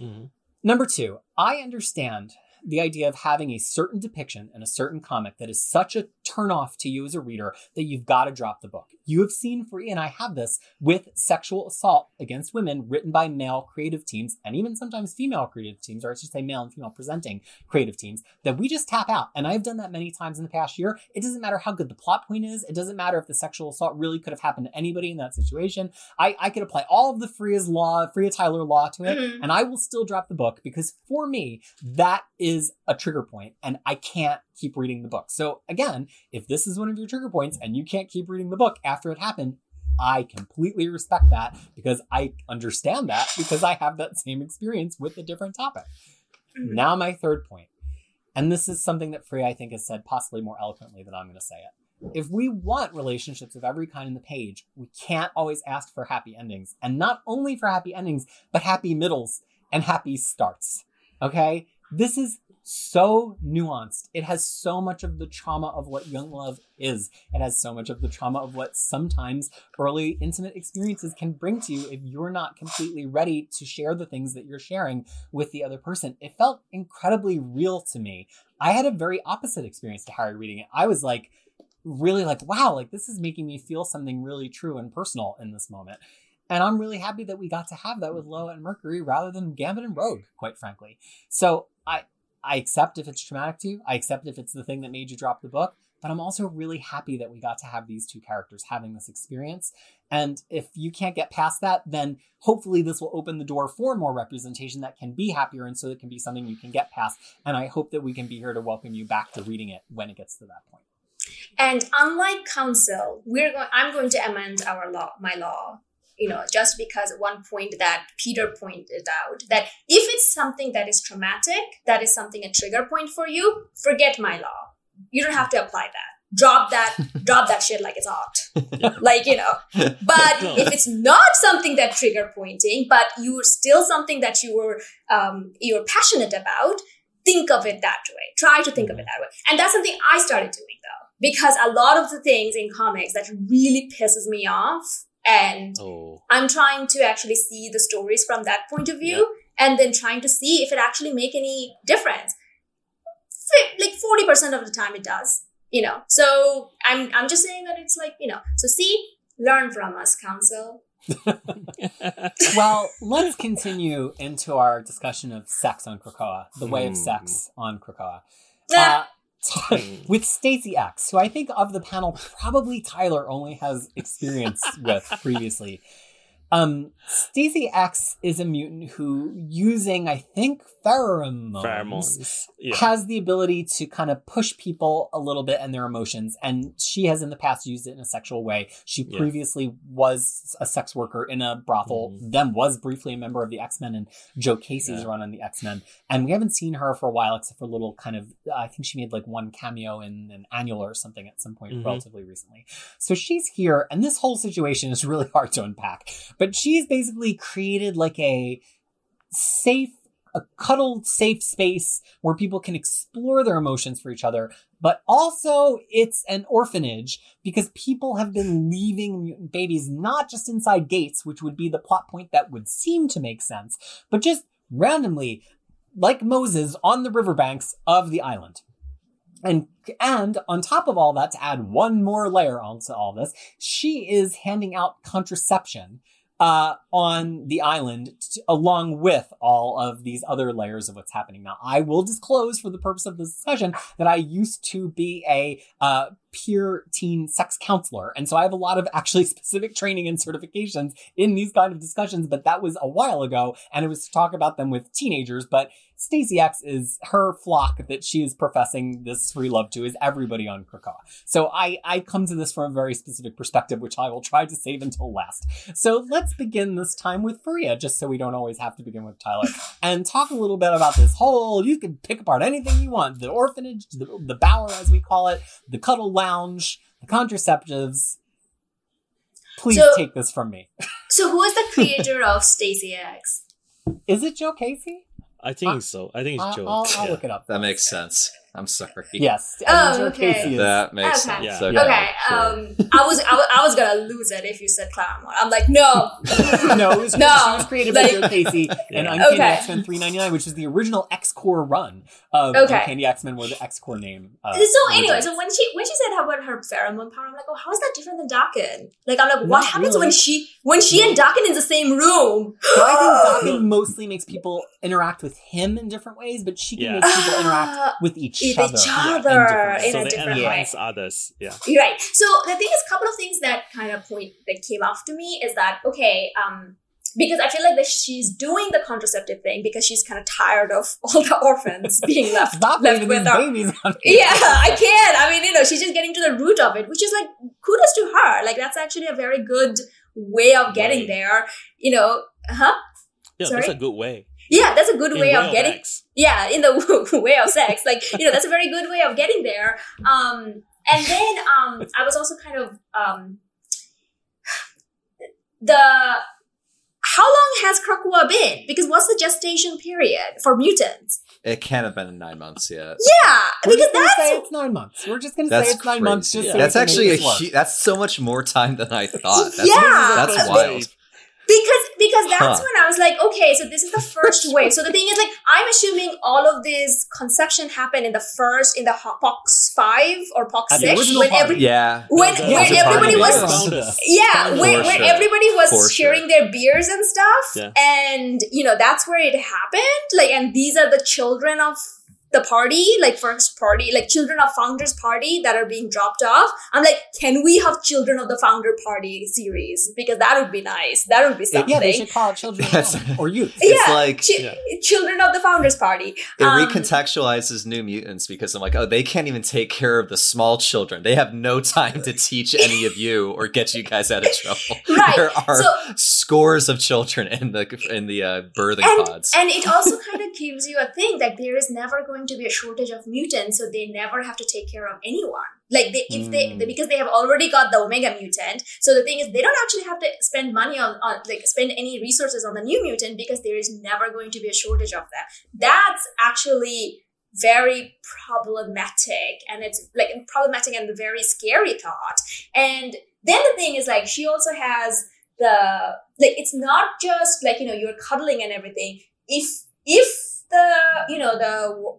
Mhm. Number two, I understand the idea of having a certain depiction in a certain comic that is such a turnoff to you as a reader that you've got to drop the book. You have seen Free, and I have this with sexual assault against women written by male creative teams and even sometimes female creative teams, or I should say male and female presenting creative teams, that we just tap out. And I've done that many times in the past year. It doesn't matter how good the plot point is, it doesn't matter if the sexual assault really could have happened to anybody in that situation. I, I could apply all of the Freya's law, Freya Tyler law to it, Mhm. and I will still drop the book because for me, that is a trigger point and I can't keep reading the book. So again, if this is one of your trigger points and you can't keep reading the book after it happened, I completely respect that because I understand that because I have that same experience with a different topic. Now, my third point, and this is something that Freya, I think, has said possibly more eloquently than I'm going to say it. If we want relationships of every kind in the page, we can't always ask for happy endings. And not only for happy endings, but happy middles and happy starts. Okay? This is so nuanced. It has so much of the trauma of what young love is. It has so much of the trauma of what sometimes early intimate experiences can bring to you if you're not completely ready to share the things that you're sharing with the other person. It felt incredibly real to me. I had a very opposite experience to Harry reading it. I was like, really like, wow, like this is making me feel something really true and personal in this moment. And I'm really happy that we got to have that with mm-hmm. Loa and Mercury rather than Gambit and Rogue, quite frankly. So I I accept if it's traumatic to you. I accept if it's the thing that made you drop the book. But I'm also really happy that we got to have these two characters having this experience. And if you can't get past that, then hopefully this will open the door for more representation that can be happier and so it can be something you can get past. And I hope that we can be here to welcome you back to reading it when it gets to that point. And unlike council, we're going. I'm going to amend our law, my law. You know, just because one point that Peter pointed out that if it's something that is traumatic, that is something a trigger point for you. Forget my law. You don't have to apply that. Drop that. drop that shit like it's hot. like you know. But if it's not something that trigger pointing, but you're still something that you were um, you're passionate about, think of it that way. Try to think of it that way. And that's something I started doing though, because a lot of the things in comics that really pisses me off, and Oh. I'm trying to actually see the stories from that point of view, and then trying to see if it actually make any difference. Like forty percent of the time, it does. You know, so I'm I'm just saying that it's like you know. So see, learn from us, council. well, let's continue into our discussion of sex on Krakoa, the way of Mm. sex on Krakoa. Nah. Uh, Mm. with Stacy X, who I think of the panel, probably Tyler only has experience with previously. Um, Stacy X is a mutant who, using I think pheromones, Pheromones. Yeah. has the ability to kind of push people a little bit and their emotions. And she has in the past used it in a sexual way. She Yeah. previously was a sex worker in a brothel, Mhm. then was briefly a member of the X Men and Joe Casey's Yeah. run on the X Men. And we haven't seen her for a while, except for a little kind of, I think she made like one cameo in an annual or something at some point Mhm. relatively recently. So she's here, and this whole situation is really hard to unpack. But she's basically created like a safe, a cuddled safe space where people can explore their emotions for each other. But also, it's an orphanage because people have been leaving mutant babies not just inside gates, which would be the plot point that would seem to make sense, but just randomly, like Moses, on the riverbanks of the island. And and on top of all that, to add one more layer onto all this, she is handing out contraception uh, on the island t- along with all of these other layers of what's happening. Now, I will disclose for the purpose of this discussion that I used to be a uh, peer teen sex counselor. And so I have a lot of actually specific training and certifications in these kind of discussions, but that was a while ago. And it was to talk about them with teenagers. But Stacy X is her flock that she is professing this free love to is everybody on Krakoa. So I, I come to this from a very specific perspective, which I will try to save until last. So let's begin this time with Fariha, just so we don't always have to begin with Tyler, and talk a little bit about this whole, you can pick apart anything you want, the orphanage, the, the bower as we call it, the cuddle lounge, the contraceptives. Please So- take this from me. So who is the creator of Stacy X? Is it Joe Casey? I think Uh, so. I think it's I'll, Joe. I'll, I'll yeah. look it up. That makes sense. I'm sorry. Yes. Oh, okay. Casey is- That makes Okay. sense. Yeah. Okay. Okay, sure. um, I was, I was I was gonna lose it if you said Claremont. I'm like, no, no, it was, No, she was created by like- Joe Casey in Yeah. Uncanny Okay. X-Men 399, which is the original X-Core run of Okay. Uncanny X-Men where the X-Core name. Uh, so anyway, so when she when she said about her pheromone power, I'm like, oh, how is that different than Daken? Like, I'm like, what Not happens really. when she when she and Daken in the same room? So I think Daken mostly makes people interact with him in different ways, but she can Yeah. make people interact with each with other. each yeah, other different in so a they different enhance others. Yeah. Right. So the thing is, a couple of things that kind of point that came off to me is that okay, um, because I feel like that she's doing the contraceptive thing because she's kind of tired of all the orphans being left left with her. babies Yeah, I can't. I mean, you know, she's just getting to the root of it, which is like kudos to her. Like that's actually a very good way of getting Way. there. You know, huh? Yeah, that's a good way. Yeah, that's a good In way of getting. X. yeah in the way of sex like you know that's a very good way of getting there um and then um i was also kind of um the how long has Krakoa been? Because what's the gestation period for mutants? It can't have been nine months yet. Yeah, We're because just gonna say that's it's nine months. We're just gonna That's say it's nine months. crazy. Just so that's actually a this hu- that's so much more time than I thought. That's, Yeah. that's wild. Wave. because because that's Huh. when I was like, okay, so this is the first wave. So the thing is, like, I'm assuming all of this conception happened in the first in the ho- Pox five or Pox At the six original when party. every Yeah. when Yeah, when everybody was Yeah. founders. Yeah, For where, where sure. everybody was For sharing sure. their beers and stuff. Yeah. And, you know, that's where it happened. Like, and these are the children of the party, like first party, like children of founders party that are being dropped off. I'm like, can we have children of the founder party series? Because that would be nice. That would be something. Yeah, they should call it children of Yes. Hell, or youth. It's Yeah, like Chi- Yeah. children of the founders party. it Um, recontextualizes New Mutants because I'm like, oh, they can't even take care of the small children. They have no time to teach any of you or get you guys out of trouble. Right. There are So- scores of children in the in the uh, birthing and, pods. and it also kind of gives you a thing that there is never going to be a shortage of mutants, so they never have to take care of anyone. Like they, if they, Mm. because they have already got the Omega mutant, so the thing is they don't actually have to spend money on, on like spend any resources on the new mutant because there is never going to be a shortage of them. That's actually very problematic and it's like problematic and very scary thought. And then the thing is like she also has the like it's not just like you know you're cuddling and everything if if the you know the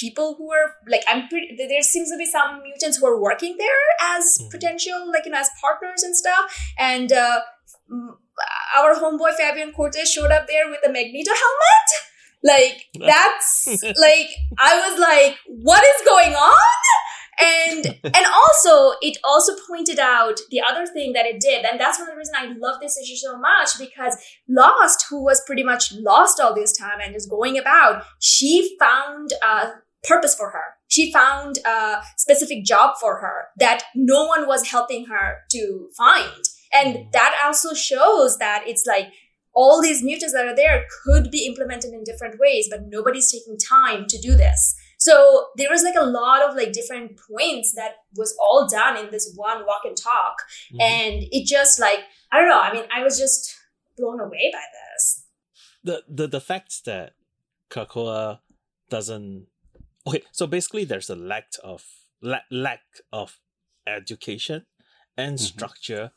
people who are like i'm pretty there seems to be some mutants who are working there as Mhm. potential like you know as partners and stuff. And uh our homeboy fabian cortez showed up there with a magneto helmet. Like that's like i was like what is going on? And and also it also pointed out the other thing that it did. And that's one of the reasons i love this issue so much because lost who was pretty much lost all this time and is going about she found a purpose for her she found a specific job for her that no one was helping her to find and that also shows that it's like all these mutants that are there could be implemented in different ways but nobody's taking time to do this so there was like a lot of like different points that was all done in this one walk and talk. Mhm. And it just like, I don't know. I mean, I was just blown away by this. the the the fact that Krakoa doesn't okay so basically there's a lack of la- lack of education and Mhm. structure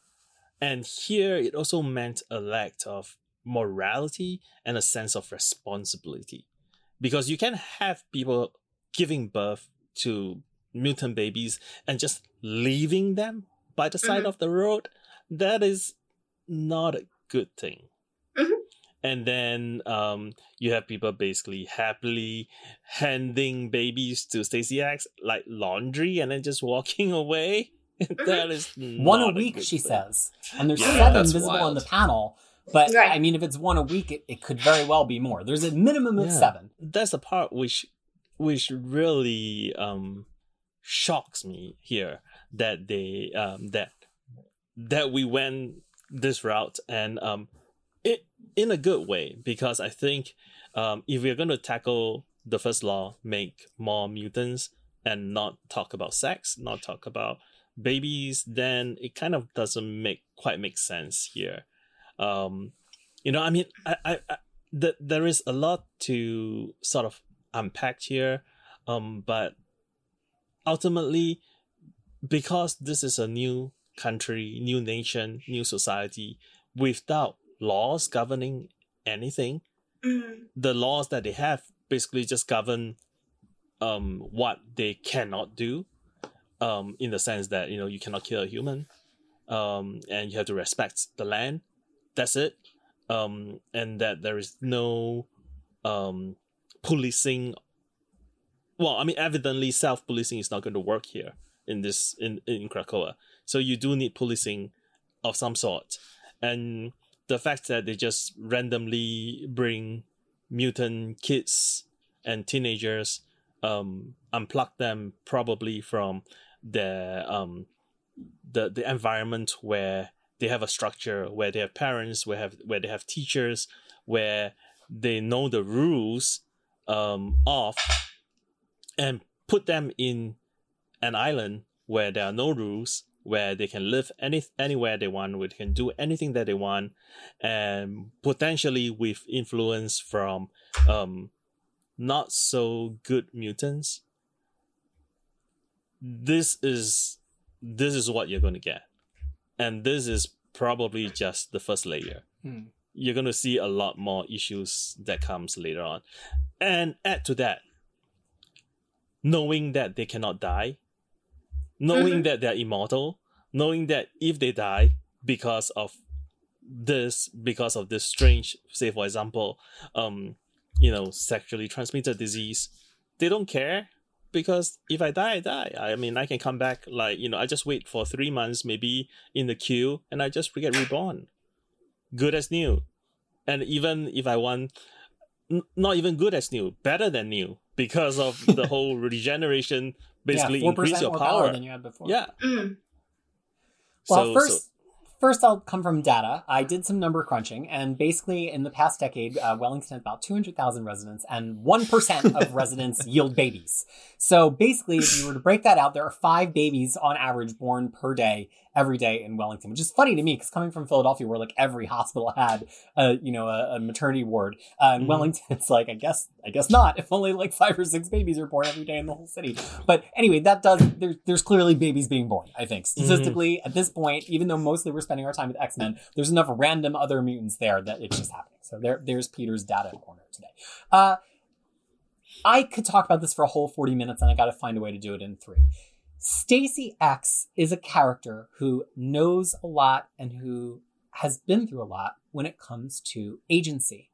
and here it also meant a lack of morality and a sense of responsibility because you can have people giving birth to mutant babies and just leaving them by the side Mhm. of the road that is not a good thing. And then um, you have people basically happily handing babies to Stacy X like laundry and then just walking away. that is one a not week, good she thing. says. And there's Yeah, seven visible in wild. the panel. But Right. I mean, if it's one a week, it, it could very well be more. There's a minimum of Yeah. seven. That's the part which which really um shocks me here that they um that that we went this route and um it in a good way because I think um if we're going to tackle the first law make more mutants and not talk about sex not talk about babies then it kind of doesn't make quite make sense here. Um you know i mean i i, I th- there is a lot to sort of unpack here um but ultimately because this is a new country new nation new society without laws governing anything Mm. the laws that they have basically just govern um what they cannot do um in the sense that you know you cannot kill a human um and you have to respect the land. That's it. Um and that there is no um policing. Well i mean evidently self-policing is not going to work here in this in in krakoa. So you do need policing of some sort. And the fact that they just randomly bring mutant kids and teenagers um unplug them probably from the um the the environment where they have a structure where they have parents where have where they have teachers where they know the rules um of and put them in an island where there are no rules where they can live any anywhere they want where they can do anything that they want and potentially with influence from um not so good mutants. This is this is what you're going to get. And this is probably just the first layer. Hmm. you're going to see a lot more issues that comes later on. And add to that knowing that they cannot die knowing Mhm. that they're immortal knowing that if they die because of this because of this strange say for example um you know sexually transmitted disease they don't care because if i die i die. I mean i can come back like you know i just wait for three months maybe in the queue and i just get reborn. Good as new. And even if i want n- not even good as new better than new because of the whole regeneration basically yeah, 4% increase your more power than you had before. yeah Mm. Well, So- first, so- first I'll come from data. I did some number crunching, and basically, in the past decade, uh, Wellington had about 200,000 residents, and 1% of residents yield babies. So basically, if you were to break that out, there are five babies on average born per day every day in Wellington, which is funny to me because coming from Philadelphia, where like every hospital had, a you know, a, a maternity ward, uh, in Mhm. Wellington, it's like I guess, I guess not. If only like five or six babies are born every day in the whole city. But anyway, that does there's there's clearly babies being born. I think statistically at this point, even though mostly we're spending our time with X Men, there's enough random other mutants there that it's just happening. So there there's Peter's data corner today. Uh, I could talk about this for a whole 40 minutes, and I got to find a way to do it in three. Stacy X is a character who knows a lot and who has been through a lot when it comes to agency.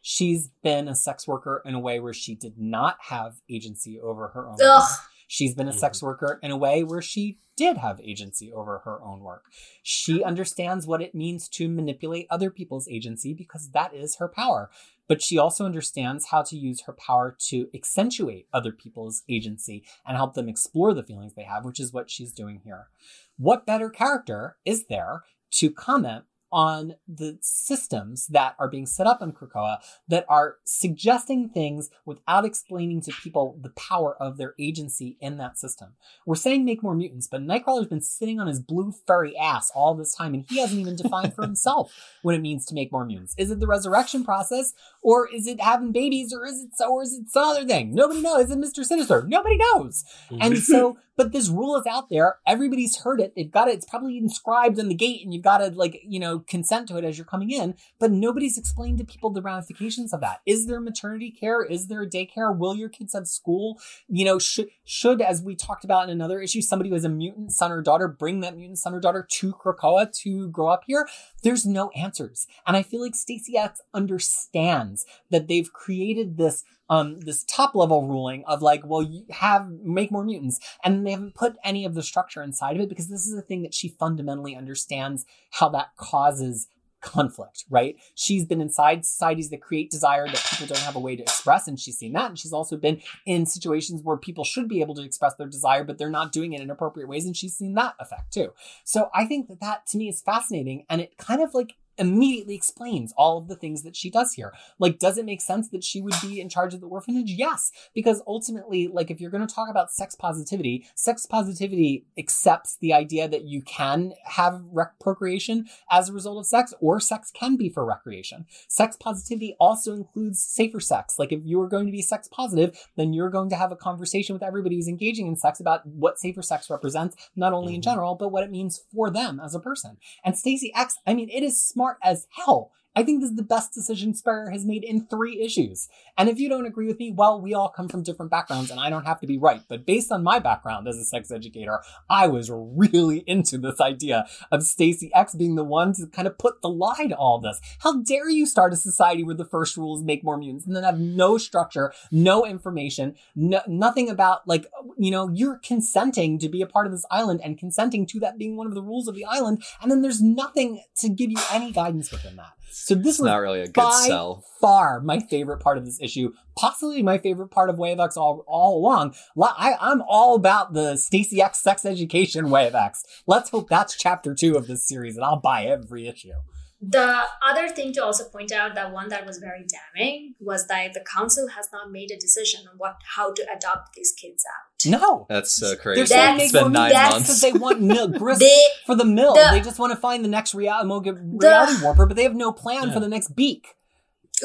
She's been a sex worker in a way where she did not have agency over her own. Ugh. She's been a mm-hmm. sex worker in a way where she did have agency over her own work. She understands what it means to manipulate other people's agency because that is her power. But she also understands how to use her power to accentuate other people's agency and help them explore the feelings they have, which is what she's doing here. What better character is there to comment on the systems that are being set up in Krakoa that are suggesting things without explaining to people the power of their agency in that system. We're saying make more mutants, but Nightcrawler's been sitting on his blue furry ass all this time and he hasn't even defined for himself what it means to make more mutants. Is it the resurrection process or is it having babies or is it so or is it some other thing? Nobody knows. Is it Mr. Sinister? Nobody knows. Mm-hmm. And so but this rule is out there. Everybody's heard it. They've got it. It's probably inscribed on the gate and you've got to like, you know, consent to it as you're coming in. But nobody's explained to people the ramifications of that. Is there maternity care? Is there daycare? Will your kids have school? You know, should, should, as we talked about in another issue, somebody who has a mutant son or daughter bring that mutant son or daughter to Krakoa to grow up here? There's no answers. And I feel like Stacy X understands that they've created this um this top level ruling of like well you have make more mutants. And they haven't put any of the structure inside of it because this is a thing that she fundamentally understands how that causes conflict right? She's been inside societies that create desire that people don't have a way to express and she's seen that. And she's also been in situations where people should be able to express their desire but they're not doing it in appropriate ways and she's seen that effect too. So i think that that to me is fascinating and it kind of like immediately explains all of the things that she does here. Like, does it make sense that she would be in charge of the orphanage? Yes, because ultimately, like, if you're going to talk about sex positivity, sex positivity accepts the idea that you can have rec- procreation as a result of sex, or sex can be for recreation. Sex positivity also includes safer sex. Like, if you are going to be sex positive, then you're going to have a conversation with everybody who's engaging in sex about what safer sex represents, not only in mm-hmm. general, but what it means for them as a person. And Stacy X, I mean, it is smart as hell. I think this is the best decision Spurrier has made in three issues. And if you don't agree with me, well, we all come from different backgrounds and I don't have to be right. But based on my background as a sex educator, I was really into this idea of Stacy X being the one to kind of put the lie to all this. How dare you start a society where the first rule is make more mutants and then have no structure, no information, no, nothing about like, you know, you're consenting to be a part of this island and consenting to that being one of the rules of the island. And then there's nothing to give you any guidance within that. So this was not really a good by sell. far my favorite part of this issue, possibly my favorite part of X all, all along. I, I'm all about the Stacy X sex education of X. Let's hope that's chapter two of this series, and I'll buy every issue. The other thing to also point out that one that was very damning was that the council has not made a decision on what how to adopt these kids out. No. That's so They're crazy. saying It's been nine that's because months. they want milk grist They for the mill. the- they just want to find the next rea- reality warper, but they have no plan Yeah. for the next beak.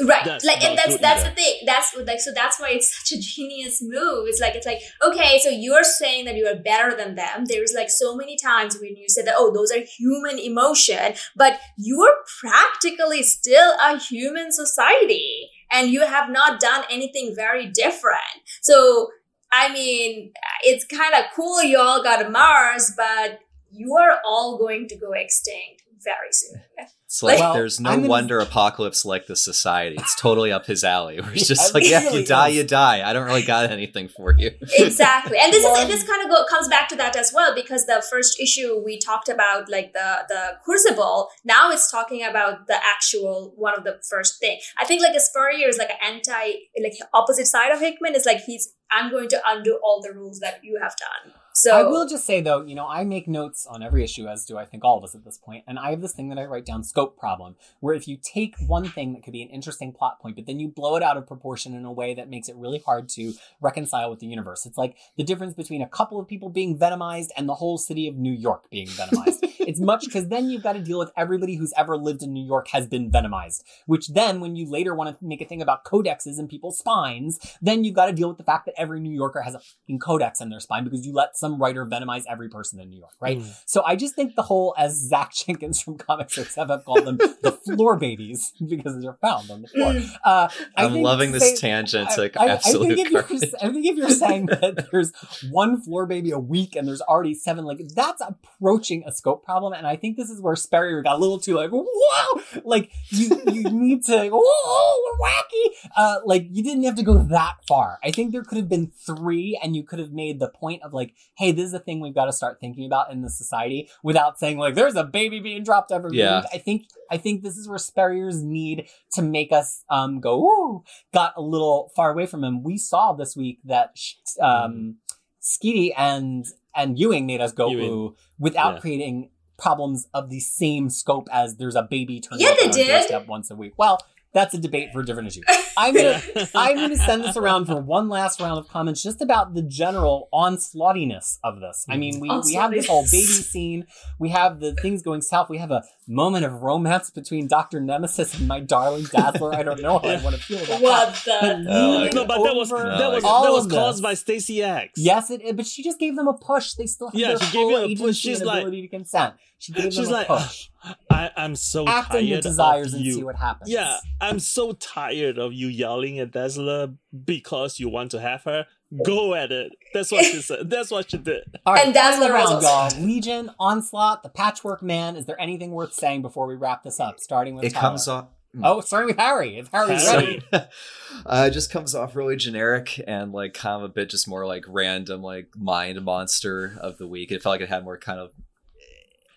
Right. That's like and that's that's either. the thing. That's like so that's why it's such a genius move. It's like it's like okay so you're saying that you are better than them. There's like so many times when you said that oh those are human emotion but you're practically still a human society and you have not done anything very different. So i mean it's kind of cool you all got mars but you are all going to go extinct very soon It's like Well, there's no I'm gonna- wonder Apocalypse like the society. It's totally up his alley. Where he's just like, yeah, really you die, is. you die. I don't really got anything for you. exactly and this Well- is this kind of go, comes back to that as well because the first issue we talked about like the the crucible now it's talking about the actual one of the first thing i think like a spurrier is like an anti like opposite side of hickman is like he's i'm going to undo all the rules that you have done so I will just say though, you know, I make notes on every issue, as do I think all of us at this point, and I have this thing that I write down scope problem, where if you take one thing that could be an interesting plot point, but then you blow it out of proportion in a way that makes it really hard to reconcile with the universe. It's like the difference between a couple of people being venomized and the whole city of New York being venomized. it's much because then you've got to deal with everybody who's ever lived in New York has been venomized, which then when you later want to make a thing about codexes and people's spines, then you've got to deal with the fact that every New Yorker has a fucking codex in their spine because you let some writer venomize every person in New York, right? Mm. So I just think the whole, as Zach Jenkins from Comics Six have called them, the floor babies because they're found on the floor. Mm. Uh, I I'm think loving to this say- tangent I- to I, I absolute think if you're. I think if you're saying that there's one floor baby a week and there's already seven, like that's approaching a scope problem. And I think this is where Sperry got a little too like, whoa, like you you need to, whoa, we're wacky. Uh, like you didn't have to go that far. I think there could have been three, and you could have made the point of like, hey, this is a thing we've got to start thinking about in the society without saying like, there's a baby being dropped every Yeah. week. I think I think this is where Spurrier's need to make us um go, ooh, got a little far away from him. We saw this week that sh- um, Schiti and and Ewing made us go Ewing. ooh without Yeah. creating problems of the same scope as there's a baby turning Yeah, up they on our did. doorstep once a week. Well, that's a debate for a different issue. I'm gonna I'm gonna send this around for one last round of comments just about the general onslaughtiness of this. I mean, we, we have this whole baby scene. We have the things going south. We have a moment of romance between Dr. Nemesis and my darling Dazzler. I don't know how I want to feel about that. What But the? leaning no, but that was that was all that was caused this- by Stacy X. Yes, it, it- but she just gave them a push. They still have Yeah, their she gave full you a push. She's and like- ability to consent. She gave them She's a like, push. I, I'm so Act on tired your desires of and you. see what happens. Yeah, I'm so tired of you yelling at Dazzler because you want to have her. Go at it. That's what she said. That's what she did. All right, And final Dazzler round, y'all. Legion, Onslaught, the Patchwork Man. Is there anything worth saying before we wrap this up? Starting with it Tyler. comes off. Oh, starting with Harry. If Harry's Harry. ready. uh, it just comes off really generic and like kind of a bit just more like random like mind monster of the week. It felt like it had more kind of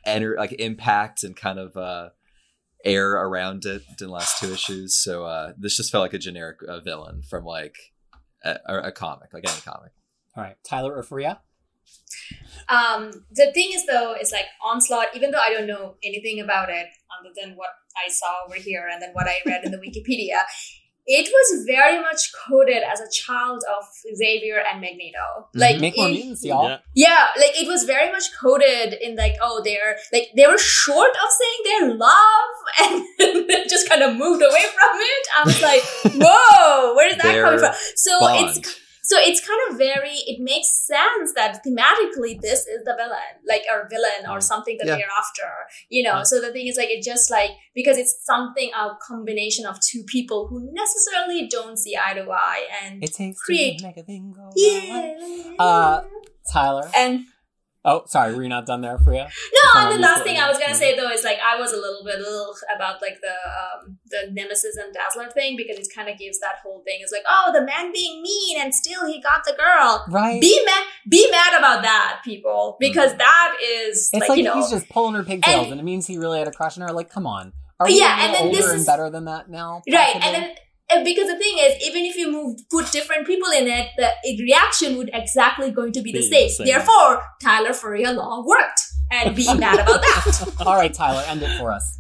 ener- like impact and kind of uh air around it than the last two issues. So uh this just felt like a generic uh, villain from like a, a a comic, like any comic. All right, Tyler or Freya? Um, the thing is though, is like onslaught. Even though I don't know anything about it other than what I saw over here and then what I read in the Wikipedia, it was very much coded as a child of Xavier and Magneto. Mm-hmm. Like Make more it- mutants, y'all. Yeah. Yeah, like it was very much coded in like, oh, they're like they were short of saying their love and they just kind of moved away from it. I was like, whoa, where is that Their coming from? So Bond. it's so it's kind of very it makes sense that thematically this is the villain, like our villain or something that Yeah. they're after. You know, Yeah. so the thing is like it just like because it's something a combination of two people who necessarily don't see eye to eye and It takes Create- to make a thing go yeah. Uh, Tyler. and Oh, sorry, were you not done there, Fariha? No, and the last thing I was gonna say though is like I was a little bit ugh, about like the um, the Nemesis and Dazzler thing because it kind of gives that whole thing. It's like oh the man being mean and still he got the girl. Right. Be mad, be mad about that, people, because Mhm. that is it's like, like you know he's just pulling her pigtails, and, and- it means he really had a crush on her. Like, come on. Are we Yeah, and little then this older and is- better than that now? right, possibly? and then. And because the thing is, even if you move, put different people in it, the reaction would exactly going to be the Be the same. same. Therefore, Tyler Furia Law worked, and be mad about that. All right, Tyler, end it for us.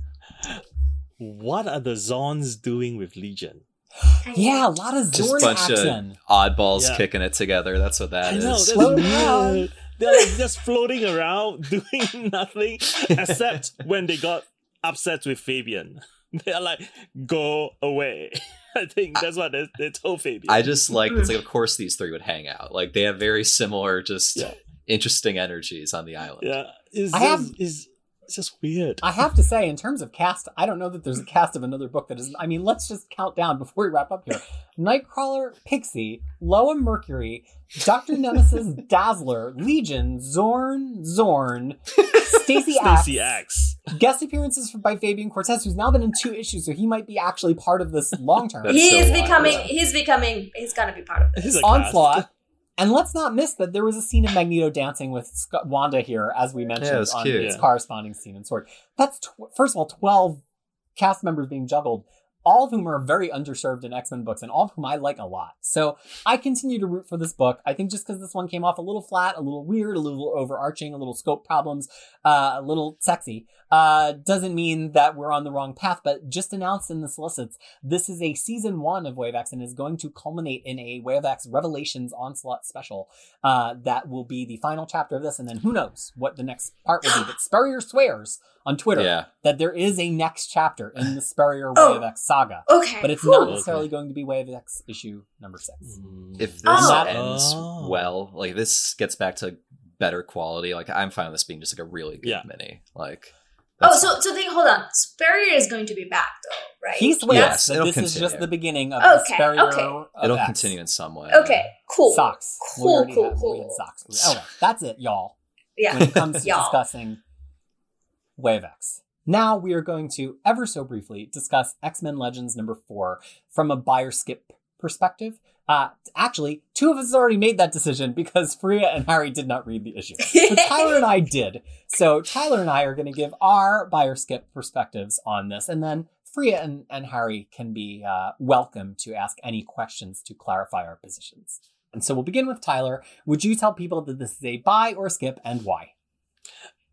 What are the Zons doing with Legion? Yeah, a lot of Just Zorn bunch of oddballs Yeah. kicking it together. That's what that I is. know that's Slow down. They're like just floating around doing nothing except when they got upset with Fabian. They're like, "Go away." I think that's what they, they told Fabian. I just like it's like of course these three would hang out. Like they have very similar, just Yeah. interesting energies on the island. yeah, it's I just, have- it's, it's just weird. I have to say, in terms of cast, I don't know that there's a cast of another book that is. I mean, let's just count down before we wrap up here: Nightcrawler, Pixie, Loa Mercury, Doctor Nemesis, Dazzler, Legion, Zorn, Zorn, Stacy Stacy Axe. X. Guest appearances from- by Fabian Cortez, who's now been in two issues, so he might be actually part of this long term. That's he so is wild. becoming. He's becoming. He's gonna be part of this. He's Onslaught. And let's not miss that there was a scene of Magneto dancing with Sc- Wanda here, as we mentioned Yeah, it on cute. its Yeah. corresponding scene in Sword. That's tw- first of all twelve cast members being juggled, all of whom are very underserved in X Men books, and all of whom I like a lot. So I continue to root for this book. I think just because this one came off a little flat, a little weird, a little overarching, a little scope problems, uh, a little sexy, uh, doesn't mean that we're on the wrong path. But just announced in the solicits, this is a season one of Way of X and is going to culminate in a Way of X Revelations Onslaught special. Uh, that will be the final chapter of this, and then who knows what the next part will be. But Spurrier swears on Twitter Yeah. that there is a next chapter in the Spurrier Oh. Way of X saga. Okay, But it's Whew. not Okay. necessarily going to be Way of X issue number six. Mm. If this Oh. ends Oh. well, like this gets back to better quality. Like I'm fine with this being just like a really good Yeah. mini. Like Oh, so so think. Hold on. Spurrier is going to be back though, right? He's with Yes, us. so it'll this is just the beginning of Okay, the Spurrier okay. of it'll X. continue in some way. Okay, cool. Socks. We Cool, already cool, we cool. socks. Oh, that's it, y'all. Yeah. When it comes to Y'all. discussing Way of X. Now we are going to ever so briefly discuss X Men Legends number four from a buyer skip perspective. Uh, actually, two of us already made that decision because Fariha and Harry did not read the issue. But Tyler and I did. So Tyler and I are going to give our buyer skip perspectives on this, and then Fariha and, and Harry can be uh, welcome to ask any questions to clarify our positions. And so we'll begin with Tyler. Would you tell people that this is a buy or skip and why?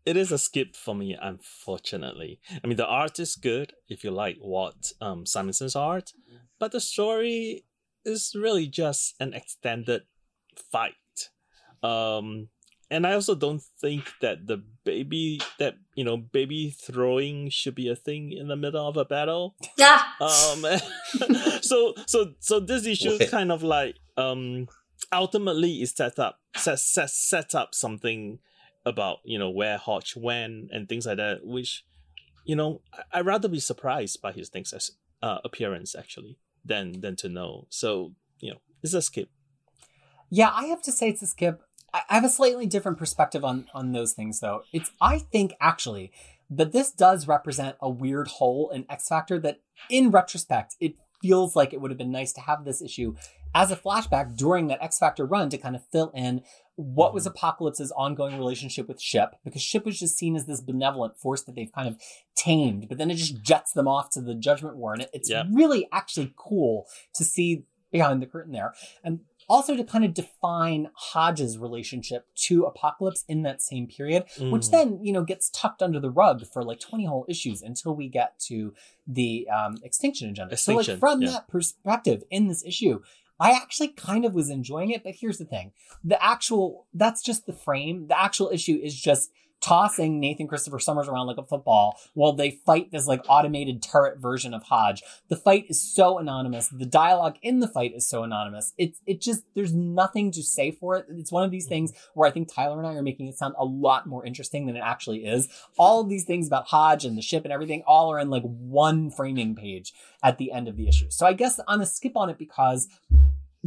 It is a skip for me, unfortunately. I mean, the art is good if you like what um, Simonson's art, but the story is really just an extended fight. Um, and I also don't think that the baby that you know baby throwing should be a thing in the middle of a battle. yeah. Um, so so so this issue Wait. kind of like um ultimately is set up set set set up something about you know where Hodge went and things like that, which you know I, I'd rather be surprised by his things as uh, appearance actually than than to know. So you know it's a skip. Yeah, I have to say it's a skip. I I have a slightly different perspective on on those things though. It's I think actually that this does represent a weird hole in X Factor that in retrospect it feels like it would have been nice to have this issue as a flashback during that X Factor run to kind of fill in what was Apocalypse's ongoing relationship with Ship, because Ship was just seen as this benevolent force that they've kind of tamed, but then it just jets them off to the Judgment War. And it, it's Yep. really actually cool to see behind the curtain there. And also to kind of define Hodge's relationship to Apocalypse in that same period, which Mm. then, you know, gets tucked under the rug for like 20 whole issues until we get to the um, Extinction Agenda. so, like, from yeah. that perspective in this issue, I actually kind of was enjoying it, but here's the thing. The actual, that's just the frame. The actual issue is just tossing Nathan Christopher Summers around like a football while they fight this like automated turret version of Hodge. The fight is so anonymous. The dialogue in the fight is so anonymous. It's, it just, there's nothing to say for it. It's one of these things where I think Tyler and I are making it sound a lot more interesting than it actually is. All of these things about Hodge and the ship and everything all are in like one framing page at the end of the issue. So I guess I'm a skip on it because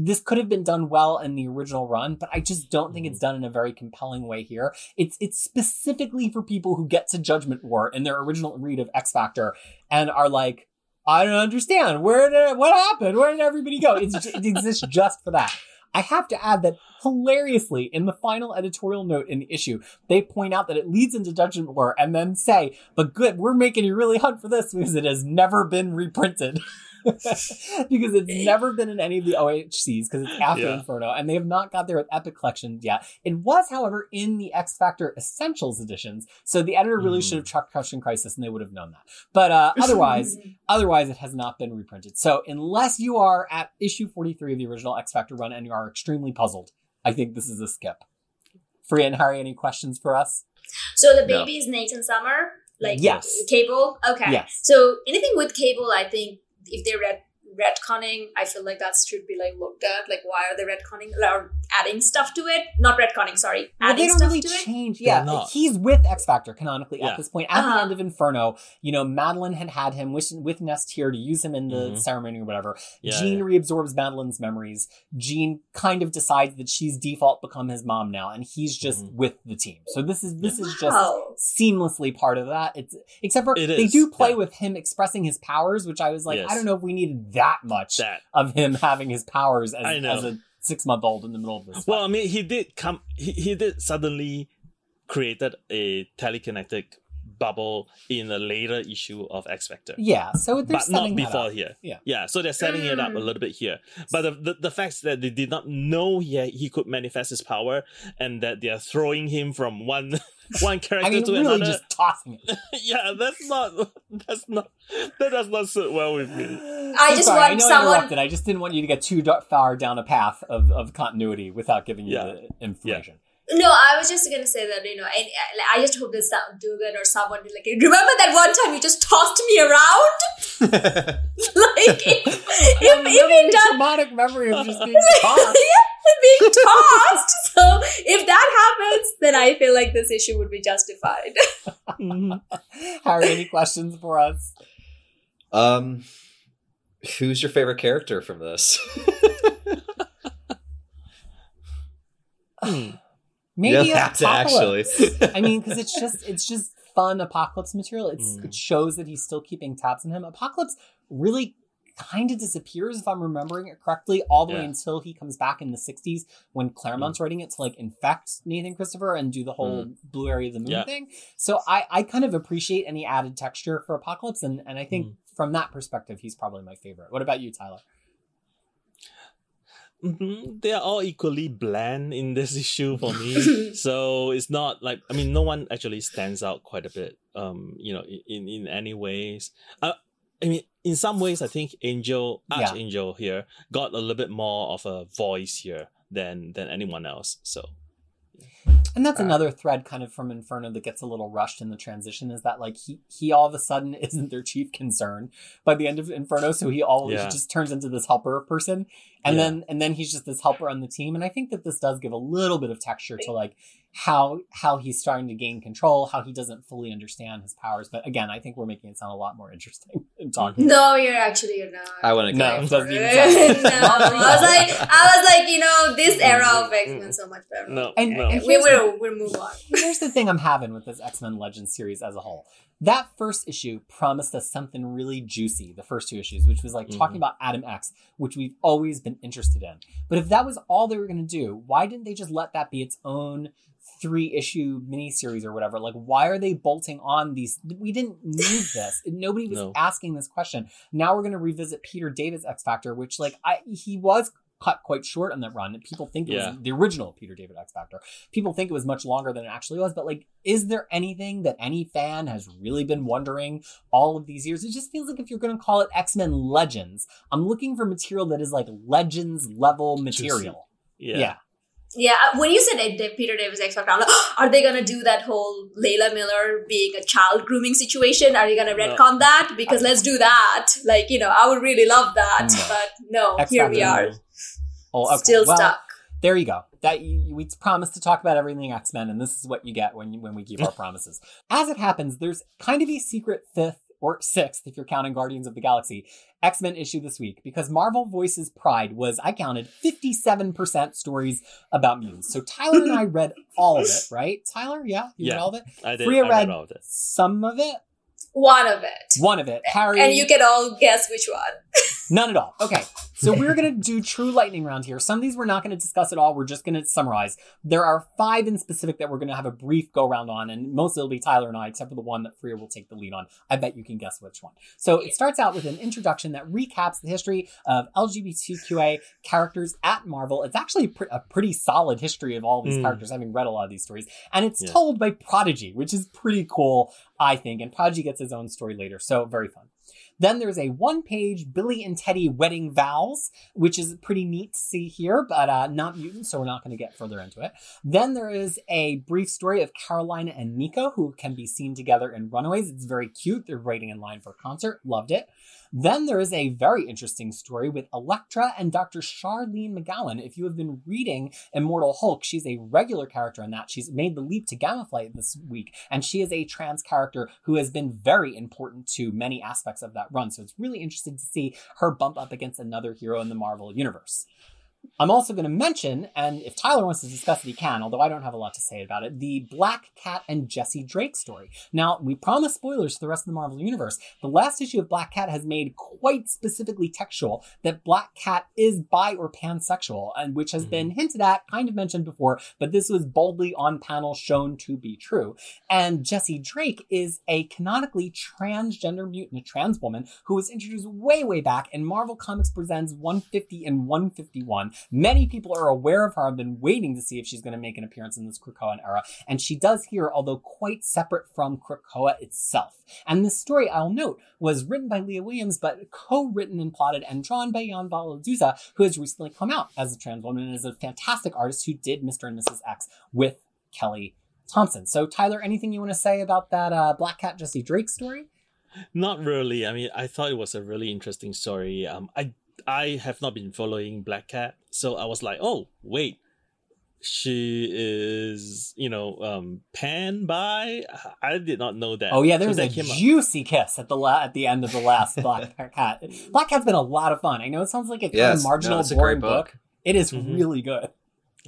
this could have been done well in the original run, but I just don't think it's mm-hmm. done in a very compelling way here. It's it's specifically for people who get to Judgment War in their original read of X Factor and are like, I don't understand. Where did what happened? Where did everybody go? It's, it exists just for that. I have to add that hilariously, in the final editorial note in the issue, they point out that it leads into Judgment War and then say, but good, we're making you really hunt for this because it has never been reprinted. because it's never been in any of the OHCs because it's after Yeah. Inferno and they have not got there with Epic Collection yet. It was, however, in the X Factor Essentials editions. So the editor really Mhm. should have chucked Crushing Krisis and they would have known that. But uh, otherwise, Otherwise, it has not been reprinted. So, unless you are at issue 43 of the original X Factor run and you are extremely puzzled, I think this is a skip. Free and Harry, any questions for us? So the No. baby is Nathan Summer, like Yes. Cable. Okay. Yes. So anything with Cable, I think if they're red retconning, I feel like that should be like looked at. Like, why are they retconning or adding stuff to it? Not retconning, sorry, Well, adding they don't stuff really to it. change. They're Yeah, not. he's with X Factor canonically Yeah. at this point. At the Uh-huh. end of Inferno, you know, Madeline had had him with, with N'astirh to use him in the Mhm. ceremony or whatever. Yeah, Jean yeah. reabsorbs Madeline's memories. Jean kind of decides that she's default become his mom now, and he's just Mhm. with the team. So this is this is just Wow. seamlessly part of that. It's except for It they is, do play yeah. with him expressing his powers, which I was like, Yes. I don't know if we needed that much that. of him having his powers as, as a six month old in the middle of this. Well, I mean, he did come. He, he did suddenly created a telekinetic bubble in a later issue of X Factor. yeah, so they're but not setting that before up. here. Yeah. yeah. So they're setting it up a Mm. little bit here, but the, the the fact that they did not know he he could manifest his power, and that they are throwing him from one one character I mean, to really another. just tossing it. yeah, that's not that's not that does not sit well with me. I I'm just sorry, I want know I someone- interrupted. I just didn't want you to get too far down a path of, of continuity without giving you Yeah. the information. No, I was just gonna say that you know, and I I just hope that some Duggan or someone like remember that one time you just tossed me around. like if if, if having it a does traumatic memory of just being tossed. being tossed. So if that happens, then I feel like this issue would be justified. Harry, any questions for us? Um, who's your favorite character from this? Maybe have Apocalypse. actually. I mean, because it's just it's just fun apocalypse material. It's Mm. it shows that he's still keeping tabs on him. Apocalypse really kind of disappears if I'm remembering it correctly, all the way until he comes back in the '60s when Claremont's writing it to like infect Nathan Christopher and do the whole blue area of the moon Yeah. thing. So I I kind of appreciate any added texture for Apocalypse, and and I think Mm. from that perspective, he's probably my favorite. What about you, Tyler? Mhm. They are all equally bland in this issue for me. so it's not like I mean, no one actually stands out quite a bit. Um, you know, in in, any ways. Uh, I mean, in some ways, I think Angel Yeah. Archangel here got a little bit more of a voice here than than anyone else. So And that's Uh, another thread kind of from Inferno that gets a little rushed in the transition is that like he he all of a sudden isn't their chief concern by the end of Inferno, so he all Yeah. just turns into this helper person. And Yeah. then and then he's just this helper on the team. And I think that this does give a little bit of texture to like how how he's starting to gain control, how he doesn't fully understand his powers. But again, I think we're making it sound a lot more interesting in talking. no, you're actually you're not. I want to No, go. it for doesn't it. even no, I was like, I was like, you know, this mm-hmm. era of X Men mm-hmm. so much better. no, And- no. and- we will we'll move on. Here's the thing I'm having with this X Men Legends series as a whole. That first issue promised us something really juicy, the first two issues, which was like talking Mhm. about Adam X, which we've always been interested in. But if that was all they were going to do, why didn't they just let that be its own three issue miniseries or whatever? Like, why are they bolting on these? We didn't need this. Nobody was No. asking this question. Now we're going to revisit Peter David's X Factor, which, like, I he was cut quite short on that run. People think it Yeah. was the original Peter David X Factor people think it was much longer than it actually was but like is there anything that any fan has really been wondering all of these years it just feels like if you're going to call it x-men legends i'm looking for material that is like legends level material yeah. yeah. Yeah, uh, when you said it, the Peter David X Factor, I'm like, are they gonna do that whole Layla Miller being a child grooming situation? Are you gonna No. retcon that? Because let's do that. Like, you know, I would really love that, No. but no, X here we Factor, are, oh, okay. still Well, stuck. there you go that you, we promised to talk about everything x-men and this is what you get when you, when we keep our promises as it happens there's kind of a secret fifth or sixth if you're counting guardians of the galaxy x-men issue this week because marvel voices pride was i counted 57% stories about mutants so tyler and i read all of it right tyler yeah you read Yeah. all of it I did. Fariha I read read all of it. some of it One of it. one of it harry And you can all guess which one. None at all. Okay. So we're going to do true lightning round here. Some of these we're not going to discuss at all. We're just going to summarize. There are five in specific that we're going to have a brief go round on, and mostly it'll be Tyler and I, except for the one that Fariha will take the lead on. I bet you can guess which one. So it starts out with an introduction that recaps the history of LGBTQA characters at Marvel. It's actually a pretty solid history of all these Mm. characters, having read a lot of these stories. And it's Yeah. told by Prodigy, which is pretty cool, I think. And Prodigy gets his own story later. So very fun. Then there's a one page Billy and Teddy wedding vows, which is pretty neat to see here, but uh, not mutant, so we're not going to get further into it. Then there is a brief story of Karolina and Nico, who can be seen together in Runaways. It's very cute. They're waiting in line for a concert. Loved it. Then there is a very interesting story with Elektra and Dr. Charlene McGowan. If you have been reading Immortal Hulk, she's a regular character in that. She's made the leap to Gamma Flight this week, and she is a trans character who has been very important to many aspects of that run. So it's really interesting to see her bump up against another hero in the Marvel Universe. I'm also going to mention, and if Tyler wants to discuss it, he can, although I don't have a lot to say about it, the Black Cat and Jesse Drake story. Now, we promise spoilers for the rest of the Marvel Universe. The last issue of Black Cat has made quite specifically textual that Black Cat is bi or pansexual, and which has mm-hmm. been hinted at, kind of mentioned before, but this was boldly on panel shown to be true. And Jesse Drake is a canonically transgender mutant, a trans woman, who was introduced way, way back in Marvel Comics Presents 150 and 151. Many people are aware of her. I've been waiting to see if she's going to make an appearance in this Krakoan era. And she does here, although quite separate from Krakoa itself. And this story, I'll note, was written by Leah Williams, but co-written and plotted and drawn by Jan Bazaldua, who has recently come out as a trans woman and is a fantastic artist who did Mr. and Mrs. X with Kelly Thompson. So, Tyler, anything you want to say about that uh, Black Cat Jesse Drake story? Not really. I mean, I thought it was a really interesting story. Um, I I have not been following Black Cat, so I was like, oh wait, she is, you know, um, panned by. I did not know that. Oh yeah, So there's that a came up. juicy kiss at the la- at the end of the last Black Cat. Black Cat's been a lot of fun. I know it sounds like a kind Yes, of no, marginal, it's a boring great book. book. It is Mhm. really good.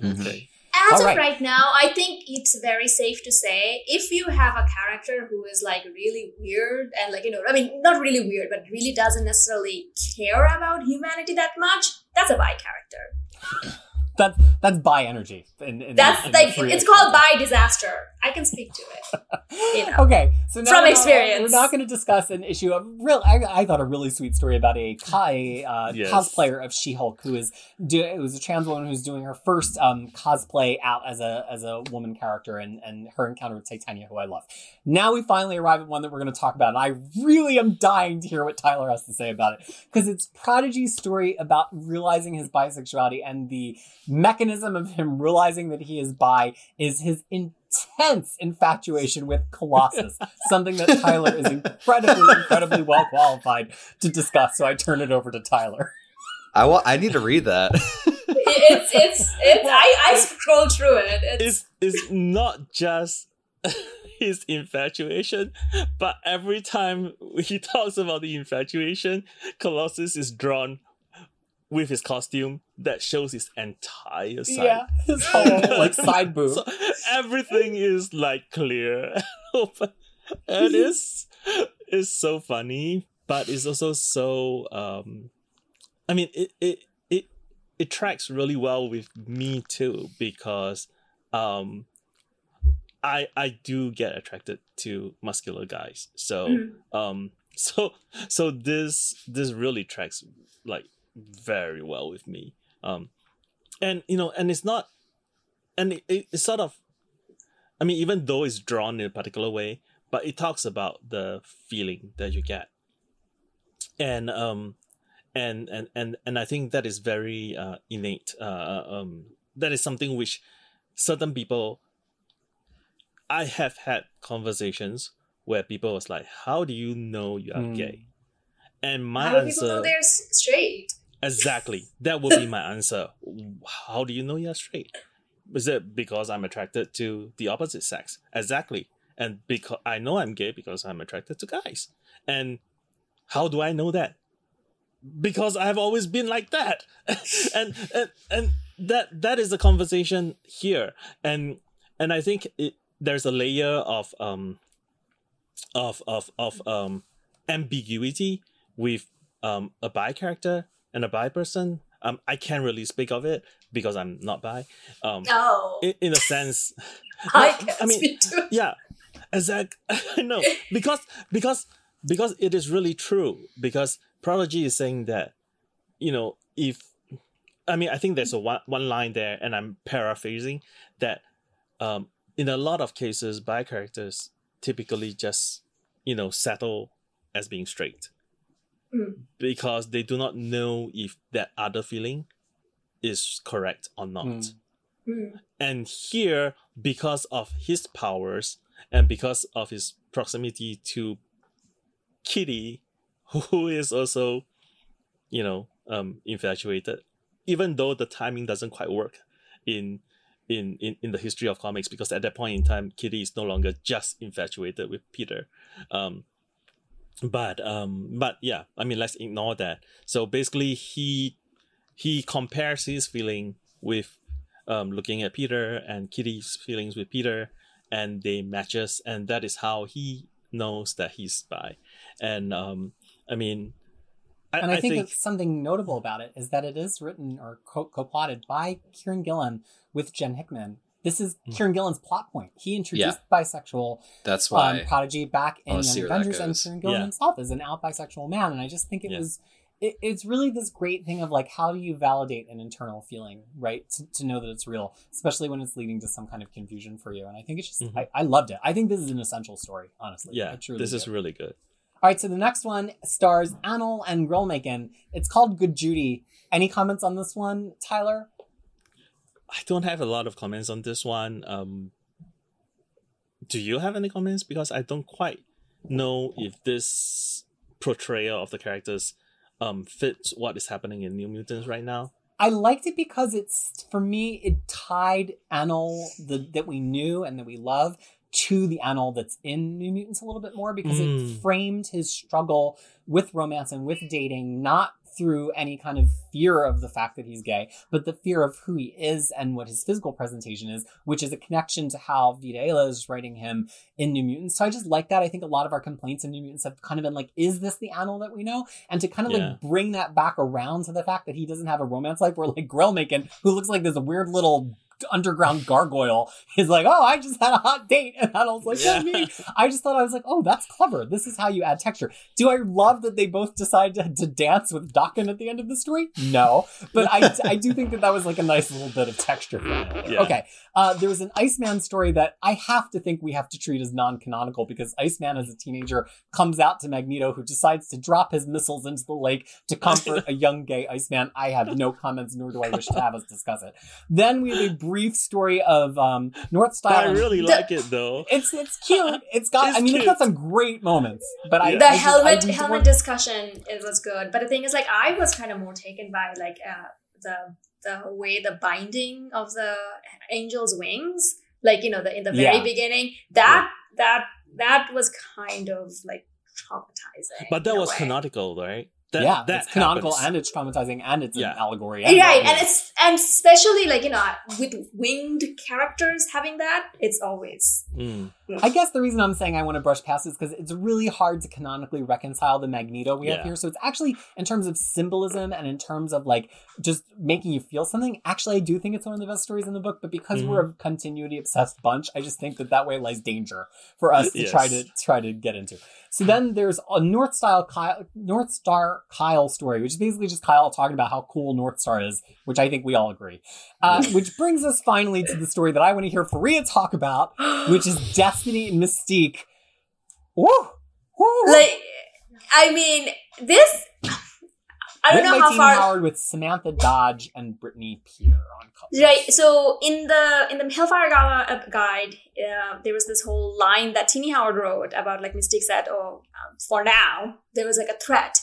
Okay. As of right. right now, I think it's very safe to say if you have a character who is like really weird and like, you know, I mean, not really weird, but really doesn't necessarily care about humanity that much, that's a bi character. That's that's bi energy. In, in, That's in like, it's called bi disaster. I can speak to it. you know. Okay, so now From we're not- experience. we're not going to discuss an issue of real. I, I thought a really sweet story about a, co- a uh, Yes. cosplayer of She-Hulk who is do, it was a trans woman who's doing her first um, cosplay out as a as a woman character, and and her encounter with Titania, who I love. Now we finally arrive at one that we're going to talk about, and I really am dying to hear what Tyler has to say about it because it's Prodigy's story about realizing his bisexuality and the mechanism of him realizing that he is bi is his intense infatuation with Colossus, something that Tyler is incredibly, incredibly well qualified to discuss. So I turn it over to Tyler. I wa- I need to read that. it's, it's, it's, I, I scroll through it. It's, It's it's not just his infatuation, but every time he talks about the infatuation, Colossus is drawn with his costume that shows his entire side. Yeah, his whole like side boob. So everything is like clear and it's it's so funny, but it's also so um I mean it it it it tracks really well with me too because um I I do get attracted to muscular guys. So Mhm. um so so this this really tracks like very well with me. Um and you know and it's not and it, it, it's sort of i mean even though it's drawn in a particular way but it talks about the feeling that you get and um and and and, and i think that is very uh, innate uh, um that is something which certain people i have had conversations where people was like how do you know you are Hmm. gay and my how do people know answer they're straight? Exactly. That would be my answer. How do you know you're straight? Is it because I'm attracted to the opposite sex? Exactly. And because I know I'm gay because I'm attracted to guys. And how do I know that? Because I've always been like that. and, and and that that is the conversation here. And and I think it, there's a layer of um of of of um ambiguity with um a bi character and a bi person. Um, I can't really speak of it because I'm not bi. Um, No. in, in a sense, I can I mean, speak to it. yeah, exactly. no, because because because it is really true. Because Prodigy is saying that, you know, if I mean, I think there's a one one line there, and I'm paraphrasing that. Um, in a lot of cases, bi characters typically just, you know, settle as being straight Mm. because they do not know if that other feeling is correct or not. Mm. Mm. And here, because of his powers and because of his proximity to Kitty, who is also, you know, um, infatuated, even though the timing doesn't quite work in in, in, in the history of comics, because at that point in time, Kitty is no longer just infatuated with Peter. Um, but um, but yeah, I mean, let's ignore that. So basically, he he compares his feeling with um, looking at Peter and Kitty's feelings with Peter, and they matches, and that is how he knows that he's bi. And um, I mean, I, And I, I think, think, something notable about it is that it is written or co- co-plotted by Kieran Gillen with Jen Hickman. This is Hmm. Kieran Gillen's plot point. He introduced bisexual That's um, why. Prodigy back in Young see where that Avengers, and. Kieran Gillen Yeah. himself is an out bisexual man. And I just think it Yeah. was, it, it's really this great thing of like, how do you validate an internal feeling, right? To, to know that it's real, especially when it's leading to some kind of confusion for you. And I think it's just, Mhm. I, I loved it. I think this is an essential story, honestly. Yeah, this is do. really good. All right, so the next one stars Anole and Graymalkin. It's called Good Judy. Any comments on this one, Tyler? I don't have a lot of comments on this one. Um, do you have any comments? Because I don't quite know if this portrayal of the characters um fits what is happening in New Mutants right now. I liked it because it's for me it tied Anole the that we knew and that we love to the Anole that's in New Mutants a little bit more because Mm. it framed his struggle with romance and with dating not through any kind of fear of the fact that he's gay, but the fear of who he is and what his physical presentation is, which is a connection to how Vita Ayala is writing him in New Mutants. So I just like that. I think a lot of our complaints in New Mutants have kind of been like, is this the Anole that we know? And to kind of Yeah. like bring that back around to the fact that he doesn't have a romance life where like Graymalkin, who looks like this weird little underground gargoyle, is like, oh, I just had a hot date. And I was like, yeah, me. I just thought I was like, oh, that's clever. This is how you add texture. Do I love that they both decide to, to dance with Daken at the end of the story? No. But I, I do think that that was like a nice little bit of texture. Yeah. Okay. Uh, there was an Iceman story that I have to think we have to treat as non-canonical because Iceman, as a teenager, comes out to Magneto, who decides to drop his missiles into the lake to comfort a young gay Iceman. I have no comments, nor do I wish to have us discuss it. Then we have a brief story of um, North But Style. I really like it though. It's it's cute. It's got. It's I mean, it's got some great moments. But I Yeah. the I just- I helmet do helmet want- discussion it was good but the thing is like i was kind of more taken by like uh the the way the binding of the angel's wings like you know the in the very Yeah. beginning that that that was kind of like traumatizing But that was way. canonical, right? That, yeah, that it's canonical happens. and it's traumatizing and it's Yeah. an allegory. right and- and it's and especially like you know with winged characters having that it's always Mm. I guess the reason I'm saying I want to brush past is because it's really hard to canonically reconcile the Magneto we have here. So it's actually, in terms of symbolism and in terms of like just making you feel something, actually, I do think it's one of the best stories in the book. But because we're a continuity obsessed bunch, I just think that that way lies danger for us to try to try to get into. So then there's a North Style Kyle, North Star Kyle story, which is basically just Kyle talking about how cool North Star is, which I think we all agree. Uh, which brings us finally to the story that I want to hear Fariha talk about, which is Destiny and Mystique. Woo! Woo! like i mean this i don't Written know how far Howard with Samantha Dodge and Brittany Peer on cover. Right. So in the in the Hellfire Gala uh, guide, uh, there was this whole line that Tini Howard wrote about like Mystique said, "Oh, um, for now there was like a threat."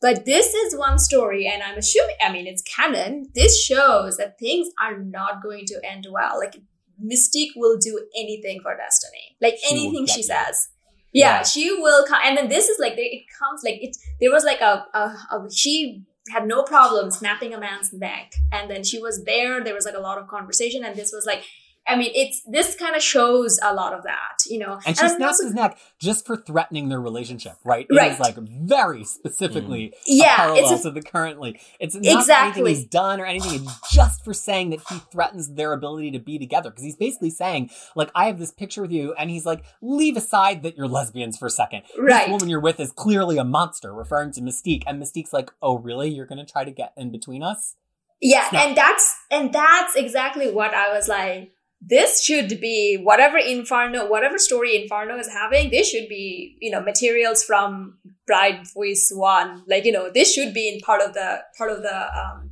But this is one story, and I'm assuming. I mean, it's canon. This shows that things are not going to end well. Like Mystique will do anything for Destiny, like She anything she says. Yeah, Yeah. she will come. And then this is like it comes like it. There was like a, a, a she had no problem snapping a man's neck, and then she was there. There was like a lot of conversation, and this was like, I mean, it's this kind of shows a lot of that, you know. And she I'm snaps also- his neck just for threatening their relationship, right? It Right. is like very specifically mm. a Yeah, parallel it's a- to the currently. It's not for anything Exactly. he's done or anything. It's just for saying that he threatens their ability to be together. Because he's basically saying, like, I have this picture with you, and he's like, leave aside that you're lesbians for a second. Right. This woman you're with is clearly a monster, referring to Mystique. And Mystique's like, oh, really? You're going to try to get in between us? Yeah, Snap. and that's and that's exactly what I was like. This should be whatever Inferno, whatever story Inferno is having. This should be you know materials from Bride Voice One. Like you know, this should be in part of the part of the um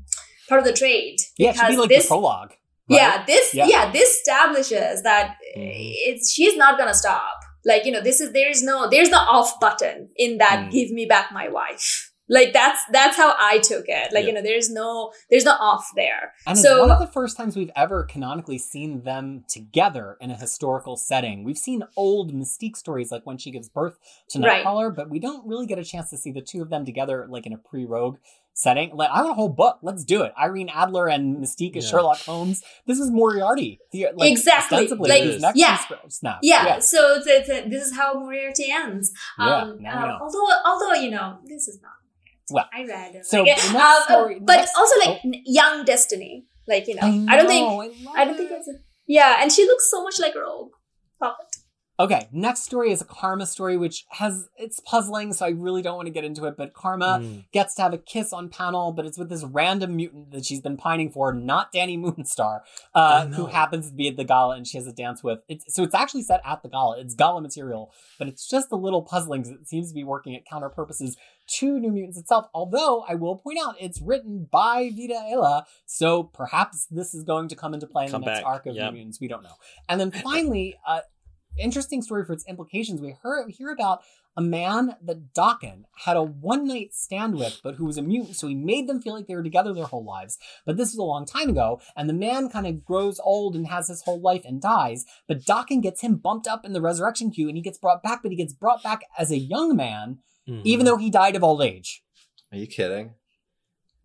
part of the trade. Yeah, it should be like this, the prologue. right? Yeah, this Yeah. yeah. this establishes that Mhm. it's she's not gonna stop. Like you know, this is there's no there's no off button in that Mm. give me back my wife. Like that's that's how I took it. Like you know, there's no there's no off there. And it's one of the first times we've ever canonically seen them together in a historical setting. We've seen old Mystique stories like when she gives birth to Right. Nightcrawler, but we don't really get a chance to see the two of them together like in a pre-rogue setting. Like I want a whole book. Let's do it. Irene Adler and Mystique as Yeah. Sherlock Holmes. This is Moriarty. The, like, Exactly. Ostensibly, Like, his next yeah. snap. Yeah, yeah. so it's, it's, uh, this is how Moriarty ends. Yeah, Um, now uh, although, although you know, this is not. Well, I read it. so like, the uh, next uh, story- but next- also like oh. young Destiny. Like you know, I, don't think know, love I don't think it. it's a, yeah, and she looks so much like Rogue. Puppet. Okay, next story is a Karma story, which has it's puzzling, so I really don't want to get into it. But Karma Mm. gets to have a kiss on panel, but it's with this random mutant that she's been pining for, not Dani Moonstar, uh, who happens to be at the gala and she has a dance with. It's, so it's actually set at the gala. It's gala material, but it's just a little puzzling 'cause it seems to be working at counter purposes to New Mutants itself. Although I will point out it's written by Vita Ayala, so perhaps this is going to come into play in Come the next back, arc of yep. New Mutants. We don't know. And then finally, uh, interesting story for its implications. We hear, hear about a man that Daken had a one night stand with, but who was a mutant, so he made them feel like they were together their whole lives. But this was a long time ago, and the man kind of grows old and has his whole life and dies. But Daken gets him bumped up in the resurrection queue, and he gets brought back, but he gets brought back as a young man, Mhm. even though he died of old age. Are you kidding?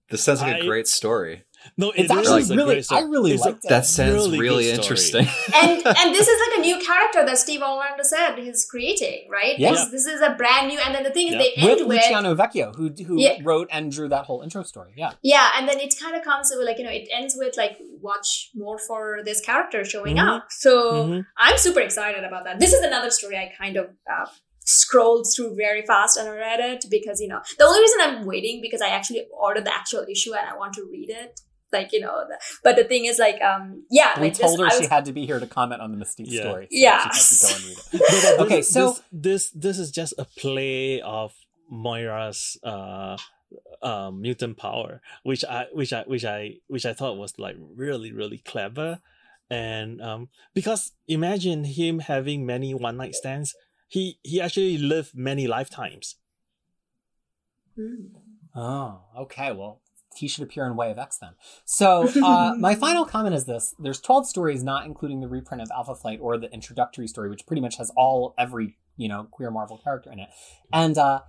This sounds like a I- great story. No, It's it actually is a really. I really It's a- liked it. That sounds really really, interesting. and and this is like a new character that Steve Orlando said he's creating, right? Yeah. This, this is a brand new, and then the thing is they with end with Luciano Vecchio, who who Yeah. wrote and drew that whole intro story. Yeah. yeah, and then it kind of comes with like you know it ends with like watch more for this character showing Mhm. up. So Mhm. I'm super excited about that. This is another story I kind of uh, scrolled through very fast and I read it because you know the only reason I'm waiting because I actually ordered the actual issue and I want to read it. Like you know, the, but the thing is like um yeah, We like this, told her I she had to be here to comment on the Mystique Yeah. story. so Yeah. She had to go and read it. No, no, this, Okay, so- this, this this is just a play of Moira's uh um mutant power, which I which I which I which I thought was like really really clever, and um because imagine him having many one night stands, he he actually lived many lifetimes. Mm. Oh, okay. Well, he should appear in Way of X then. So, uh, my final comment is this: There's 12 stories, not including the reprint of Alpha Flight or the introductory story, which pretty much has all every you know queer Marvel character in it. And uh,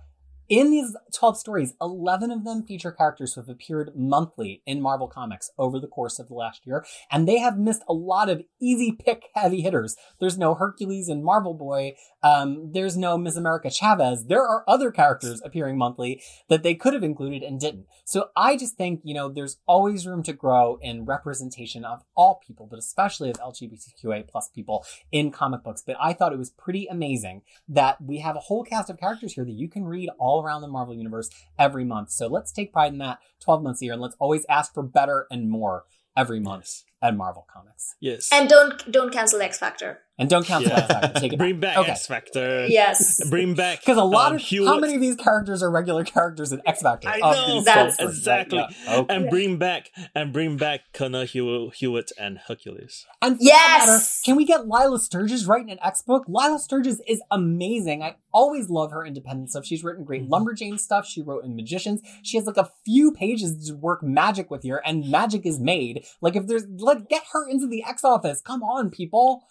in these 12 stories, 11 of them feature characters who have appeared monthly in Marvel Comics over the course of the last year, and they have missed a lot of easy pick heavy hitters. There's no Hercules and Marvel Boy. Um, there's no Ms. America Chavez. There are other characters appearing monthly that they could have included and didn't. So I just think, you know, there's always room to grow in representation of all people, but especially of LGBTQA plus people in comic books. But I thought it was pretty amazing that we have a whole cast of characters here that you can read all around the Marvel universe every month. So let's take pride in that 12 months a year and let's always ask for better and more every month at Marvel Comics. Yes. And don't don't cancel X Factor. And don't cancel Yeah. X Factor. Take it Bring back Okay. X Factor. Yes. Bring back Because a lot um, of how many of these characters are regular characters in X Factor? I know, these That's- films, right? exactly. Yeah. Okay. and bring back and bring back Colonel Hew- Hewitt and Hercules. And for Yes! that matter, can we get Lilah Sturges writing an X book? Lilah Sturges is amazing. I always love her independent stuff. She's written great Mhm. Lumberjane stuff. She wrote in Magicians. She has like a few pages to work magic with here, and magic is made. Like if there's let get her into the X office. Come on, people.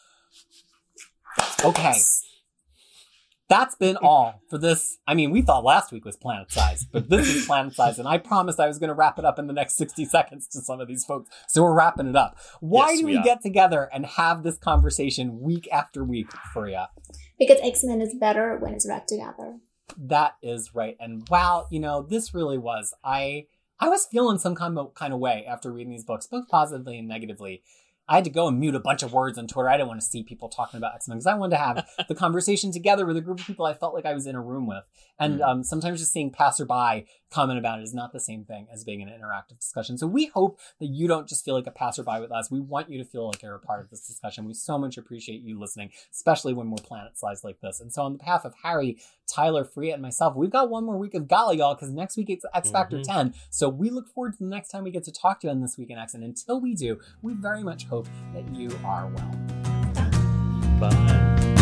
Okay. That's been all for this. I mean, we thought last week was planet size, but this is planet size, and I promised I was going to wrap it up in the next 60 seconds to some of these folks. So we're wrapping it up. Why Yes, do we we, get together and have this conversation week after week, Fariha? Because X Men is better when it's read together. That is right. And wow, you know, this really was. I I was feeling some kind of kind of way after reading these books, both positively and negatively. I had to go and mute a bunch of words on Twitter. I didn't want to see people talking about X Men because I wanted to have the conversation together with a group of people I felt like I was in a room with. And Mm. um, sometimes just seeing passerby comment about it is not the same thing as being an interactive discussion. So we hope that you don't just feel like a passerby with us. We want you to feel like you're a part of this discussion. We so much appreciate you listening, especially when we're planet sized like this. And so on behalf of Harry, Tyler, Fariha, and myself, we've got one more week of Gala, y'all, because next week it's X Factor Mhm. 10. So we look forward to the next time we get to talk to you on This Week in X. And until we do, we very much hope that you are well. Bye.